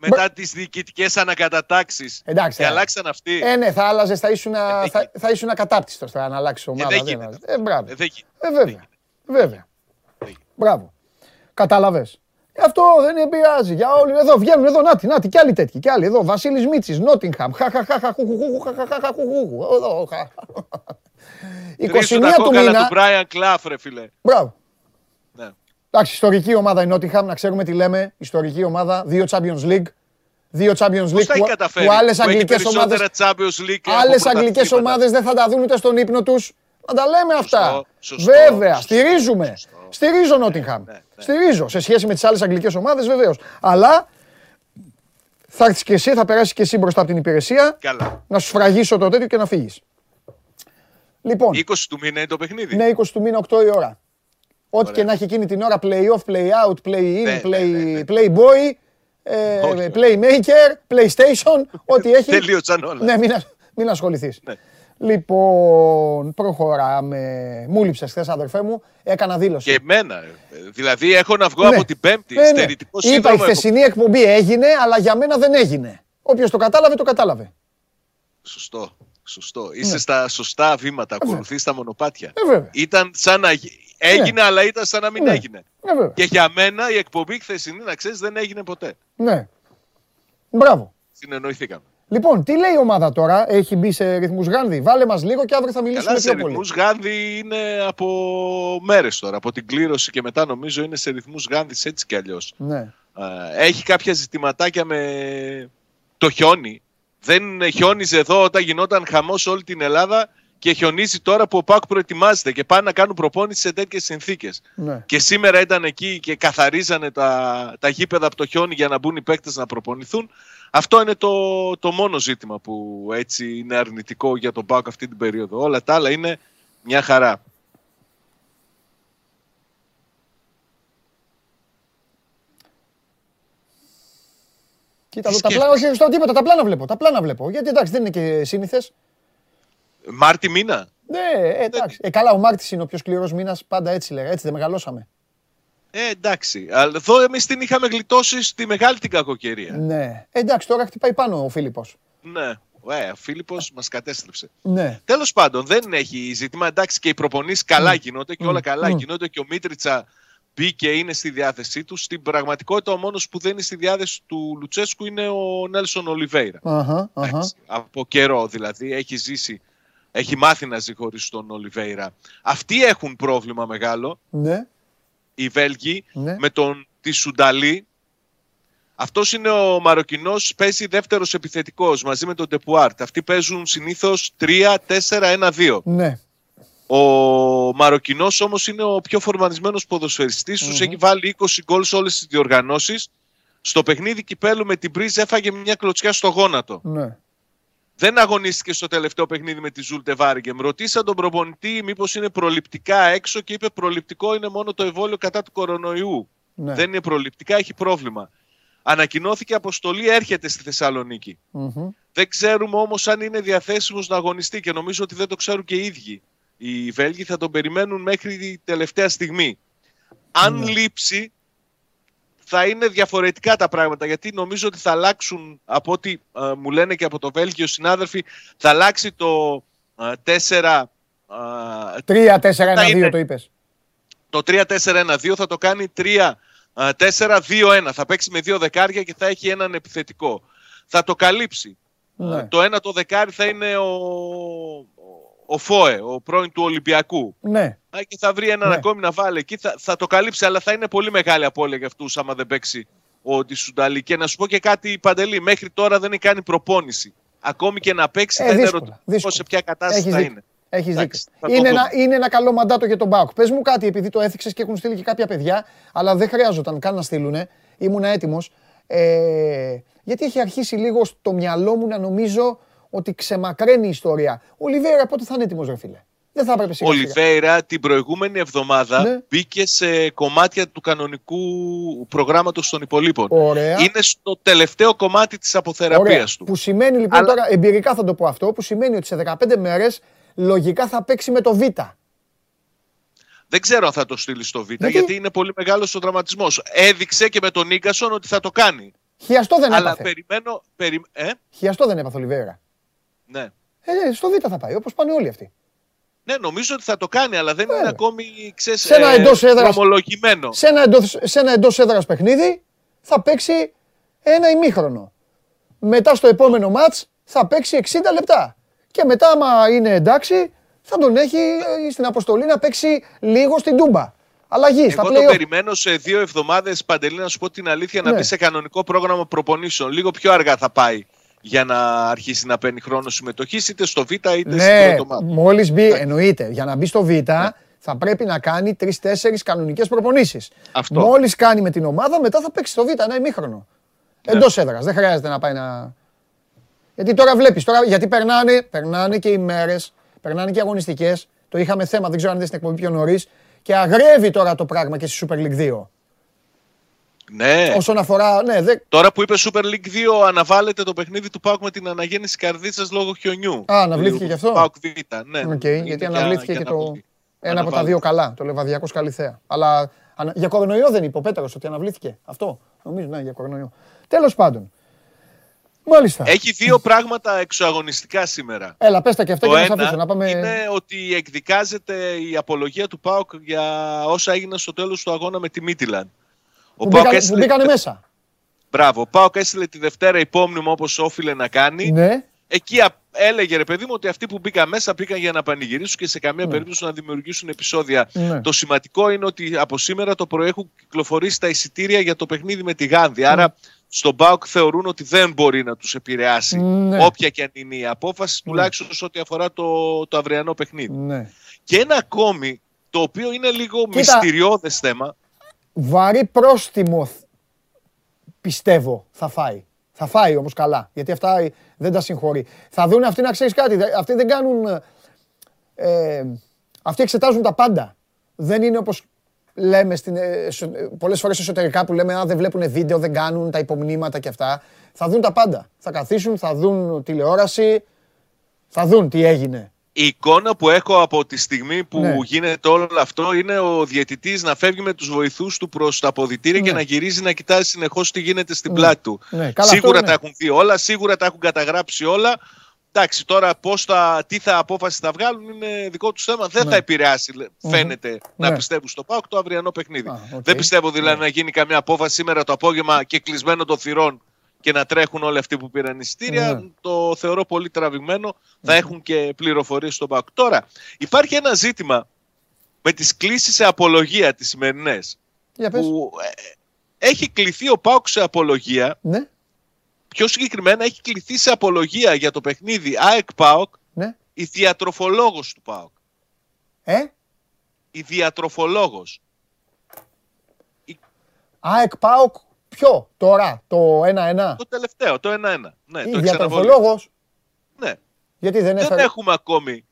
Μετά τις διοικητικές ανακατατάξεις. Εντάξει, Και ε. αλλάξαν αυτοί. Ε, ναι, θα άλλαζε, θα ήσουν, δεν θα, γίνεται. θα ήσουν ακατάπτυστος τώρα να αλλάξει ομάδα. δεν δεν γίνεται. αλλάζει. Ε, μπράβο. Ε, δεν γίνεται. Ε, βέβαια. Βέβαια. Δεν γίνεται. Μπράβο. Κατάλαβες. Αυτό δεν πειράζει. Για όλοι εδώ βγαίνουν εδώ. Νάτι, νάτι, κι άλλοι τέτοιοι. Κι άλλοι εδώ. Βασίλης Μίτσης, Νότιγχαμ. Χαχαχαχα, χουχουχουχου, χαχαχαχα, χουχουχου. Εδώ, χα. 21 Τρίσου τα του κόκαλα μήνα. του Brian Clough, ρε φίλε. Μπράβο. Ναι. Εντάξει, ιστορική ομάδα η Νότιγχαμ, να ξέρουμε τι λέμε. Ιστορική ομάδα, δύο Champions League. Δύο Champions Πώς League τα έχει που, καταφέρει; που άλλες που έχει αγγλικές ομάδε περισσότερα Champions League από Άλλες αγγλικές πρωταθλήματα. ομάδες δεν θα τα δουν ούτε στον ύπνο τους. Να τα λέμε αυτά. σωστό, Βέβαια, σωστό, στηρίζουμε. σωστό. Στηρίζω Νότιγχαμ. ναι, ναι. Στηρίζω σε σχέση με τις άλλες αγγλικές ομάδες, βεβαίως. Αλλά θα έρθεις και εσύ, θα περάσεις και εσύ μπροστά από την υπηρεσία, Καλά. να σου σφραγίσω το τέτοιο και να φύγεις. Λοιπόν, 20 του μήνα είναι το παιχνίδι. είναι 20 του μήνα 8 η ώρα. Ό,τι Ωραία. και να έχει εκείνη την ώρα, play off, play out, play in, Ναι, play, ναι, ναι, ναι. play boy, ε, Όχι. playmaker, playstation, ό,τι έχει. Τελείωσαν όλα. Ναι, μην, ασ- μην ασχοληθείς. Ναι. Λοιπόν, προχωράμε. Μου λείψες χθες, αδερφέ μου. Έκανα δήλωση. Και εμένα. ε, Δηλαδή έχω να βγω Ναι. από την Πέμπτη. Ναι, ναι. Στερητικό Είπα η σύνδρομο. έχω. χθεσινή εκπομπή έγινε, αλλά για μένα δεν έγινε. Όποιος το κατάλαβε, το κατάλαβε. Σωστό. Σωστό. Είσαι στα σωστά βήματα. Ακολουθείς τα μονοπάτια. Ναι. Ε, βέβαια. Ήταν σαν να γι- έγινε, αλλά ήταν σαν να μην Ναι. έγινε. Ναι, βέβαια. Και για μένα η εκπομπή χθεσινή, να ξέρεις, δεν έγινε ποτέ. Ναι. Μπράβο. Συνεννοηθήκαμε. Λοιπόν, τι λέει η ομάδα τώρα, έχει μπει σε ρυθμούς Γάνδη; Βάλε μας λίγο και αύριο θα μιλήσουμε Καλά, σε πιο πολύ. ρυθμούς Γάνδη είναι από μέρες τώρα. Από την κλήρωση και μετά νομίζω είναι σε ρυθμούς Γάνδης έτσι κι αλλιώς. Ναι. Έχει κάποια ζητηματάκια με το χιόνι. Δεν χιόνιζε εδώ όταν γινόταν χαμός όλη την Ελλάδα και χιονίζει τώρα που ο Πάκ προετοιμάζεται και πάνε να κάνουν προπόνηση σε τέτοιες συνθήκες. ναι. Και σήμερα ήταν εκεί και καθαρίζανε τα, τα γήπεδα από το χιόνι για να μπουν οι παίκτες να προπονηθούν. Αυτό είναι το, το μόνο ζήτημα που έτσι είναι αρνητικό για τον Πάοκ αυτή την περίοδο. Όλα τα άλλα είναι μια χαρά. Κοίτα εδώ τα σκέφτεσαι; πλάνα, όχι στο τίποτα, τα πλάνα βλέπω. Τα πλάνα βλέπω. Γιατί εντάξει δεν είναι και σύνηθες. Μάρτι μήνα. Ναι, ε, εντάξει. Ε, καλά, ο Μάρτης είναι ο πιο σκληρός μήνας, πάντα έτσι λέγα. Έτσι δεν μεγαλώσαμε. Ε, εντάξει. Αλλά εδώ εμείς την είχαμε γλιτώσει στη μεγάλη την κακοκαιρία. Ναι. Ε, εντάξει, τώρα χτυπάει πάνω ο Φίλιππος. Ναι. Ε, ο Φίλιππος μας κατέστρεψε. Ναι. Τέλος πάντων, δεν έχει ζήτημα. Εντάξει, και οι προπονήσεις καλά γίνονται και όλα καλά γίνονται και ο Μίτριτσα μπήκε, είναι στη διάθεσή του. Στην πραγματικότητα, ο μόνος που δεν είναι στη διάθεση του Λουτσέσκου είναι ο Νέλσον Ολιβέηρα. Αχα, αχα. Εντάξει, Από καιρό δηλαδή. Έχει ζήσει, έχει μάθει να ζει χωρίς τον Ολιβέηρα. Αυτοί έχουν πρόβλημα μεγάλο, Ναι. οι Βέλγοι, Ναι. με τον τη Σουνταλή. Αυτός είναι ο Μαροκινός, παίζει δεύτερος επιθετικός μαζί με τον Τεπουάρτ. Αυτοί παίζουν συνήθως 3-4-1-2. Ναι. Ο Μαροκινός όμως είναι ο πιο φορμανισμένος ποδοσφαιριστής τους. Έχει βάλει 20 γκολ σε όλες τις διοργανώσεις. Στο παιχνίδι κυπέλου με την Πρίζ έφαγε μια κλωτσιά στο γόνατο. Ναι. Δεν αγωνίστηκε στο τελευταίο παιχνίδι με τη Ζούλτε Βάριγκεμ. Ρωτήσα τον προπονητή μήπως είναι προληπτικά έξω και είπε προληπτικό είναι μόνο το εμβόλιο κατά του κορονοϊού. Ναι. Δεν είναι προληπτικά, έχει πρόβλημα. Ανακοινώθηκε αποστολή, έρχεται στη Θεσσαλονίκη. Μμμ. Δεν ξέρουμε όμως αν είναι διαθέσιμος να αγωνιστεί και νομίζω ότι δεν το ξέρουν και οι ίδιοι. Οι Βέλγοι θα τον περιμένουν μέχρι τη τελευταία στιγμή. Αν λείψει θα είναι διαφορετικά τα πράγματα γιατί νομίζω ότι θα αλλάξουν από ό,τι ε, μου λένε και από το Βέλγιο συνάδελφοι θα αλλάξει το ε, 4 ε, 3-4-1-2 είναι. το είπες. το 3-4-1-2 θα το κάνει 3-4-2-1. Θα παίξει με δύο δεκάρια και θα έχει έναν επιθετικό. Θα το καλύψει. Ναι. Το ένα το δεκάρι θα είναι ο, ο Φόε, ο πρώην του Ολυμπιακού. Ναι. Α, Και θα βρει έναν Ναι. ακόμη να βάλει εκεί. Θα, θα το καλύψει, αλλά θα είναι πολύ μεγάλη απώλεια για αυτούς άμα δεν παίξει ο Ντισουνταλή. Και να σου πω και κάτι, Παντελή, μέχρι τώρα δεν έχει κάνει προπόνηση. Ακόμη και να παίξει, Ε, δεν είναι δύσκολα, ερωτηματικό δύσκολα. σε ποια κατάσταση Έχεις θα δίκιο. είναι. Έχεις Εντάξει, δίκιο. θα το Είναι δούμε. ένα, είναι ένα καλό μαντάτο για τον Μπάουκ. Πες μου κάτι, επειδή το έθιξες και έχουν στείλει και κάποια παιδιά, αλλά δεν χρειάζονταν καν να στείλουν. Ήμουν έτοιμος. Ε, γιατί έχει αρχίσει λίγο στο μυαλό μου να νομίζω ότι ξεμακραίνει η ιστορία. Ο Λιβέρα πότε θα είναι έτοιμος, ρε φίλε; Δεν θα έπρεπε Ο σιγά σιγά. Λιβέιρα την προηγούμενη εβδομάδα Ναι. μπήκε σε κομμάτια του κανονικού προγράμματος των υπολείπων. Ωραία. Είναι στο τελευταίο κομμάτι της Ωραία. αποθεραπείας του. Που σημαίνει λοιπόν Αλλά- τώρα, εμπειρικά θα το πω αυτό, που σημαίνει ότι σε 15 μέρες λογικά θα παίξει με το Β. Δεν ξέρω αν θα το στείλει στο Β, Γιατί; γιατί, είναι πολύ μεγάλος ο δραματισμός. Έδειξε και με τον Νίγκασον ότι θα το κάνει. Χιαστό δεν Αλλά έπαθε. περιμένω... Περι... Ε, Χιαστό δεν έπαθε ο Λιβέρα. Ναι. Ε, στο Β θα πάει, όπως πάνε όλοι αυτοί. Ναι, νομίζω ότι θα το κάνει, αλλά δεν Βέβαια. είναι ακόμη, ξέρεις, Σε ένα εντός έδρας- δρομολογημένο. Σε ένα εντός, σε ένα εντός έδρας παιχνίδι θα παίξει ένα ημίχρονο. Μετά στο επόμενο μάτς θα παίξει 60 λεπτά. Και μετά άμα είναι εντάξει θα τον έχει ε, στην αποστολή να παίξει λίγο στην Τούμπα. Αλλαγή στα Εγώ το play-off. περιμένω σε δύο εβδομάδες, Παντελή, να σου πω την αλήθεια, να Ναι. μπει σε κανονικό πρόγραμμα προπονήσεων. Λίγο πιο αργά θα πάει για να αρχίσει να παίρνει χρόνο συμμετοχή, είτε στο Β είτε στην Ναι, πρώτο μάτι. μόλις μπει, εννοείται, για να μπει στο Β θα πρέπει να κάνει τρει-τέσσερι κανονικές προπονήσεις. Αυτό. Μόλις κάνει με την ομάδα, μετά θα παίξει στο Β ένα ημίχρονο. Ναι. Εντός έδρας, δεν χρειάζεται να πάει να... Γιατί τώρα βλέπεις, τώρα, γιατί περνάνε, περνάνε και οι μέρες, περνάνε και οι αγωνιστικές. Το είχαμε θέμα, δεν ξέρω αν είδες την εκπομπή πιο νωρίς. Και αγριεύει τώρα το πράγμα και στη Super League 2. Ναι. Όσον αφορά, ναι, δε... Τώρα που είπε Super League 2, αναβάλλεται το παιχνίδι του ΠΑΟΚ με την Αναγέννηση Καρδίτσας λόγω χιονιού. Α, αναβλήθηκε γι' αυτό; ΠΑΟΚ Β, ναι. Οκ, Είναι γιατί για- αναβλήθηκε για και να το δοθεί. ένα από τα δύο καλά, το Λεβαδιακός Καλλιθέα. Αλλά ανα- για κορονοϊό δεν είπε ο Πέτρος ότι αναβλήθηκε. Αυτό, νομίζω, ναι, για κορονοϊό. Τέλος πάντων. Μάλιστα. Έχει δύο πράγματα εξωαγωνιστικά σήμερα. Έλα, πες τα και αυτά Το και να σε ένα αφήσω να πάμε... είναι ότι εκδικάζεται η απολογία του ΠΑΟΚ για όσα έγιναν στο τέλος του αγώνα με τη Μίτιλαν. Ο που, ΠΑΟΚ μπήκανε, που έστειλε... μπήκανε μέσα. Μπράβο, ο ΠΑΟΚ έστειλε τη Δευτέρα υπόμνημα όπως όφιλε να κάνει. Ναι. Εκεί α- έλεγε ρε παιδί μου ότι αυτοί που μπήκαν μέσα μπήκαν για να πανηγυρίσουν και σε καμία περίπτωση να δημιουργήσουν επεισόδια. Ναι. Το σημαντικό είναι ότι από σήμερα το πρωί έχουν κυκλοφορήσει τα εισιτήρια για το παιχνίδι με τη Γάνδη. Άρα στον ΠΑΟΚ θεωρούν ότι δεν μπορεί να τους επηρεάσει Ναι. όποια και αν είναι η απόφαση, τουλάχιστον σε ό,τι αφορά το, το αυριανό παιχνίδι. ναι. Και ένα ακόμη, το οποίο είναι λίγο Κοίτα. μυστηριώδες θέμα, Βαρύ πρόστιμο θ- πιστεύω θα φάει. Θα φάει όμως καλά, γιατί αυτά ε, δεν τα συγχωρεί. Θα δουν αυτοί να ξέρεις κάτι, δε- αυτοί δεν κάνουν... Ε, αυτοί εξετάζουν τα πάντα. Δεν είναι όπως λέμε στην, ε, εσω- ε, πολλές φορές εσωτερικά που λέμε «Α, δεν βλέπουν βίντεο, δεν κάνουν τα υπομνήματα και αυτά». Θα δουν τα πάντα. Θα καθίσουν, θα δουν τηλεόραση, θα δουν τι έγινε. Η εικόνα που έχω από τη στιγμή που Ναι. γίνεται όλο αυτό είναι ο διαιτητής να φεύγει με τους βοηθούς του προς τα αποδυτήρια Ναι. και να γυρίζει να κοιτάζει συνεχώς τι γίνεται στην πλάτη του. Ναι, καλά, σίγουρα αυτό τα ναι. έχουν δει όλα, σίγουρα τα έχουν καταγράψει όλα. Εντάξει, τώρα πώς θα, τι θα απόφαση θα βγάλουν είναι δικό τους θέμα. Δεν Ναι. θα επηρεάσει, λέ- φαίνεται, να Ναι. πιστεύουν στο ΠΑΟΚ το αυριανό παιχνίδι. Α, οκ. Δεν πιστεύω δηλαδή να γίνει καμία απόφαση σήμερα το απόγευμα και κεκλεισμένων των θυρών και να τρέχουν όλοι αυτοί που πήραν εισιτήρια. Ναι. Το θεωρώ πολύ τραβηγμένο. Θα έχουν και πληροφορίες στον ΠΑΟΚ. Τώρα, υπάρχει ένα ζήτημα με τις κλήσεις σε απολογία τις σημερινές Για πες. που ε, έχει κληθεί ο ΠΑΟΚ σε απολογία Ναι, Πιο συγκεκριμένα έχει κληθεί σε απολογία για το παιχνίδι ΑΕΚ ΠΑΟΚ ναι. η διατροφολόγος του ΠΑΟΚ. Ε, Η διατροφολόγος. ΑΕΚ ΠΑΟΚ, ποιο; Τώρα, το 1-1. Το τελευταίο, το 1-1. Ναι, Ή το διατροφολόγος, Ναι. γιατί δεν Δεν έφερε. έχουμε ακόμη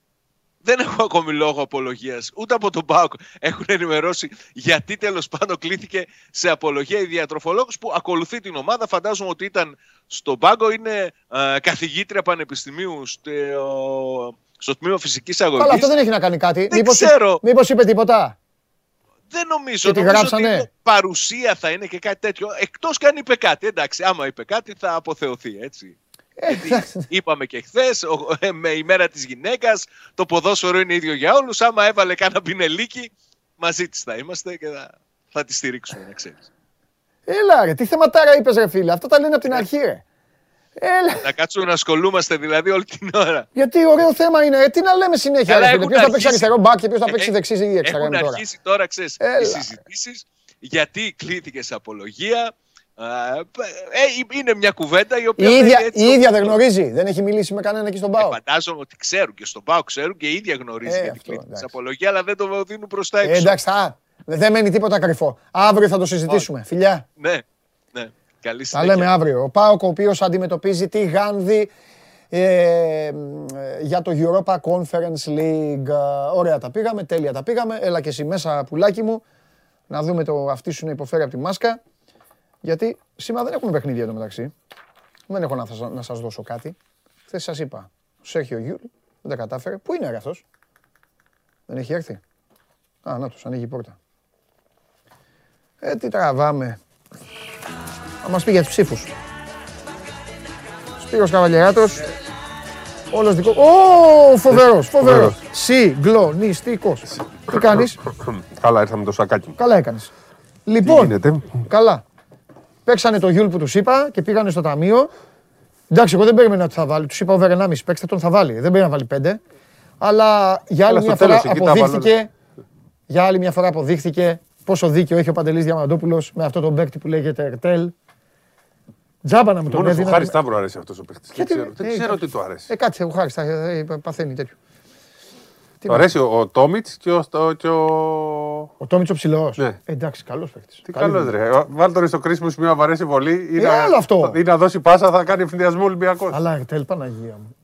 δεν έχω ακόμη λόγο απολογίας. Ούτε από τον ΠΑΟΚ έχουν ενημερώσει γιατί τέλος πάντων κλήθηκε σε απολογία η διατροφολόγος που ακολουθεί την ομάδα. Φαντάζομαι ότι ήταν στον πάγκο, είναι ε, καθηγήτρια πανεπιστημίου στο, στο τμήμα φυσικής αγωγής. Καλά, αυτό δεν έχει να κάνει κάτι. Δεν Μήπως, ξέρω. μήπως είπε τίποτα; Δεν νομίζω. Και τη νομίζω γράψανε. ότι είναι παρουσία θα είναι και κάτι τέτοιο. Εκτός και αν είπε κάτι. Εντάξει, άμα είπε κάτι θα αποθεωθεί έτσι. Ε, Γιατί είπαμε και χθες, με ημέρα της γυναίκας, το ποδόσφαιρο είναι ίδιο για όλους. Άμα έβαλε κάνα πινελίκι, μαζί της θα είμαστε και θα, θα τη στηρίξουμε, να ξέρεις. Έλα ρε, τι θεματάρα είπες ρε φίλε, αυτό τα λένε από την αρχή ρε. Έλα, να κάτσουμε να ασχολούμαστε δηλαδή όλη την ώρα. γιατί ωραίο θέμα είναι, ε, τι να λέμε συνέχεια Καλά, ρε φίλε, έχουν ποιος θα παίξει αρχίσει. αριστερό μπακ και ποιος θα Ε, παίξει ε, δεξί ή εξτρέμ Έχουν τώρα. αρχίσει τώρα, ξέρεις, Έλα. οι συζητήσεις γιατί κλείθηκε σε απολογία. Α, ε, είναι μια κουβέντα η οποία. Η ίδια, έτσι η ίδια όπως- δεν γνωρίζει, δεν έχει μιλήσει με κανένα εκεί στον Ε, ΠΑΟ. φαντάζομαι ότι ξέρουν και στον ΠΑΟ ξέρουν και η ίδια γνωρίζει Ε, γιατί αυτό, κλείθηκε σε εντάξει. απολογία, αλλά δεν το δίνουν προς τα Ε, έξω. εντάξει, θα, δεν μένει τίποτα κρυφό. Αύριο θα το συζητήσουμε, φιλιά. Ναι, ναι. Καλή Τα συνέχεια. λέμε αύριο. Ο Πάοκ, ο οποίος αντιμετωπίζει τη Γάνδη Ε, μ, ε, για το Europa Conference League. ε, Ωραία τα πήγαμε, τέλεια τα πήγαμε. Έλα και εσύ μέσα, πουλάκι μου, να δούμε το αυτί σου να υποφέρει από τη μάσκα. Γιατί σήμερα δεν έχουμε παιχνίδια εδώ μεταξύ. Δεν έχω να, σας- να σας δώσω κάτι. Χθες σας είπα, ο Σέρχιο Γιούλ δεν τα κατάφερε. Πού είναι ρε αυτός. Δεν έχει έρθει; Α, να τους, ανοίγει η πόρτα. Ε, τι τραβάμε. Θα μας πει για τους ψήφους. Σπύρος Καβαλιεράτος. Όλος δικό... Ω, φοβερός, φοβερός. Συγκλονιστικός. Τι κάνεις; Καλά, ήρθα με το σακάκι μου. Καλά έκανες. Τι Λοιπόν, γίνεται; καλά. Παίξανε το Γιούλ που τους είπα και πήγανε στο ταμείο. Εντάξει, εγώ δεν περίμενα ότι θα βάλει. Τους είπα over 1,5. Παίξτε τον θα βάλει. Δεν πρέπει να βάλει 5. Αλλά για άλλη Αλλά μια στο φορά τέλος εκεί τα αποδείχθηκε. Για άλλη μια φορά αποδείχθηκε πόσο δίκιο έχει ο Παντελής Διαμαντόπουλος με αυτό τον παίκτη που λέγεται Ερτέλ. Τζάμπα να μου τον Μόνος στο έδινε. Χάρης Σταύρο αρέσει αυτός ο παίχτης. Δεν Γιατί- ξέρω, δεν ε, ξέρω ε, τι του αρέσει. Ε, κάτσε, ο Χάρης θα ε, ε, παθαίνει τέτοιο. Τι Του να- αρέσει ο, ο Τόμιτς και ο. στο- Και ο... Ο Τόμιτς ο ψηλός. Ναι. Ε, εντάξει, καλός παίκτης. Τι Καλή καλός δουλειά. ρε. Βάλ τον στο κρίσιμο σημείο, αν αρέσει πολύ. Ή Ε, άλλο αυτό. Ή να δώσει πάσα, θα κάνει ευθυνδιασμό Ολυμπιακός. Αλλά Ερτέλ, Παναγία μου.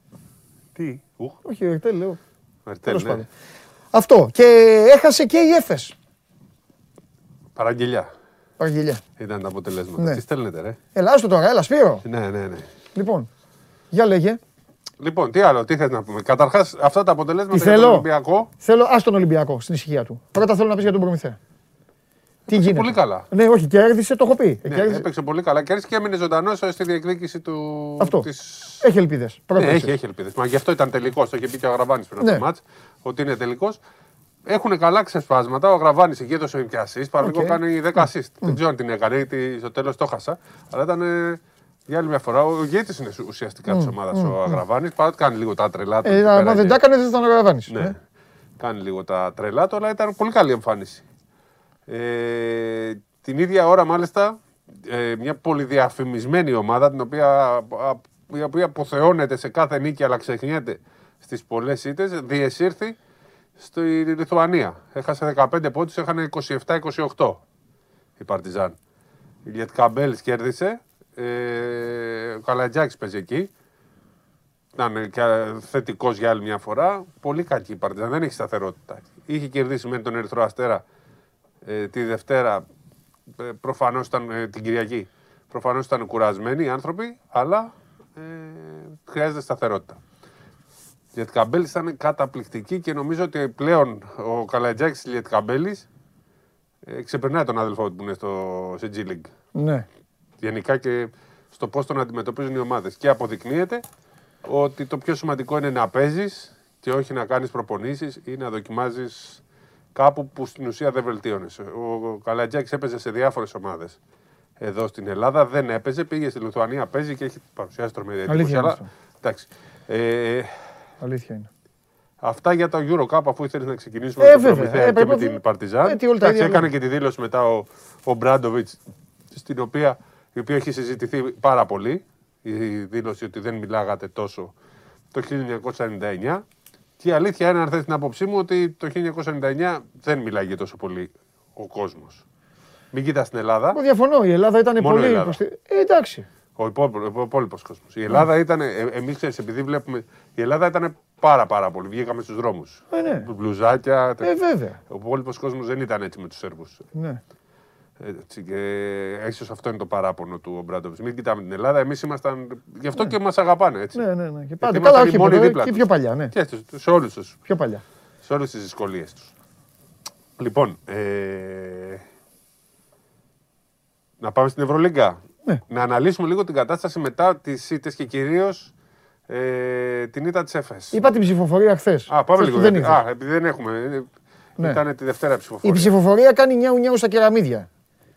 Τι; Ουχ, Όχι, Ερτέλ λέω. Μερτέλ, Τέλος ναι. πάντων. Αυτό. Και έχασε και η Έφες. Παραγγελιά Παραγγελιά. ήταν τα αποτελέσματα. Ναι. Τι στέλνετε, ρε; Ελά, άστο τώρα, έλα, Σπύρο. Ναι, ναι, ναι. Λοιπόν, για λέγε. Λοιπόν, τι άλλο, τι θες να πούμε. Καταρχάς, αυτά τα αποτελέσματα Τι για τον θέλω; Ολυμπιακό Θέλω, ας τον Ολυμπιακό στην ησυχία του. Πρώτα θέλω να πεις για τον Προμηθέα. Τι γίνεται; πολύ καλά. Ναι, όχι, κέρδισε, το έχω πει. Ε, Ναι, κέρδισε. έπαιξε πολύ καλά. Και και έμεινε ζωντανός στη διεκδίκηση του. Αυτό. Της... Έχει ελπίδες. Ναι, Πρώτα έχει, έχει ελπίδες. Μα γι' αυτό ήταν τελικός. Το είχε πει και ο Αγραβάνης πριν από Ναι. το μάτς. Ότι είναι τελικός. Έχουν καλά ξεσπάσματα. Ο Αγραβάνης εκεί έδωσε και assist. Παραλίγο Οκ. κάνει 10 assist. Δεν ξέρω αν την έκανε, γιατί στο τέλος το 'χασα. Αλλά ήταν ε, για άλλη μια φορά. Ο ηγέτης είναι ουσιαστικά της ομάδας ο Αγραβάνης. Παρότι κάνει λίγο τα τρελά του. Ε, εκεί άμα πέρα δεν και- τα έκανε, δεν θα τον αγραβάνεις. ναι. Κάνει λίγο τα τρελά του, αλλά ήταν πολύ καλή εμφάνιση. Ε, την ίδια ώρα, μάλιστα, ε, μια πολυδιαφημισμένη ομάδα, την οποία, α, η οποία αποθεώνεται σε κάθε νίκη, αλλά ξεχνιέται στις πολλές ήττες, διεσύρθη στη Λιθουανία. Έχασε 15 πόντους, έχανε 27-28 η Παρτιζάν. Η Λιετκαμπέλις κέρδισε, ε, ο Καλατζάκης παίζει εκεί. Ήταν και θετικός για άλλη μια φορά. Πολύ κακή η Παρτιζάν. Δεν έχει σταθερότητα. Είχε κερδίσει με τον Ερυθρό Αστέρα ε, τη Δευτέρα. Ε, Προφανώς ήταν ε, την Κυριακή. Προφανώς ήταν κουρασμένοι οι άνθρωποι, αλλά ε, χρειάζεται σταθερότητα. Η Λιετκαμπέλη ήταν καταπληκτική και νομίζω ότι πλέον ο Καλατζάκη Λιετκαμπέλη ε, ξεπερνάει τον αδελφό του που είναι στο, σε G League Ναι. γενικά και στο πώς τον αντιμετωπίζουν οι ομάδες. Και αποδεικνύεται ότι το πιο σημαντικό είναι να παίζεις και όχι να κάνεις προπονήσεις ή να δοκιμάζεις κάπου που στην ουσία δεν βελτίωνεσαι. Ο Καλατζάκη έπαιζε σε διάφορες ομάδες. Εδώ στην Ελλάδα δεν έπαιζε, πήγε στη Λιθουανία, παίζει και έχει παρουσιάσει τρομερή εντύπωση. Αλήθεια είναι Αλλά, αυτό. εντάξει. Ε, Αλήθεια είναι. Αυτά για το Euro Cup, αφού ήθελες να ξεκινήσουμε Ε, με βέβαια. τον Προμηθέα Ε, και πρέπει με να- την Παρτιζάν. Ε, τι όλα τα Εντάξει, ίδια έκανε λέμε. και τη δήλωση μετά ο, ο Μπράντοβιτς, στην οποία, η οποία έχει συζητηθεί πάρα πολύ. Η δήλωση ότι δεν μιλάγατε τόσο το 1999. Και η αλήθεια είναι, αν θες την άποψή μου, ότι το 1999 δεν μιλάγε τόσο πολύ ο κόσμος. Μην κοιτάς στην Ελλάδα. Εγώ διαφωνώ. Η Ελλάδα ήταν Μόνο η πολύ. Ελλάδα. προσθέ- Ε, εντάξει. Ο υπόλοιπο κόσμος. Η Ελλάδα ήταν, εμείς ξέρεις, επειδή βλέπουμε. Η Ελλάδα ήταν πάρα πάρα πολύ. Βγήκαμε στους δρόμους. Ε, ναι. Μπλουζάκια. Ε, βέβαια. Ο υπόλοιπος κόσμος δεν ήταν έτσι με τους Σέρβους. Ναι. Έτσι, και ίσως αυτό είναι το παράπονο του Ομπράντοβιτ. Μην κοιτάμε την Ελλάδα. Εμείς ήμασταν. Γι' αυτό και μας αγαπάνε. Έτσι. Ναι, ναι, ναι. Και Γιατί πάντα. ήμασταν Καλά, οι όχι μόνοι ποτέ, δίπλα και τους. πιο παλιά, ναι. Και σε- σε όλους τους. Πιο παλιά. Σε όλες τις δυσκολίες τους. Λοιπόν, ε, να πάμε στην Ευρωλίγκα. Ναι. Να αναλύσουμε λίγο την κατάσταση μετά τις ήττες και κυρίως ε, την ήττα της ΕΦΕΣ. Είπα την ψηφοφορία χθες. Α, πάμε λίγο. Δεν γιατί- είδα. Α, επειδή δεν έχουμε. ε, Ναι. Ήταν τη Δευτέρα Η ψηφοφορία. ψηφοφορία κάνει νιάου νιάου στα κεραμίδια.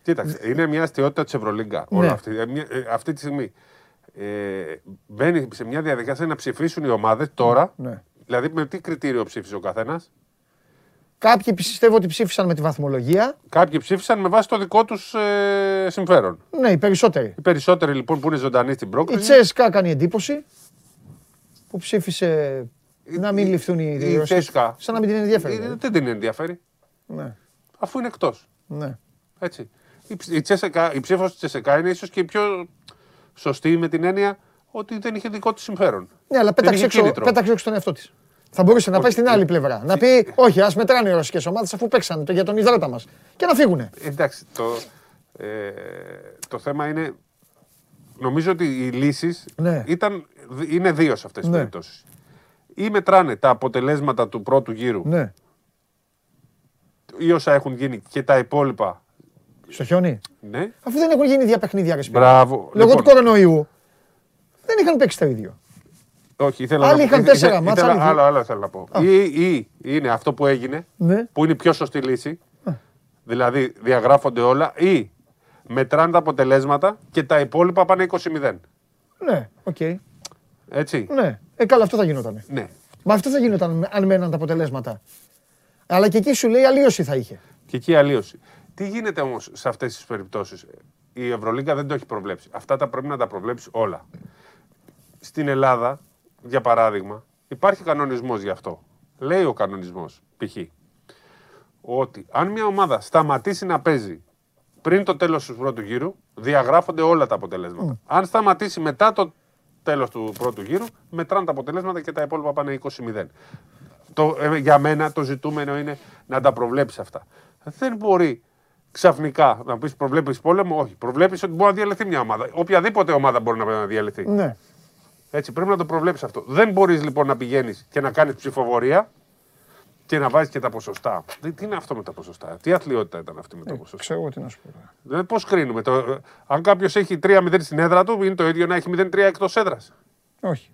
Κοίταξε, είναι μια αστείωτητα της Ευρωλίγκα Ναι. όλα αυτή. Ε, μια- ε, αυτή τη στιγμή ε, μπαίνει σε μια διαδικασία να ψηφίσουν οι ομάδες τώρα. Ναι. Δηλαδή, με τι κριτήριο ψήφισε ο καθένας; Κάποιοι πιστεύω ότι ψήφισαν με τη βαθμολογία. Κάποιοι ψήφισαν με βάση το δικό τους ε, συμφέρον. Ναι, οι περισσότεροι. Οι περισσότεροι λοιπόν που είναι ζωντανοί στην Η πρόκληση. Τσέσκα κάνει εντύπωση που ψήφισε να μην ληφθούν οι η δηλώσεις. Τσέσκα. Σαν να μην την ενδιαφέρει. Ε, δηλαδή. Δεν την ενδιαφέρει. Ναι, Αφού είναι εκτός. ναι. Έτσι. Η, ψ- η, Τσέσεκα- η ψήφος της Τσεσεκά είναι ίσως και η πιο σωστή με την έννοια ότι δεν είχε δικό της συμφέρον. Ναι, αλλά πέταξε είχε έξω, κίνητρο. πέταξε έξω τον εαυτό της. Θα μπορούσε να πάει στην άλλη πλευρά. Να πει, Όχι, ας μετράνε οι ρωσικές ομάδες αφού παίξαν το, για τον υδρότα μας. Και να φύγουνε. Εντάξει, το, ε, το θέμα είναι. Νομίζω ότι οι λύσεις Ναι. ήταν, είναι δύο σε αυτές τις Ναι. περιπτώσεις. Ή μετράνε τα αποτελέσματα του πρώτου γύρου Ναι. ή όσα έχουν γίνει και τα υπόλοιπα. Στο χιόνι. Ναι. Αφού δεν έχουν γίνει ίδια παιχνίδια, ρε Σπύρο. Μπράβο. Λόγω Λοιπόν, του κορονοϊού δεν είχαν παίξει το ίδιο. Όχι, ήθελα Άλλοι να είχαν ήθελα- τέσσερα ήθελα- ματς, άλλοι δύο. Άλλο, άλλο θέλω να πω. Ή, ή είναι αυτό που έγινε, Ναι. που είναι η πιο σωστή λύση. Δηλαδή διαγράφονται όλα ή μετράνε τα αποτελέσματα και τα υπόλοιπα πάνε 20-0. Ναι, οκ. Έτσι. Ναι. Ε, καλά, αυτό θα γινόταν. Ναι. Μα αυτό θα γινόταν αν μέναν τα αποτελέσματα. Αλλά και εκεί σου λέει αλλίωση θα είχε. Και εκεί αλλίωση. Τι γίνεται όμως σε αυτές τις περιπτώσεις; Η Ευρωλίγκα δεν το έχει προβλέψει. Αυτά τα πρέπει να τα προβλέψει όλα. Στην Ελλάδα, για παράδειγμα, υπάρχει κανονισμός γι' αυτό. Λέει ο κανονισμός, π.χ. ότι αν μια ομάδα σταματήσει να παίζει πριν το τέλος του πρώτου γύρου, διαγράφονται όλα τα αποτελέσματα. Αν σταματήσει μετά το τέλος του πρώτου γύρου, μετράνε τα αποτελέσματα και τα υπόλοιπα πάνε 20-0. Το, ε, για μένα το ζητούμενο είναι να τα προβλέψεις αυτά. Δεν μπορεί ξαφνικά να πεις προβλέπεις πόλεμο. Όχι. Προβλέπεις ότι μπορεί να διαλυθεί μια ομάδα. Οποιαδήποτε ομάδα μπορεί να διαλυθεί. Ναι. Έτσι, πρέπει να το προβλέψεις αυτό. Δεν μπορείς λοιπόν να πηγαίνεις και να κάνεις ψηφοφορία και να βάζεις και τα ποσοστά. Τι, τι είναι αυτό με τα ποσοστά, τι αθλειότητα ήταν αυτή με τα ποσοστά; Ξέρω εγώ τι να σου πω. Δηλαδή, πώς κρίνουμε. Το, ε, αν κάποιος έχει 3-0 στην έδρα του, είναι το ίδιο να έχει 0-3 εκτός έδρας; Όχι.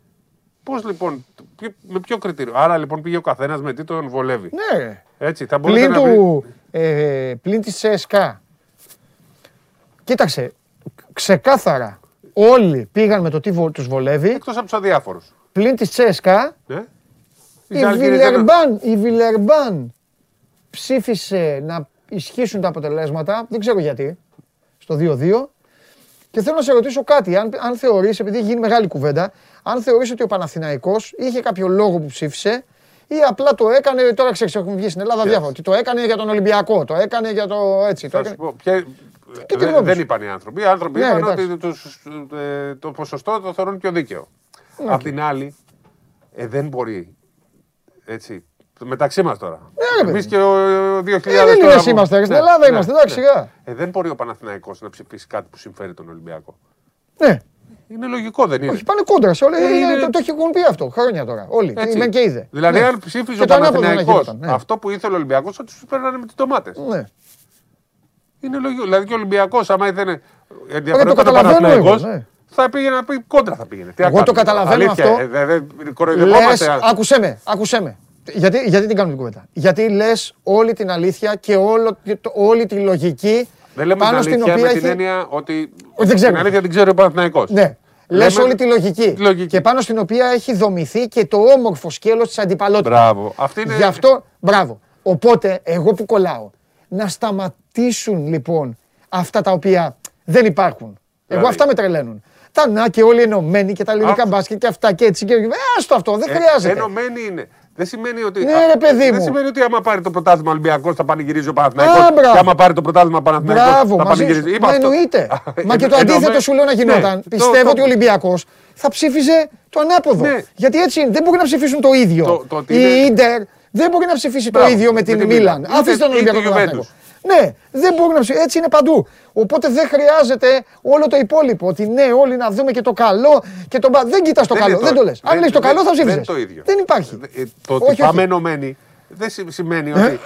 Πώς λοιπόν, ποιο- με ποιο κριτήριο; Άρα λοιπόν πήγε ο καθένας με τι τον βολεύει. Ναι. Έτσι, θα μπορούσε Πλην να πει. του. Ε, πλην της ΣΕΣΚΑ. Κοίταξε. Ξεκάθαρα. Όλοι πήγαν με το τι βο, τους βολεύει. Εκτός από τους αδιάφορους. Πλην της ЦΣΚΑ, Ναι. η Ζάλγκιρις δεν- Βιλερμπάν, η Βιλερμπάν ψήφισε να ισχύσουν τα αποτελέσματα. Δεν ξέρω γιατί. Στο 2-2. Και θέλω να σε ρωτήσω κάτι. Αν, αν θεωρείς, επειδή έχει γίνει μεγάλη κουβέντα, αν θεωρείς ότι ο Παναθηναϊκός είχε κάποιο λόγο που ψήφισε ή απλά το έκανε, τώρα ξέρεις, έχουν βγει στην Ελλάδα διάφορα, ότι το έκανε για τον Ολυμπιακό, το έκανε για το έτσι. Το Θα σου έκανε... πω, ποια- τι δεν- γνώμη δεν σου; είπαν οι άνθρωποι. Οι άνθρωποι Ναι, είπαν εντάξει. ότι τους- ε, το ποσοστό το θεωρούν πιο δίκαιο. Ναι, Απ' την άλλη, ε, δεν μπορεί. Έτσι. Μεταξύ μας τώρα. Ναι, ρε, Εμείς παιδί. και ο 2000 Ε, δεν τώρα λες που- είμαστε, στην Ναι, Ελλάδα ναι, είμαστε, εντάξει, ναι. σιγά. Ε, δεν μπορεί ο Παναθηναϊκός να ψηφίσει κάτι που συμφέρει τον Ολυμπιακό. Ναι, Είναι λογικό, δεν είναι. όχι, πάνε κόντρα σε όλα. Ε, είναι- είναι- Το, το έχουν πει αυτό χρόνια τώρα. Όλοι. Έτσι. Μεν και είδε. Δηλαδή, Ναι. αν ψήφιζε Και ο το ανάποδο να Παναθηναϊκός γινόταν, ναι. αυτό που ήθελε ο Ολυμπιακός, θα τους παίρνανε με τι ντομάτες. Ναι. Είναι λογικό. Δηλαδή και ο Ολυμπιακός, άμα ήθελε το ενδιαφέρον καταλαβαίνω εγώ, Παναθηναϊκός, ναι. θα πήγε να πει κόντρα θα πήγαινε. Τι Εγώ να το κάνουμε, καταλαβαίνω αλήθεια, αυτό. ε, δε- δε- Λες, Κοροϊδευόμαστε. άκουσέ με, άκουσέ με. Γιατί, γιατί την κάνουμε την κουβέντα. Γιατί λες όλη την αλήθεια και όλο, το- όλη τη λογική Δεν λέμε πάνω την στην αλήθεια οποία με την έχει. έννοια ότι Όχι, δεν ξέρω. την αλήθεια την ξέρει ο Παναθηναϊκός. Ναι. Λες Λέμε- όλη τη λογική. τη λογική. Και πάνω στην οποία έχει δομηθεί και το όμορφο σκέλος της αντιπαλότητας. Μπράβο. Αυτή είναι... Γι' αυτό, μπράβο. Οπότε, εγώ που κολλάω, να σταματήσουν λοιπόν αυτά τα οποία δεν υπάρχουν. Εγώ Δηλαδή. αυτά με τρελαίνουν. Τα να και όλοι ενωμένοι και τα ελληνικά Α. μπάσκετ και αυτά και έτσι και. Ε, άστο αυτό, δεν Ε, χρειάζεται. Ενωμένοι είναι. Δεν σημαίνει ότι. Ναι, ρε, παιδί δεν μου. σημαίνει ότι άμα πάρει το πρωτάθλημα Ολυμπιακός θα πανηγυρίζει ο Παναθηναϊκός Α, μπράβο. Και άμα πάρει το πρωτάθλημα Παναθηναϊκός Μπράβο, θα μαζί σου. πανηγυρίζει. Είπα Μα αυτό. εννοείται. Μα και το Ενωμέ- αντίθετο σου λέω να γινόταν. Ναι, Πιστεύω το- ότι ο Ολυμπιακός θα ψήφιζε το ανάποδο. Ναι. Γιατί έτσι είναι. δεν μπορεί να ψηφίσουν το ίδιο. Το- το ότι Η είναι- Ιντερ δεν μπορεί να ψηφίσει το Μπράβο, ίδιο με την Μίλαν. Είτε- Αφήστε τον είτε Ολυμπιακό η τον Παναθηναϊκό. Juventus. Ναι, δεν μπορεί να ψηφίσει. Έτσι είναι παντού. Οπότε δεν χρειάζεται όλο το υπόλοιπο. Ότι ναι, όλοι να δούμε και το καλό και το μπα. Δεν κοιτάς το Δεν καλό. είναι Δεν το λες. Αν δεν- λες το δεν- καλό θα Δεν ψήφιζε. είναι το ίδιο. Δεν υπάρχει. Ε, Το ότι Όχι, όχι. πάμε ενωμένοι δεν σι- σημαίνει ότι.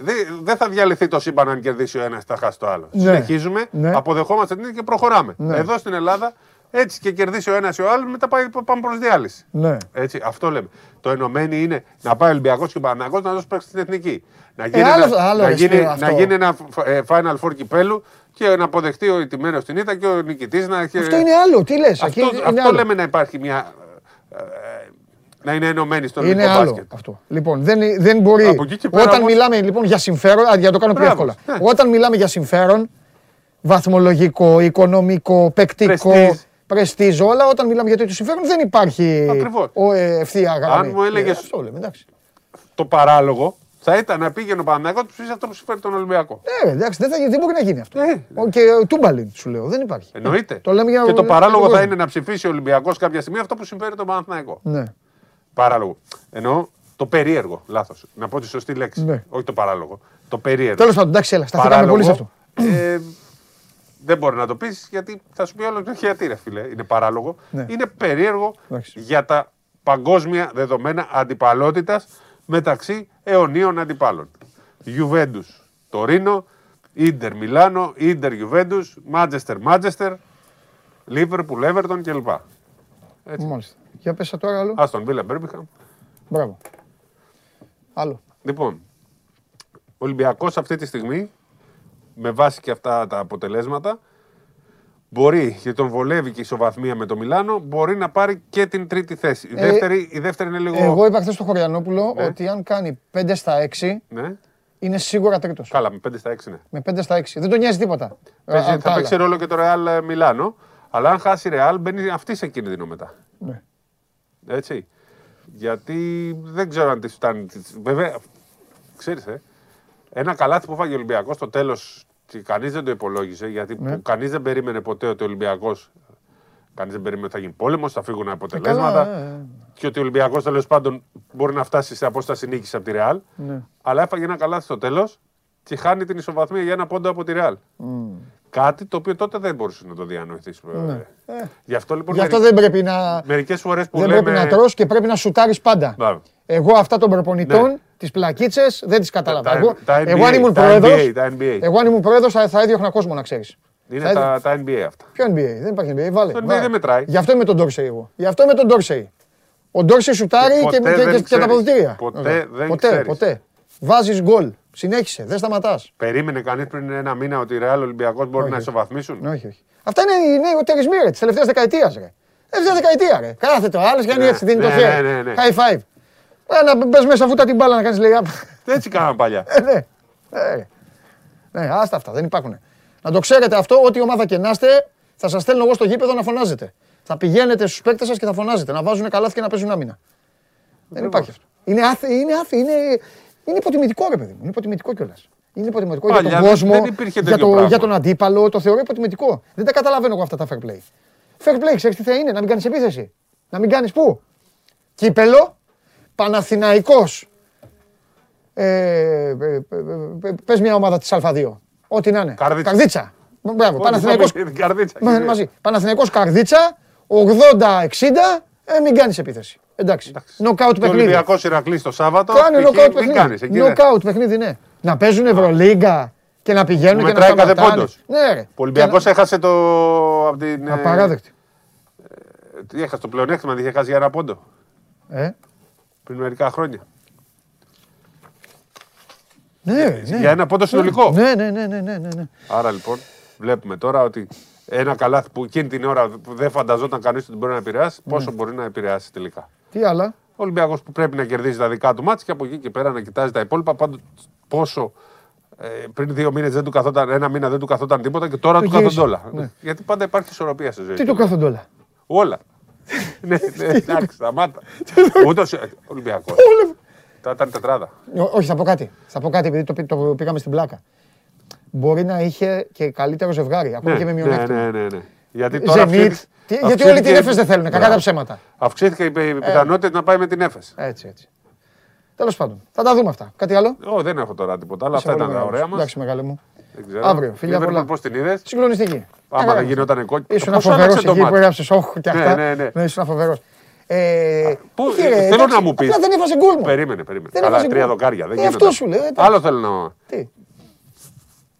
Δεν δεν θα διαλυθεί το σύμπαν αν κερδίσει ο ένας, θα χάσει το άλλο. Ναι. Συνεχίζουμε, Ναι. αποδεχόμαστε την ίδια και προχωράμε. Ναι. Εδώ στην Ελλάδα έτσι και κερδίσει ο ένας ή ο άλλος, μετά πάει, πάμε προς διάλυση. Ναι. Έτσι, αυτό λέμε. Το ενωμένοι είναι να πάει ο Ολυμπιακός και ο Παναγό να δώσει παίξει στην εθνική. Να γίνει, άλλο- ένα, άλλο να ρε, γίνει, Σπύρο, να αυτό. γίνει ένα ε, Final Four κυπέλου και να αποδεχτεί ο ηττημένο στην ήττα και ο νικητής να έχει. Αυτό είναι άλλο. Τι λες. Αυτό, αυτό λέμε να υπάρχει μια. ε, ε, να είναι ενωμένοι στο Είναι ελληνικό άλλο μπάσκετ. αυτό. Λοιπόν, δεν, δεν μπορεί. Από εκεί και πέρα Όταν όμως- μιλάμε λοιπόν για συμφέρον. Α, για να το κάνω πιο Μπράβο, εύκολα. ναι. Όταν μιλάμε για συμφέρον, βαθμολογικό, οικονομικό, παικτικό, Πρεστίζ. πρεστίζ, όλα. Όταν μιλάμε για τέτοιο συμφέρον, δεν υπάρχει Ακριβώς. ο, ε, ευθεία γραμμή. Αν μου έλεγες- Ε, αυτό λέμε, εντάξει. Το παράλογο Θα ήταν να πήγαινε ο Παναγιώτο του ψήσει αυτό που συμφέρει τον Ολυμπιακό. Ε, εντάξει, δεν, θα, γίνει- δεν μπορεί να γίνει αυτό. Ε, Ο- Και ε, τούμπαλιν σου λέω, δεν υπάρχει. Εννοείται. Το λέμε για και το για παράλογο τον θα κόσμο. είναι να ψηφίσει ο Ολυμπιακός κάποια στιγμή αυτό που συμφέρει τον Παναθηναϊκό. Ναι. Παράλογο. Εννοώ το περίεργο. Λάθος. Να πω τη σωστή λέξη. Ναι. Όχι το παράλογο. Το περίεργο. Τέλος πάντων, εντάξει, έλα, σταθήκαμε πολύ σε αυτό. Ε, δεν μπορεί να το πεις γιατί θα σου πει όλο γιατί ρε φίλε. Είναι παράλογο. Ναι. Είναι περίεργο Εντάξει. για τα παγκόσμια δεδομένα αντιπαλότητας μεταξύ αιωνίων αντιπάλων. Juventus, Τωρίνο, Ίντερ Μιλάνο, Ίντερ Juventus, Manchester Manchester, Liverpool, Everton κλπ. Μάλιστα. Για πέσα τώρα άλλο. Άστον Βίλα Μπέρμπιχαμ. Μπράβο. Άλλο. Λοιπόν, ο Ολυμπιακός αυτή τη στιγμή, με βάση και αυτά τα αποτελέσματα, μπορεί και τον βολεύει και η ισοβαθμία με το Μιλάνο, μπορεί να πάρει και την τρίτη θέση. Η, Ε, δεύτερη, η δεύτερη είναι λίγο. Εγώ είπα χθες στο Χωριανόπουλο Ναι. ότι αν κάνει 5 στα 6 Ναι. είναι σίγουρα τρίτος. Καλά, με 5 στα 6 ναι. Με 5 στα 6. Δεν τον νοιάζει τίποτα. Παίζει- Α, τα θα παίξει άλλα. ρόλο και το Real Μιλάνο, αλλά αν χάσει η Real μπαίνει αυτή σε κίνδυνο μετά. Ναι. Έτσι. Γιατί δεν ξέρω αν τη φτάνει. της- Βέβαια, ξέρεις, ε, ένα καλάθι που φάγει ο Ολυμπιακός στο τέλος και κανείς δεν το υπολόγιζε, γιατί Ναι. κανείς δεν περίμενε ποτέ ότι ο Ολυμπιακό. Κανείς δεν περίμενε ότι θα γίνει πόλεμος, θα φύγουν αποτελέσματα. καλά, ε, ε. Και ότι ο Ολυμπιακός τέλος πάντων μπορεί να φτάσει σε απόσταση νίκης από τη Ρεάλ. Ναι. Αλλά έφαγε ένα καλάθι στο τέλος και χάνει την ισοβαθμία για ένα πόντο από τη Ρεάλ. Κάτι το οποίο τότε δεν μπορούσε να το διανοηθείς. Γι' αυτό λοιπόν. Ναι. Γι' αυτό δεν πρέπει να, Μερικές φορές που δεν λέμε. πρέπει να τρως και πρέπει να σουτάρεις πάντα. Μπράβο. Εγώ αυτά των προπονητών, Ναι. τις πλακίτσες, δεν τις κατάλαβα. Τα- Εγώ, τα NBA, εγώ αν ήμουν τα πρόεδρος, NBA, τα NBA. εγώ αν ήμουν πρόεδρος θα, θα έδιωχνα κόσμο να ξέρεις. Είναι Θα τα, τα NBA αυτά. Ποιο NBA, δεν υπάρχει NBA, βάλε. Το NBA βάλε. δεν μετράει. Γι' αυτό είμαι τον Ντόρσεϊ εγώ. Γι' αυτό είμαι τον Ντόρσεϊ. Ο Ντόρσεϊ σουτάρει Και και, ποτέ και, και, δεν και τα ξέρεις. αποδητήρια. Ποτέ Ωραία. δεν ποτέ, ξέρεις. ποτέ. Βάζεις γκολ. Συνέχισε, δεν σταματάς. Περίμενε κανείς πριν ένα μήνα ότι η Real Ολυμπιακός μπορεί Όχι. να ισοβαθμίσουν; Όχι, όχι. Αυτά είναι οι νέοι οταιρισμοί ρε, της τελευταίας δεκαετίας ρε. Τελευταίας δεκαετία ρε. Κάθεται ο άλλος και κάνει Ναι, έτσι, δίνει το ναι, χέρι. ναι, ναι, ναι. High five. Ε, να μπες μέσα βούτα την μπάλα να κάνεις λέει. Έτσι κάναμε παλιά. Ε, ναι. Ε, ναι, άστα αυτά, δεν υπάρχουν. Να το ξέρετε αυτό, ό,τι ομάδα και να είστε, θα σας στέλνω εγώ στο γήπεδο να φωνάζετε. Θα πηγαίνετε στους παίκτες σας και θα φωνάζετε, να βάζουν καλάθι και να παίζουν άμυνα. Δεν υπάρχει αυτό. Είναι άθη, είναι άθη, είναι, είναι υποτιμητικό ρε παιδί μου, είναι υποτιμητικό κιόλας. Είναι υποτιμητικό για Παλιά τον δεν- κόσμο, δεν υπήρχε για, τέτοιο το, πράγμα. για τον αντίπαλο, το θεωρώ υποτιμητικό. Δεν τα καταλαβαίνω εγώ αυτά τα fair play. Fair play, ξέρεις τι θα είναι, να μην κάνεις επίθεση. Να μην κάνεις πού. Κύπελο, Παναθηναϊκός, ε, ε, ε, ε, πες μια ομάδα της Α2. Ό,τι να είναι. Καρδίτσα. Καρδίτσα. Μπράβο, Όχι, Παναθηναϊκός, είπαμε την καρδίτσα. Μα- μαζί. Παναθηναϊκός Καρδίτσα, 80-60, ε, μην κάνεις επίθεση. Εντάξει. Νοκάουτ Και ο παιχνίδι. Ολυμπιακός Ηρακλή στο Σάββατο. Κάνε εκεί νοκάουτ Μην παιχνίδι. κάνεις, εκεί δεν- Νοκάουτ παιχνίδι, ναι. Να παίζουν Ευρωλίγκα και να πηγαίνουν και να Μετράει κάθε σταματάνε. πόντος. Ναι, ρε. Ο Ολυμπιακός Και έχασε το. Από την, να- ε, Απαράδεκτη. Τι έχασε το πλεονέκτημα, δεν είχε χάσει για ένα πόντο Ε, πριν μερικά χρόνια. ναι, ναι. Για ένα πόντο συνολικό. Ναι, ναι, ναι, ναι, ναι, ναι, ναι. Άρα λοιπόν βλέπουμε τώρα ότι ένα καλάθι που εκείνη την ώρα που δεν φανταζόταν κανείς ότι μπορεί να επηρεάσει, Ναι. πόσο μπορεί να επηρεάσει τελικά. Τι άλλα; Ο Ολυμπιακός που πρέπει να κερδίζει τα δικά του μάτια και από εκεί και πέρα να κοιτάζει τα υπόλοιπα. Πάντως πόσο ε, πριν δύο μήνες δεν του καθόταν, ένα μήνα δεν του καθόταν τίποτα και τώρα Το του κάθονται γύρισε. όλα. Ναι. Γιατί πάντα υπάρχει ισορροπία στη ζωή. Τι το κάθονται όλα; Όλα. Ναι, ναι, εντάξει, σταμάτα. Ούτως Ολυμπιακός. Θα ήταν τετράδα. Ό- Όχι, θα πω κάτι. Θα πω κάτι επειδή το, πή- το πήγαμε στην πλάκα. Μπορεί να είχε και καλύτερο ζευγάρι, ακόμα και με ναι, μειονέκτημα. ναι, ναι, ναι. Γιατί τώρα Ζενίτ. αυξήθηκε- Τι- Γιατί όλοι την αυξήθηκε- Έφες δεν θέλουν, κακά Μπράβο. τα ψέματα. Αυξήθηκε η πι- η πιθανότητα να πάει με την Έφες. Έτσι, έτσι. Τέλος πάντων, θα τα δούμε αυτά. Κάτι άλλο; Ω, δεν έχω τώρα τίποτα, αλλά αυτά Είσαι ήταν πολύ τα μεγάλος. ωραία μας. Εντάξει, μεγάλε μου. Δεν ξέρω. Αύριο, φιλιά Liverpool, πολλά. Πώς την είδες; Συγκλονιστική. Άμα Καλά. δεν γινόταν κόκκινο. Ήσουν Πώς φοβερός άλλαξε το εκεί που μάτι. έγραψες όχ και Ναι, αυτά. ναι, ναι. ήσουν φοβερός. Ε, Πού- όχι, ε, ρε, θέλω εντάξει, να μου πεις. Απλά δεν έβαζε γκολ μου. Περίμενε, περίμενε. Δεν Καλά, έβαζε τρία γκολ. δοκάρια. Δεν Ε, γίνονταν. αυτό σου λέω, ε, Άλλο θέλω να. Τι;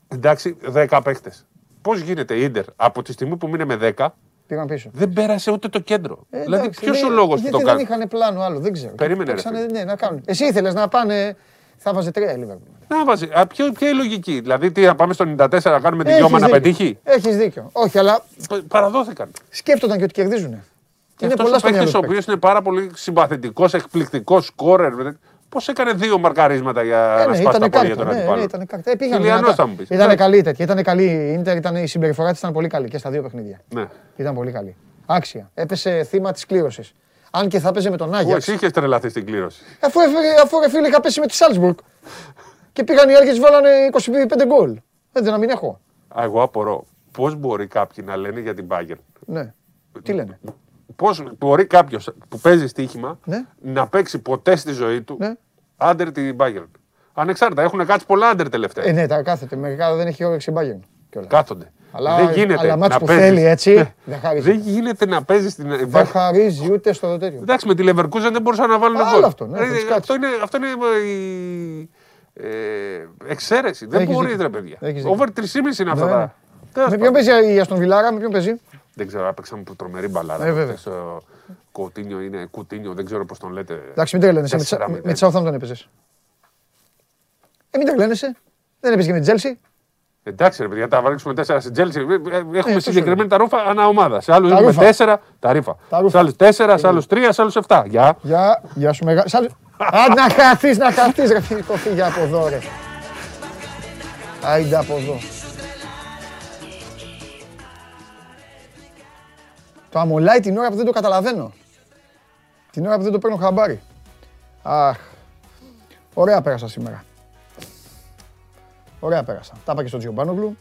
Εντάξει, 10 παίχτες. Πώς γίνεται η Ιντερ από τη στιγμή που μείνε με 10 Πήγαν πίσω. δεν πέρασε ούτε το κέντρο; Ε, δηλαδή, εντάξει, ποιος δεν- ο λόγος που γιατί το δεν κάνει. είχαν πλάνο άλλο, δεν ξέρω. Περίμενε, ρε Παίξανε, φίλε. ναι, να κάνουν. Εσύ ήθελες να πάνε. Θα βάζε τρία η Liverpool. Να βάζει. Α, ποιο, ποια είναι η λογική; Δηλαδή, τι, να πάμε στο 94 να κάνουμε τη Έχεις γιώμα να δίκιο. πετύχει. Έχεις δίκιο. Όχι, αλλά Π- Παραδόθηκαν. σκέφτονταν και ότι κερδίζουν. Και Είναι αυτός πολλά ο στο παίκτης μυαλό ο του οποίος παίκτης. είναι πάρα πολύ συμπαθητικός, εκπληκτικός σκόρερ. Πώς έκανε δύο μαρκαρίσματα για Ε, να ναι, σπάσει ήταν τα πόδια κάρτα. των Ναι, ναι, αντιπάλων. ήταν κάρτα. Ε, πήγαν Χιλιανός δυνατά. θα μου πεις. Ήταν Εντάξει. καλή τέτοια. Ήταν καλή η Ίντερ, ήταν, η συμπεριφορά της ήταν πολύ καλή και στα δύο παιχνίδια. Ναι. Ήταν πολύ καλή. Άξια. Έπεσε θύμα της κλήρωσης. Αν και θα παίζει με τον Που Άγιαξ. εσύ είχες τρελαθεί στην κλήρωση. Αφού, έφερε- αφού ρε φίλε είχα πέσει με τη Σάλτσμπουργκ. Και πήγαν οι Άγιες και βάλανε 25 γκολ. Δεν να μην έχω. Α, Εγώ απορώ. Πώς μπορεί κάποιοι να λένε για την Bayern; Ναι. Τι λένε; Πώς μπορεί κάποιος που παίζει στοίχημα Ναι. να παίξει ποτέ στη ζωή του Ναι. άντερ την Bayern; Ανεξάρτητα, έχουν κάτσει πολλά άντερ τελευταία. Ε, ναι, τα κάθεται. Μερικά δεν έχει όρεξη μπάγεν. κιόλας. Κάθονται. Αλλά- δεν γίνεται αλλά μάτς να που παίζεις. θέλει έτσι, Ναι. δεν χαρίζει. Δεν γίνεται να παίζεις στην Δεν Bayern. χαρίζει ούτε στο δοτέριο. Εντάξει, με τη Leverkusen δεν μπορούσαν να βάλουν Άλλο γκολ. αυτό, ναι, Ε, θα τις κάτσει. αυτό, είναι, αυτό είναι η ε, εξαίρεση. Δεν Έχεις μπορεί, δίκιο. ρε παιδιά. Έχεις δίκιο. Over 3,5 είναι αυτά Ναι, τα. ναι. Τέλος Με ποιον πάντων. παίζει η Αστον Βιλάρα, με ποιον παίζει; Δεν ξέρω, έπαιξαν που τρομερή μπαλάρα. Ε, βέβαια. Χθες, ο Κοτίνιο είναι κουτίνιο, δεν ξέρω πώς τον λέτε. Εντάξει, μην τρελαίνεσαι. Με τη- 4-0. Με τη Southampton έπαιζες. Ε, μην τρελαίνεσαι. Δεν έπαιζες και με την Τζέλσι. Εντάξει, ρε παιδιά, τα βάλουμε 4 στην Τζέλση. Έχουμε αυτό συγκεκριμένα τα ρούφα ανά ομάδα. Σε άλλους Τα έχουμε ρούφα. 4 τα ρήφα. Τα ρούφα. Σε άλλους 4, σε άλλους 3, σε άλλους 7. Γεια. Γεια, γεια σου μεγάλο. Σαν... Α, να χαθείς, να χαθείς ρε φίλε, φύγε από εδώ ρε. Άιντε από εδώ. Το αμολάει την ώρα που δεν το καταλαβαίνω. Την ώρα που δεν το παίρνω χαμπάρι. Αχ. Ωραία πέρασα σήμερα. Ωραία πέρασα. Τα είπα και στον Τζιομπάνογλου.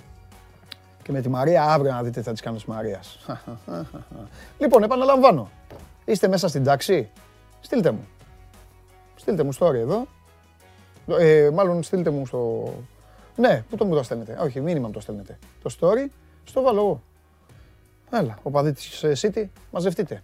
Και με τη Μαρία αύριο να δείτε τι θα της κάνω της Μαρίας. λοιπόν, επαναλαμβάνω. Είστε μέσα στην τάξη. Στείλτε μου. Στείλτε μου story εδώ. Ε, μάλλον στείλτε μου στο... Ναι, πού το μου το στέλνετε. Όχι, μήνυμα μου το στέλνετε. Το story, στο βάλω εγώ. Έλα, ο παδί της ε, City, μαζευτείτε.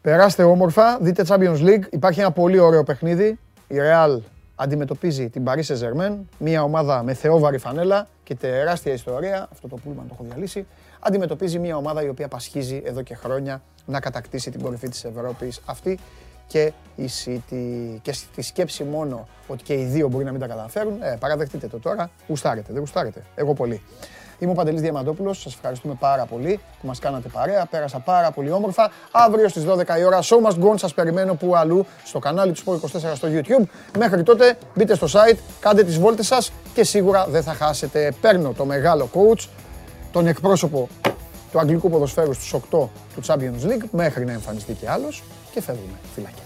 Περάστε όμορφα, δείτε Champions League. Υπάρχει ένα πολύ ωραίο παιχνίδι. Η Real αντιμετωπίζει την Paris Saint-Germain, μια ομάδα με θεόβαρη φανέλα και τεράστια ιστορία, αυτό το πούλμαν το έχω διαλύσει, αντιμετωπίζει μια ομάδα η οποία πασχίζει εδώ και χρόνια να κατακτήσει την κορυφή της Ευρώπης. Αυτή και η City. Και στη σκέψη μόνο ότι και οι δύο μπορεί να μην τα καταφέρουν, ε, παραδεχτείτε το τώρα, γουστάρετε, δεν γουστάρετε. Εγώ πολύ. Είμαι ο Παντελής Διαμαντόπουλος, σας ευχαριστούμε πάρα πολύ που μας κάνατε παρέα, πέρασα πάρα πολύ όμορφα. Αύριο στις 12 η ώρα, Show Must Go On, σας περιμένω που αλλού, στο κανάλι του Sport24 στο YouTube. Μέχρι τότε μπείτε στο site, κάντε τις βόλτες σας και σίγουρα δεν θα χάσετε. Παίρνω το μεγάλο coach, τον εκπρόσωπο του αγγλικού ποδοσφαίρου στους 8 του Champions League, μέχρι να εμφανιστεί και άλλος και φεύγουμε. Φιλάκια.